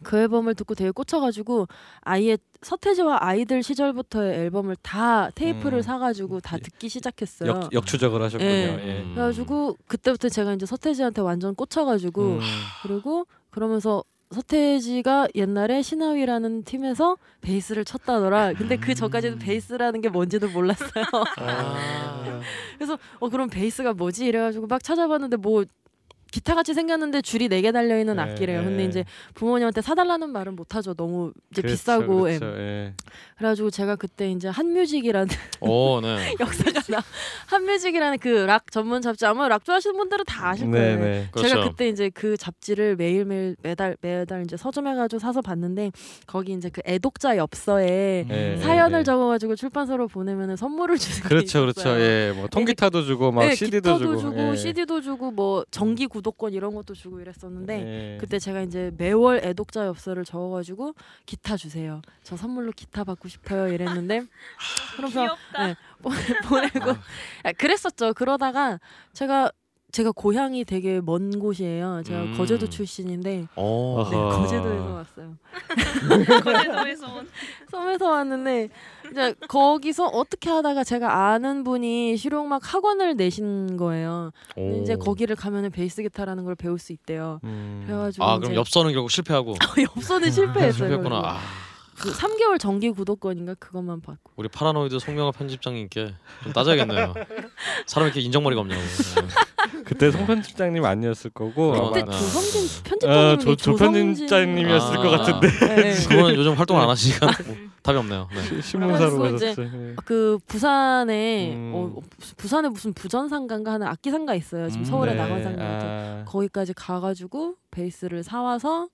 S6: 그 앨범을 듣고 되게 꽂혀가지고 아예 서태지와 아이들 시절부터의 앨범을 다 테이프를
S2: 음.
S6: 사가지고 다 듣기 시작했어요.
S2: 역, 역추적을 하셨군요.
S6: 예.
S2: 예.
S1: 음.
S6: 그래가지고 그때부터 제가 이제 서태지한테 완전 꽂혀가지고
S2: 음.
S6: 그리고 그러면서 서태지가 옛날에 신하위라는 팀에서 베이스를 쳤다더라. 근데 그 전까지는 베이스라는 게 뭔지도 몰랐어요.
S2: 아.
S6: 그래서 어 그럼 베이스가 뭐지 이래가지고 막 찾아봤는데 뭐 기타 같이 생겼는데 줄이 네 개 달려 있는
S2: 네,
S6: 악기래요. 근데
S2: 네.
S6: 이제 부모님한테 사달라는 말은 못 하죠. 너무 이제
S2: 그렇죠,
S6: 비싸고. 예.
S2: 그렇죠, 예.
S6: 그래가지고 제가 그때 이제 한뮤직이라는
S1: 오, 네.
S6: 역사가 나 한뮤직이라는 그 락 전문 잡지 아마 락 좋아하시는 분들은 다 아실
S2: 네,
S6: 거예요.
S2: 네.
S1: 그렇죠.
S6: 제가 그때 이제 그 잡지를 매일 매일 매달 매달 이제 서점해가지고 사서 봤는데 거기 이제 그 애독자 엽서에
S2: 네,
S6: 사연을
S2: 네.
S6: 적어가지고 출판사로 보내면 선물을 주는 게
S2: 그렇죠, 그렇죠. 예, 뭐 통기타도 주고 막
S6: 네,
S2: CD도
S6: 기타도
S2: 주고,
S6: 주고
S2: 예.
S6: CD도 주고 뭐 정기 구 독권 이런 것도 주고 이랬었는데
S2: 예.
S6: 그때 제가 이제 매월 애독자 엽서를 적어가지고 기타 주세요. 저 선물로 기타 받고 싶어요 이랬는데 그러면서 네, 보내, 보내고 아, 그랬었죠. 그러다가 제가 제가 고향이 되게 먼 곳이에요. 제가
S1: 음.
S6: 거제도 출신인데
S1: 오.
S6: 네. 거제도에서 왔어요.
S5: 거제도에서 온
S6: 섬에서 왔는데 이제 거기서 어떻게 하다가 제가 아는 분이 실용음악 학원을 내신 거예요. 근데 이제
S1: 오.
S6: 거기를 가면은 베이스 기타라는 걸 배울 수 있대요.
S2: 음.
S6: 그래가지고
S1: 아
S6: 이제
S1: 그럼 엽서는 결국 실패하고
S6: 엽서는 실패했어요.
S1: 실패했구나. 아,
S6: 그 3개월 정기 구독권인가 그것만 받고.
S1: 우리 파라노이드 송명화 편집장님께 좀 따져야겠네요. 사람 이렇게 인정머리가 없냐고. 네.
S2: 그때 송 편집장님 아니었을 거고
S6: 그때
S1: 아마-
S6: 조성진
S2: 어,
S6: 편집장님이
S2: 조, 조 편집장님이었을
S1: 아.
S2: 것 같은데
S6: 네.
S1: 그분은 요즘 활동 안 하시니까 뭐 답이 없네요. 네.
S2: 신문사로 가셨죠. 예.
S6: 그 부산에
S2: 음.
S6: 어, 부산에 무슨 부전상가인가 하는 악기상가 있어요. 지금 서울에
S2: 네.
S6: 낙원상가
S2: 아.
S6: 거기까지 가가지고 베이스를 사와서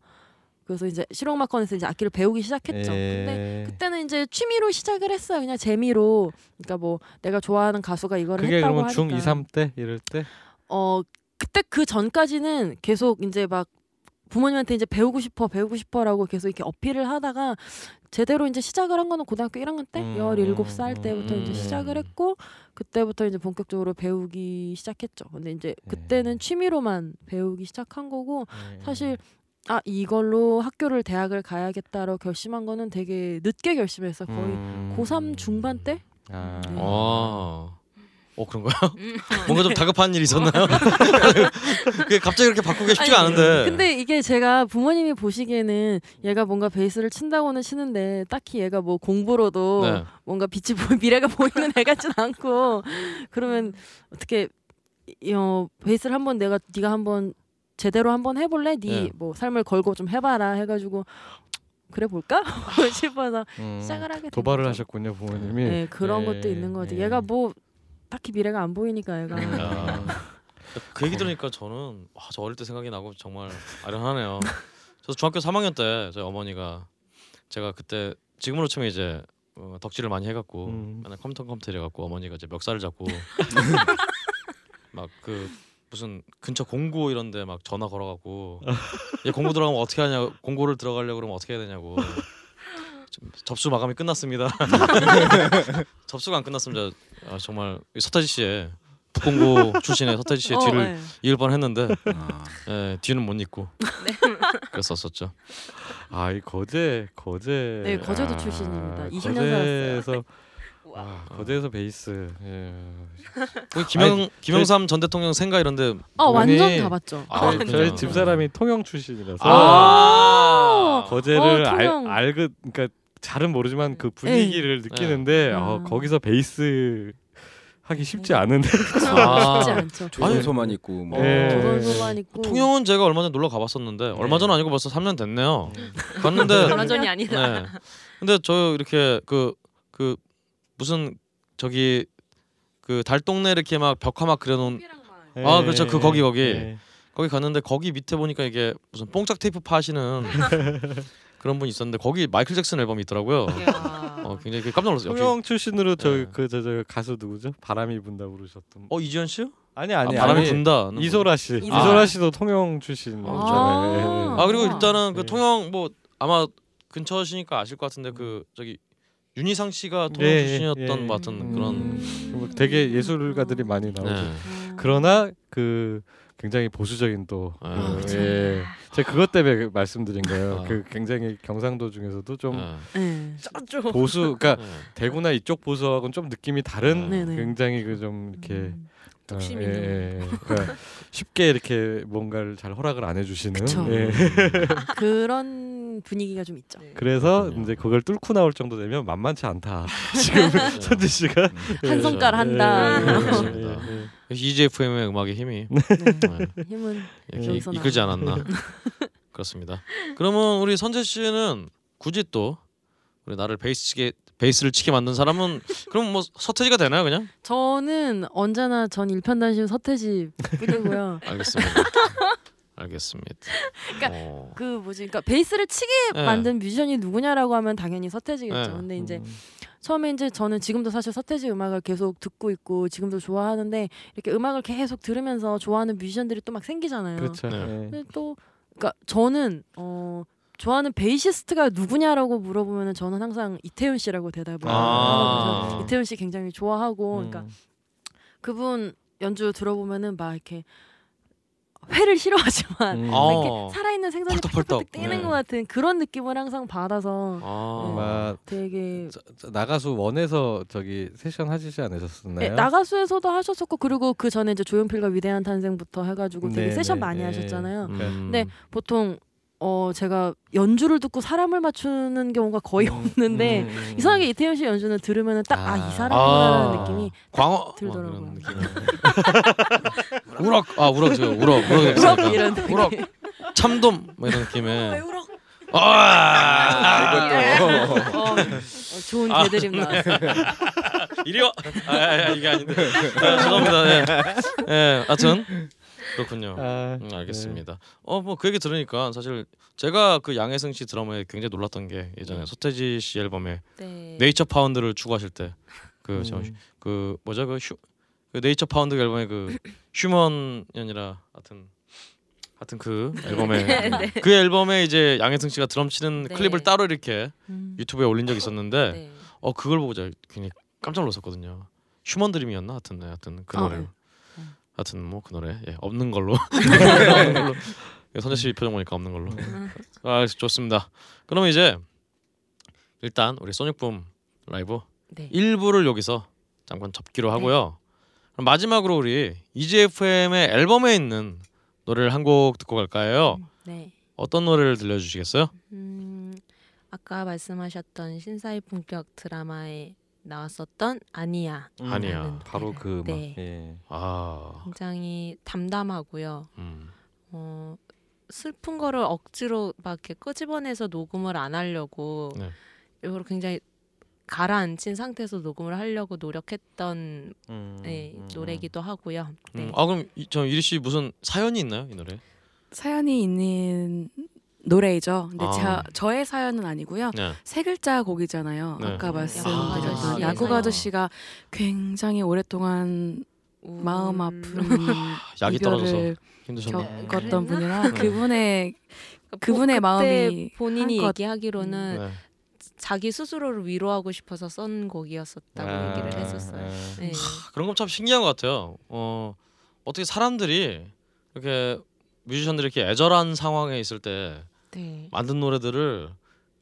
S6: 그래서 이제 실용음악원에서 이제 악기를 배우기 시작했죠. 근데
S2: 예.
S6: 그때는 이제 취미로 시작을 했어요. 그냥 재미로. 그러니까 뭐 내가 좋아하는 가수가 이거를
S2: 그게
S6: 했다고
S2: 그러면 중
S6: 하니까.
S2: 2, 3때 이럴 때
S6: 어 그때 그 전까지는 계속 이제 막 부모님한테 이제 배우고 싶어 배우고 싶어라고 계속 이렇게 어필을 하다가 제대로 이제 시작을 한 거는 고등학교 1학년 때
S2: 음,
S6: 17살 때부터
S1: 음.
S6: 이제 시작을 했고 그때부터 이제 본격적으로 배우기 시작했죠. 근데 이제
S2: 네.
S6: 그때는 취미로만 배우기 시작한 거고
S2: 예.
S6: 사실 아 이걸로 학교를 대학을 가야겠다로 결심한 거는 되게 늦게 결심했어. 거의
S2: 음.
S6: 고3 중반 때?
S2: 아.
S6: 네.
S1: 어. 어 그런가요?
S5: 음.
S1: 뭔가 좀 다급한 일이 있었나요? 갑자기 이렇게 바꾸기 쉽지가
S6: 아니,
S1: 않은데.
S6: 근데 이게 제가 부모님이 보시기에는 얘가 뭔가 베이스를 친다고는 치는데 딱히 얘가 뭐 공부로도
S1: 네.
S6: 뭔가 빛이 보 미래가 보이는 애 같진 않고 그러면 어떻게 이- 어 베이스를 한번 내가 네가 한번 제대로 한번 해볼래? 네
S1: 네.
S6: 뭐 삶을 걸고 좀 해봐라 해가지고 그래 볼까 싶어서
S2: 음.
S6: 시작을 하게 된
S2: 도발을
S6: 거죠.
S2: 하셨군요 부모님이.
S6: 네 그런
S2: 예,
S6: 것도 있는 거지.
S2: 예.
S6: 얘가 뭐 딱히 미래가 안 보이니까 애가.
S2: 음.
S1: 야, 그 얘기 들으니까 저는 와, 저 어릴 때 생각이 나고 정말 아련하네요. 저도 중학교 3학년 때 저희 어머니가 제가 그때 지금으로 치면 이제 어, 덕질을 많이 해갖고
S2: 음.
S1: 맨날 컴퓨터 컴퓨터 해갖고 어머니가 이제 멱살을 잡고 막 그 무슨 근처 공고 이런 데 막 전화 걸어갖고 얘 공고 들어가면 어떻게 하냐 공고를 들어가려고 그러면 어떻게 해야 되냐고 좀 접수 마감이 끝났습니다. 접수가 안 끝났으면 저 아, 정말 이 서태지 씨의 북공고 출신의 서태지 씨의
S6: 어,
S1: 뒤를
S6: 네.
S1: 이을 뻔했는데
S3: 아,
S1: 예, 뒤는 못 잊고 그랬었었죠.
S2: 아, 이 거제 거제.
S6: 네, 거제도
S2: 아,
S6: 출신입니다. 20년 살았어요.
S2: 거제에서 아, 거제에서 베이스. 예.
S1: 거기 김영 김영삼 전 대통령 생가 이런데
S6: 어 완전
S2: 아니,
S6: 가봤죠.
S1: 아,
S2: 저희. 저희 집 사람이 통영 출신이라서
S1: 아,
S2: 거제를
S6: 어,
S2: 알,
S6: 통영.
S2: 알그 그러니까 잘은 모르지만 그 분위기를 느끼는데
S6: 네.
S2: 어,
S6: 아.
S2: 거기서 베이스 하기 쉽지 않은데
S1: 아.
S6: 쉽지 않죠.
S3: 조선소만 있고 뭐
S2: 예.
S6: 조선소만 있고.
S1: 통영은 제가 얼마 전에 놀러 가봤었는데 얼마 전 아니고 벌써 3년 됐네요. 갔는데
S5: 얼마 전이 아니다.
S1: 네. 근데 저 이렇게 그 그 무슨 저기 그 달동네 이렇게 막 벽화 막 그려놓은 아, 그렇죠. 그 거기, 거기.
S2: 예.
S1: 거기 갔는데 거기 밑에 보니까 이게 무슨 뽕짝 테이프 파시는 그런 분이 있었는데 거기 마이클 잭슨 앨범이 있더라고요.
S5: 이야.
S1: 어 굉장히 깜짝 놀랐어요.
S2: 통영 출신으로 저
S1: 네.
S2: 그저 저 가수 누구죠? 바람이 분다 부르셨던.
S1: 어 이지현 씨요?
S2: 아니
S1: 아,
S2: 아니
S1: 바람이
S2: 아니.
S1: 분다.
S2: 이소라 씨.
S6: 이소라.
S2: 이소라 씨도 통영 출신.
S6: 아.
S1: 아 그리고
S6: 아.
S1: 일단은 그
S2: 네.
S1: 통영 뭐 아마 근처시니까 아실 것 같은데 그 저기 윤희상 씨가 통영
S2: 예,
S1: 출신이었던
S2: 예.
S1: 것 같은
S6: 음.
S1: 그런.
S2: 되게 예술가들이 많이 나오죠.
S1: 네.
S6: 음.
S2: 그러나 그 굉장히 보수적인 또
S1: 아,
S2: 그. 예. 제가 그것 때문에 말씀드린 거예요.
S1: 아.
S2: 그 굉장히 경상도 중에서도 좀
S1: 네.
S6: 네.
S2: 보수 그러니까
S1: 네.
S2: 대구나 이쪽 보수하고는 좀 느낌이 다른. 굉장히 그 좀 이렇게
S6: 음.
S2: 어,
S5: 뚝심
S2: 예,
S5: 있는.
S2: 예, 예. 그러니까 쉽게 이렇게 뭔가를 잘 허락을 안 해주시는. 예.
S6: 그런 분위기가 좀 있죠.
S5: 네.
S2: 그래서
S1: 그렇군요.
S2: 이제 그걸 뚫고 나올 정도 되면 만만치 않다 지금 선지 씨가
S6: 한 손가락 한다.
S1: 네,
S2: 예,
S1: 그렇습니다.
S2: 예, 예.
S1: EGFM의 음악의 힘이
S6: 네.
S1: 네.
S6: 힘은
S1: 이렇게 이끌지 않았나 그렇습니다. 그러면 우리 선재 씨는 굳이 또 우리 나를 베이스 치게 베이스를 치게 만든 사람은 그럼 뭐 서태지가 되나요 그냥?
S6: 저는 언제나 전 일편단심 서태지 뿐이고요.
S1: 알겠습니다. 알겠습니다.
S6: 그러니까
S1: 어.
S6: 그 뭐지? 그러니까 베이스를 치게
S1: 네.
S6: 만든 뮤지션이 누구냐라고 하면 당연히 서태지겠죠.
S1: 네.
S6: 근데 이제
S2: 음.
S6: 처음에 이제 저는 지금도 사실 서태지 음악을 계속 듣고 있고 지금도 좋아하는데 이렇게 음악을 계속 들으면서 좋아하는 뮤지션들이 또 막 생기잖아요.
S2: 그렇죠.
S1: 네.
S2: 예.
S6: 근데 또 그러니까 저는 어 좋아하는 베이시스트가 누구냐라고 물어보면은 저는 항상 이태훈 씨라고 대답을
S1: 아.
S6: 하거든요. 이태훈 씨 굉장히 좋아하고 그러니까
S2: 음.
S6: 그분 연주 들어보면은 막 이렇게 회를 싫어하지만
S2: 음.
S6: 막 이렇게
S1: 어.
S6: 살아있는 생선이
S1: 펄떡펄떡.
S6: 뛰는
S1: 네.
S6: 것 같은 그런 느낌을 항상 받아서
S1: 아.
S2: 아마
S6: 되게
S2: 저- 저 나가수 원에서 저기 세션 하시지 않으셨었나요?
S6: 예, 나가수에서도 하셨었고 그리고 그 전에 이제 조용필과 위대한 탄생부터 해가지고 되게
S2: 네,
S6: 세션
S2: 네,
S6: 많이
S2: 네.
S6: 하셨잖아요.
S1: 음.
S6: 네. 보통 어 제가 연주를 듣고 사람을 맞추는 경우가 거의
S2: 음,
S6: 없는데
S2: 음, 음.
S6: 이상하게 이태현 씨 연주는 들으면은 딱 아이
S2: 아.
S6: 사람이구나라는
S1: 아.
S6: 느낌이
S1: 광어
S6: 들더라고요.
S1: 뭐 그런 느낌. 우럭 아 우럭 저 우럭 우럭
S6: 우럭 이런 느낌.
S1: 우럭 참돔 뭐 이런 느낌의
S5: 왜 울어?
S1: 아
S3: 이것도
S6: 어, 어, 좋은
S1: 아.
S6: 개드립 나왔어요.
S1: 이리 와. 아, 아, 아, 이게 아닌데. 아, 죄송합니다. 예. 예, 하여튼 그렇군요.
S2: 아,
S1: 음, 알겠습니다. 어뭐 그 얘기 들으니까 사실 제가 그 양혜승 씨 드라마에 굉장히 놀랐던 게 예전에 서태지 씨 앨범에
S5: 네.
S1: 네이처 파운드를 추구하실 때그
S2: 음.
S1: 저그 뭐죠 그, 휴, 그 네이처 파운드 앨범에 그 휴먼이 아니라 하여튼 하여튼 그 앨범에
S5: 네.
S1: 그 앨범에 이제 양혜승 씨가 드럼 치는
S5: 네.
S1: 클립을 따로 이렇게
S6: 음.
S1: 유튜브에 올린 적이 있었는데
S5: 네.
S1: 어 그걸 보고 제가 굉장히 깜짝 놀랐었거든요. 휴먼 드림이었나 하여튼 네, 하여튼 그
S6: 아,
S1: 노래.
S6: 네.
S1: 하여튼 뭐 그 노래 예, 없는 걸로. 없는 걸로. 예, 선재 씨 표정 보니까 없는 걸로. 아 좋습니다. 그러면 이제 일단 우리 소닉붐 라이브
S5: 네.
S1: 1부를 여기서 잠깐 접기로 하고요. 그럼 마지막으로 우리 EGFM의 앨범에 있는 노래를 한 곡 듣고 갈까요?
S5: 네.
S1: 어떤 노래를 들려주시겠어요?
S5: 음, 아까 말씀하셨던 신사의 본격 드라마에 나왔었던 아니야.
S2: 음,
S1: 아니야.
S2: 바로 그 음악.
S5: 네.
S2: 예.
S1: 아,
S5: 굉장히 담담하고요.
S1: 음,
S5: 어, 슬픈 거를 억지로 막 이렇게 끄집어내서 녹음을 안 하려고
S1: 네.
S5: 이걸 굉장히 가라앉힌 상태에서 녹음을 하려고 노력했던
S2: 음,
S5: 네,
S2: 음,
S5: 노래기도 하고요. 네.
S1: 음, 아 그럼 이, 저 이리 씨 무슨 사연이 있나요 이 노래?
S4: 사연이 있는 노래이죠. 근데
S1: 아.
S4: 자, 저의 사연은 아니고요.
S1: 네.
S4: 세 글자 곡이잖아요.
S1: 네.
S4: 아까
S5: 야구
S4: 말씀드렸던
S5: 아저씨의
S4: 야구
S5: 사연.
S4: 아저씨가 굉장히 오랫동안
S5: 우-
S4: 마음 아픈
S1: 약이 떨어져서 힘드셨나?
S4: 겪었던? 분이라
S1: 네.
S4: 그분의
S5: 그러니까
S4: 그분의
S5: 그때
S4: 마음이
S5: 본인이 얘기하기로는
S1: 네.
S5: 자기 스스로를 위로하고 싶어서 쓴 곡이었었다고
S2: 아,
S5: 얘기를 했었어요.
S2: 아,
S5: 네.
S1: 그런 건 참 신기한 것 같아요. 어 어떻게 사람들이 이렇게 뮤지션들이 이렇게 애절한 상황에 있을 때
S5: 네.
S1: 만든 노래들을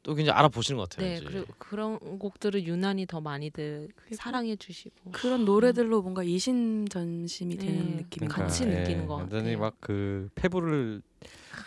S1: 또 굉장히 알아보시는 것 같아요.
S5: 네,
S1: 이제.
S5: 그리고 그런 곡들을 유난히 더 많이들 사랑해 주시고
S4: 그런 노래들로 뭔가 이심전심이 되는
S5: 네.
S4: 느낌이
S5: 그러니까. 같이
S2: 예,
S5: 느끼는 것
S2: 완전히
S5: 같아요.
S2: 막그 폐부를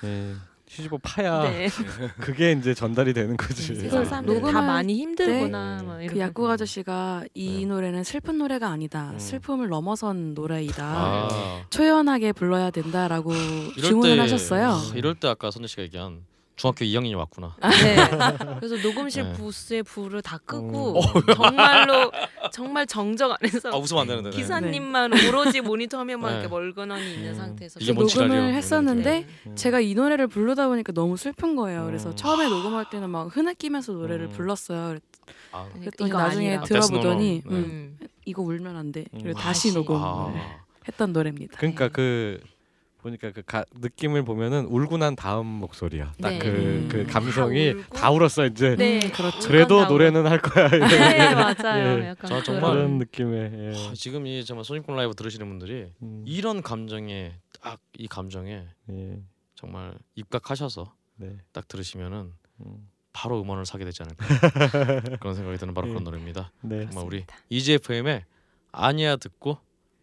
S2: 예, 뒤집어 파야
S5: 네.
S2: 그게 이제 전달이 되는 거지.
S5: 세상 사람들 다
S4: 녹음할
S5: 많이 힘들구나.
S4: 때막그
S5: 이런
S4: 약국 아저씨가 이
S2: 네.
S4: 노래는 슬픈 노래가 아니다.
S2: 음.
S4: 슬픔을 넘어선 노래이다.
S1: 아,
S4: 초연하게 불러야 된다라고 주문을
S1: 때-
S4: 하셨어요.
S1: 아, 이럴 때 아까 선재 씨가 얘기한 중학교 2학년이 왔구나.
S5: 네. 그래서 녹음실
S1: 네.
S5: 부스의 불을 다
S2: 음.
S5: 끄고 정말로 정말 정적 안에서
S1: 아 웃으면 안 되는데. 네.
S5: 기사님만 오로지 모니터 화면만
S1: 네.
S5: 이렇게 멀거나니 있는
S2: 음.
S5: 상태에서
S1: 이게
S4: 녹음을
S1: 이런
S4: 했었는데.
S2: 음.
S4: 제가 이 노래를 부르다 보니까 너무 슬픈 거예요. 그래서
S2: 음.
S4: 처음에 녹음할 때는 막 흐느끼면서 노래를
S2: 음.
S4: 불렀어요.
S1: 아,
S4: 그랬더니
S5: 이거
S4: 나중에
S5: 아니라.
S4: 들어보더니
S1: 아, 데스노노.
S4: 음, 이거 울면 안 돼. 그리고
S2: 음.
S4: 다시
S5: 다시.
S4: 녹음
S1: 아.
S4: 을 했던 노래입니다.
S2: 그러니까 그 보니까 그 가, 느낌을 보면은 울고 난 다음 목소리야. 딱
S5: 네.
S2: 그
S4: 음.
S2: 그 감성이
S5: 다.
S2: 다 울었어 이제.
S5: 네,
S4: 음, 그렇죠.
S2: 그래도 노래는 할 거야.
S5: 네, 맞아요.
S2: 예.
S5: 약간
S1: 저 정말
S2: 그런 느낌의. 예.
S1: 아, 지금 이 정말 소닉콘 라이브 들으시는 분들이
S2: 음,
S1: 이런 감정에 딱 이 감정에
S2: 예.
S1: 정말 입각하셔서
S2: 네.
S1: 딱 들으시면은
S2: 음,
S1: 바로 음원을 사게 되지 않을까 그런 생각이 드는 바로
S2: 예.
S1: 그런 노래입니다.
S2: 네.
S1: 정말 우리 EGFM의 아니야 듣고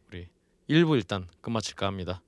S1: 우리 1부 일단 끝마칠까 합니다.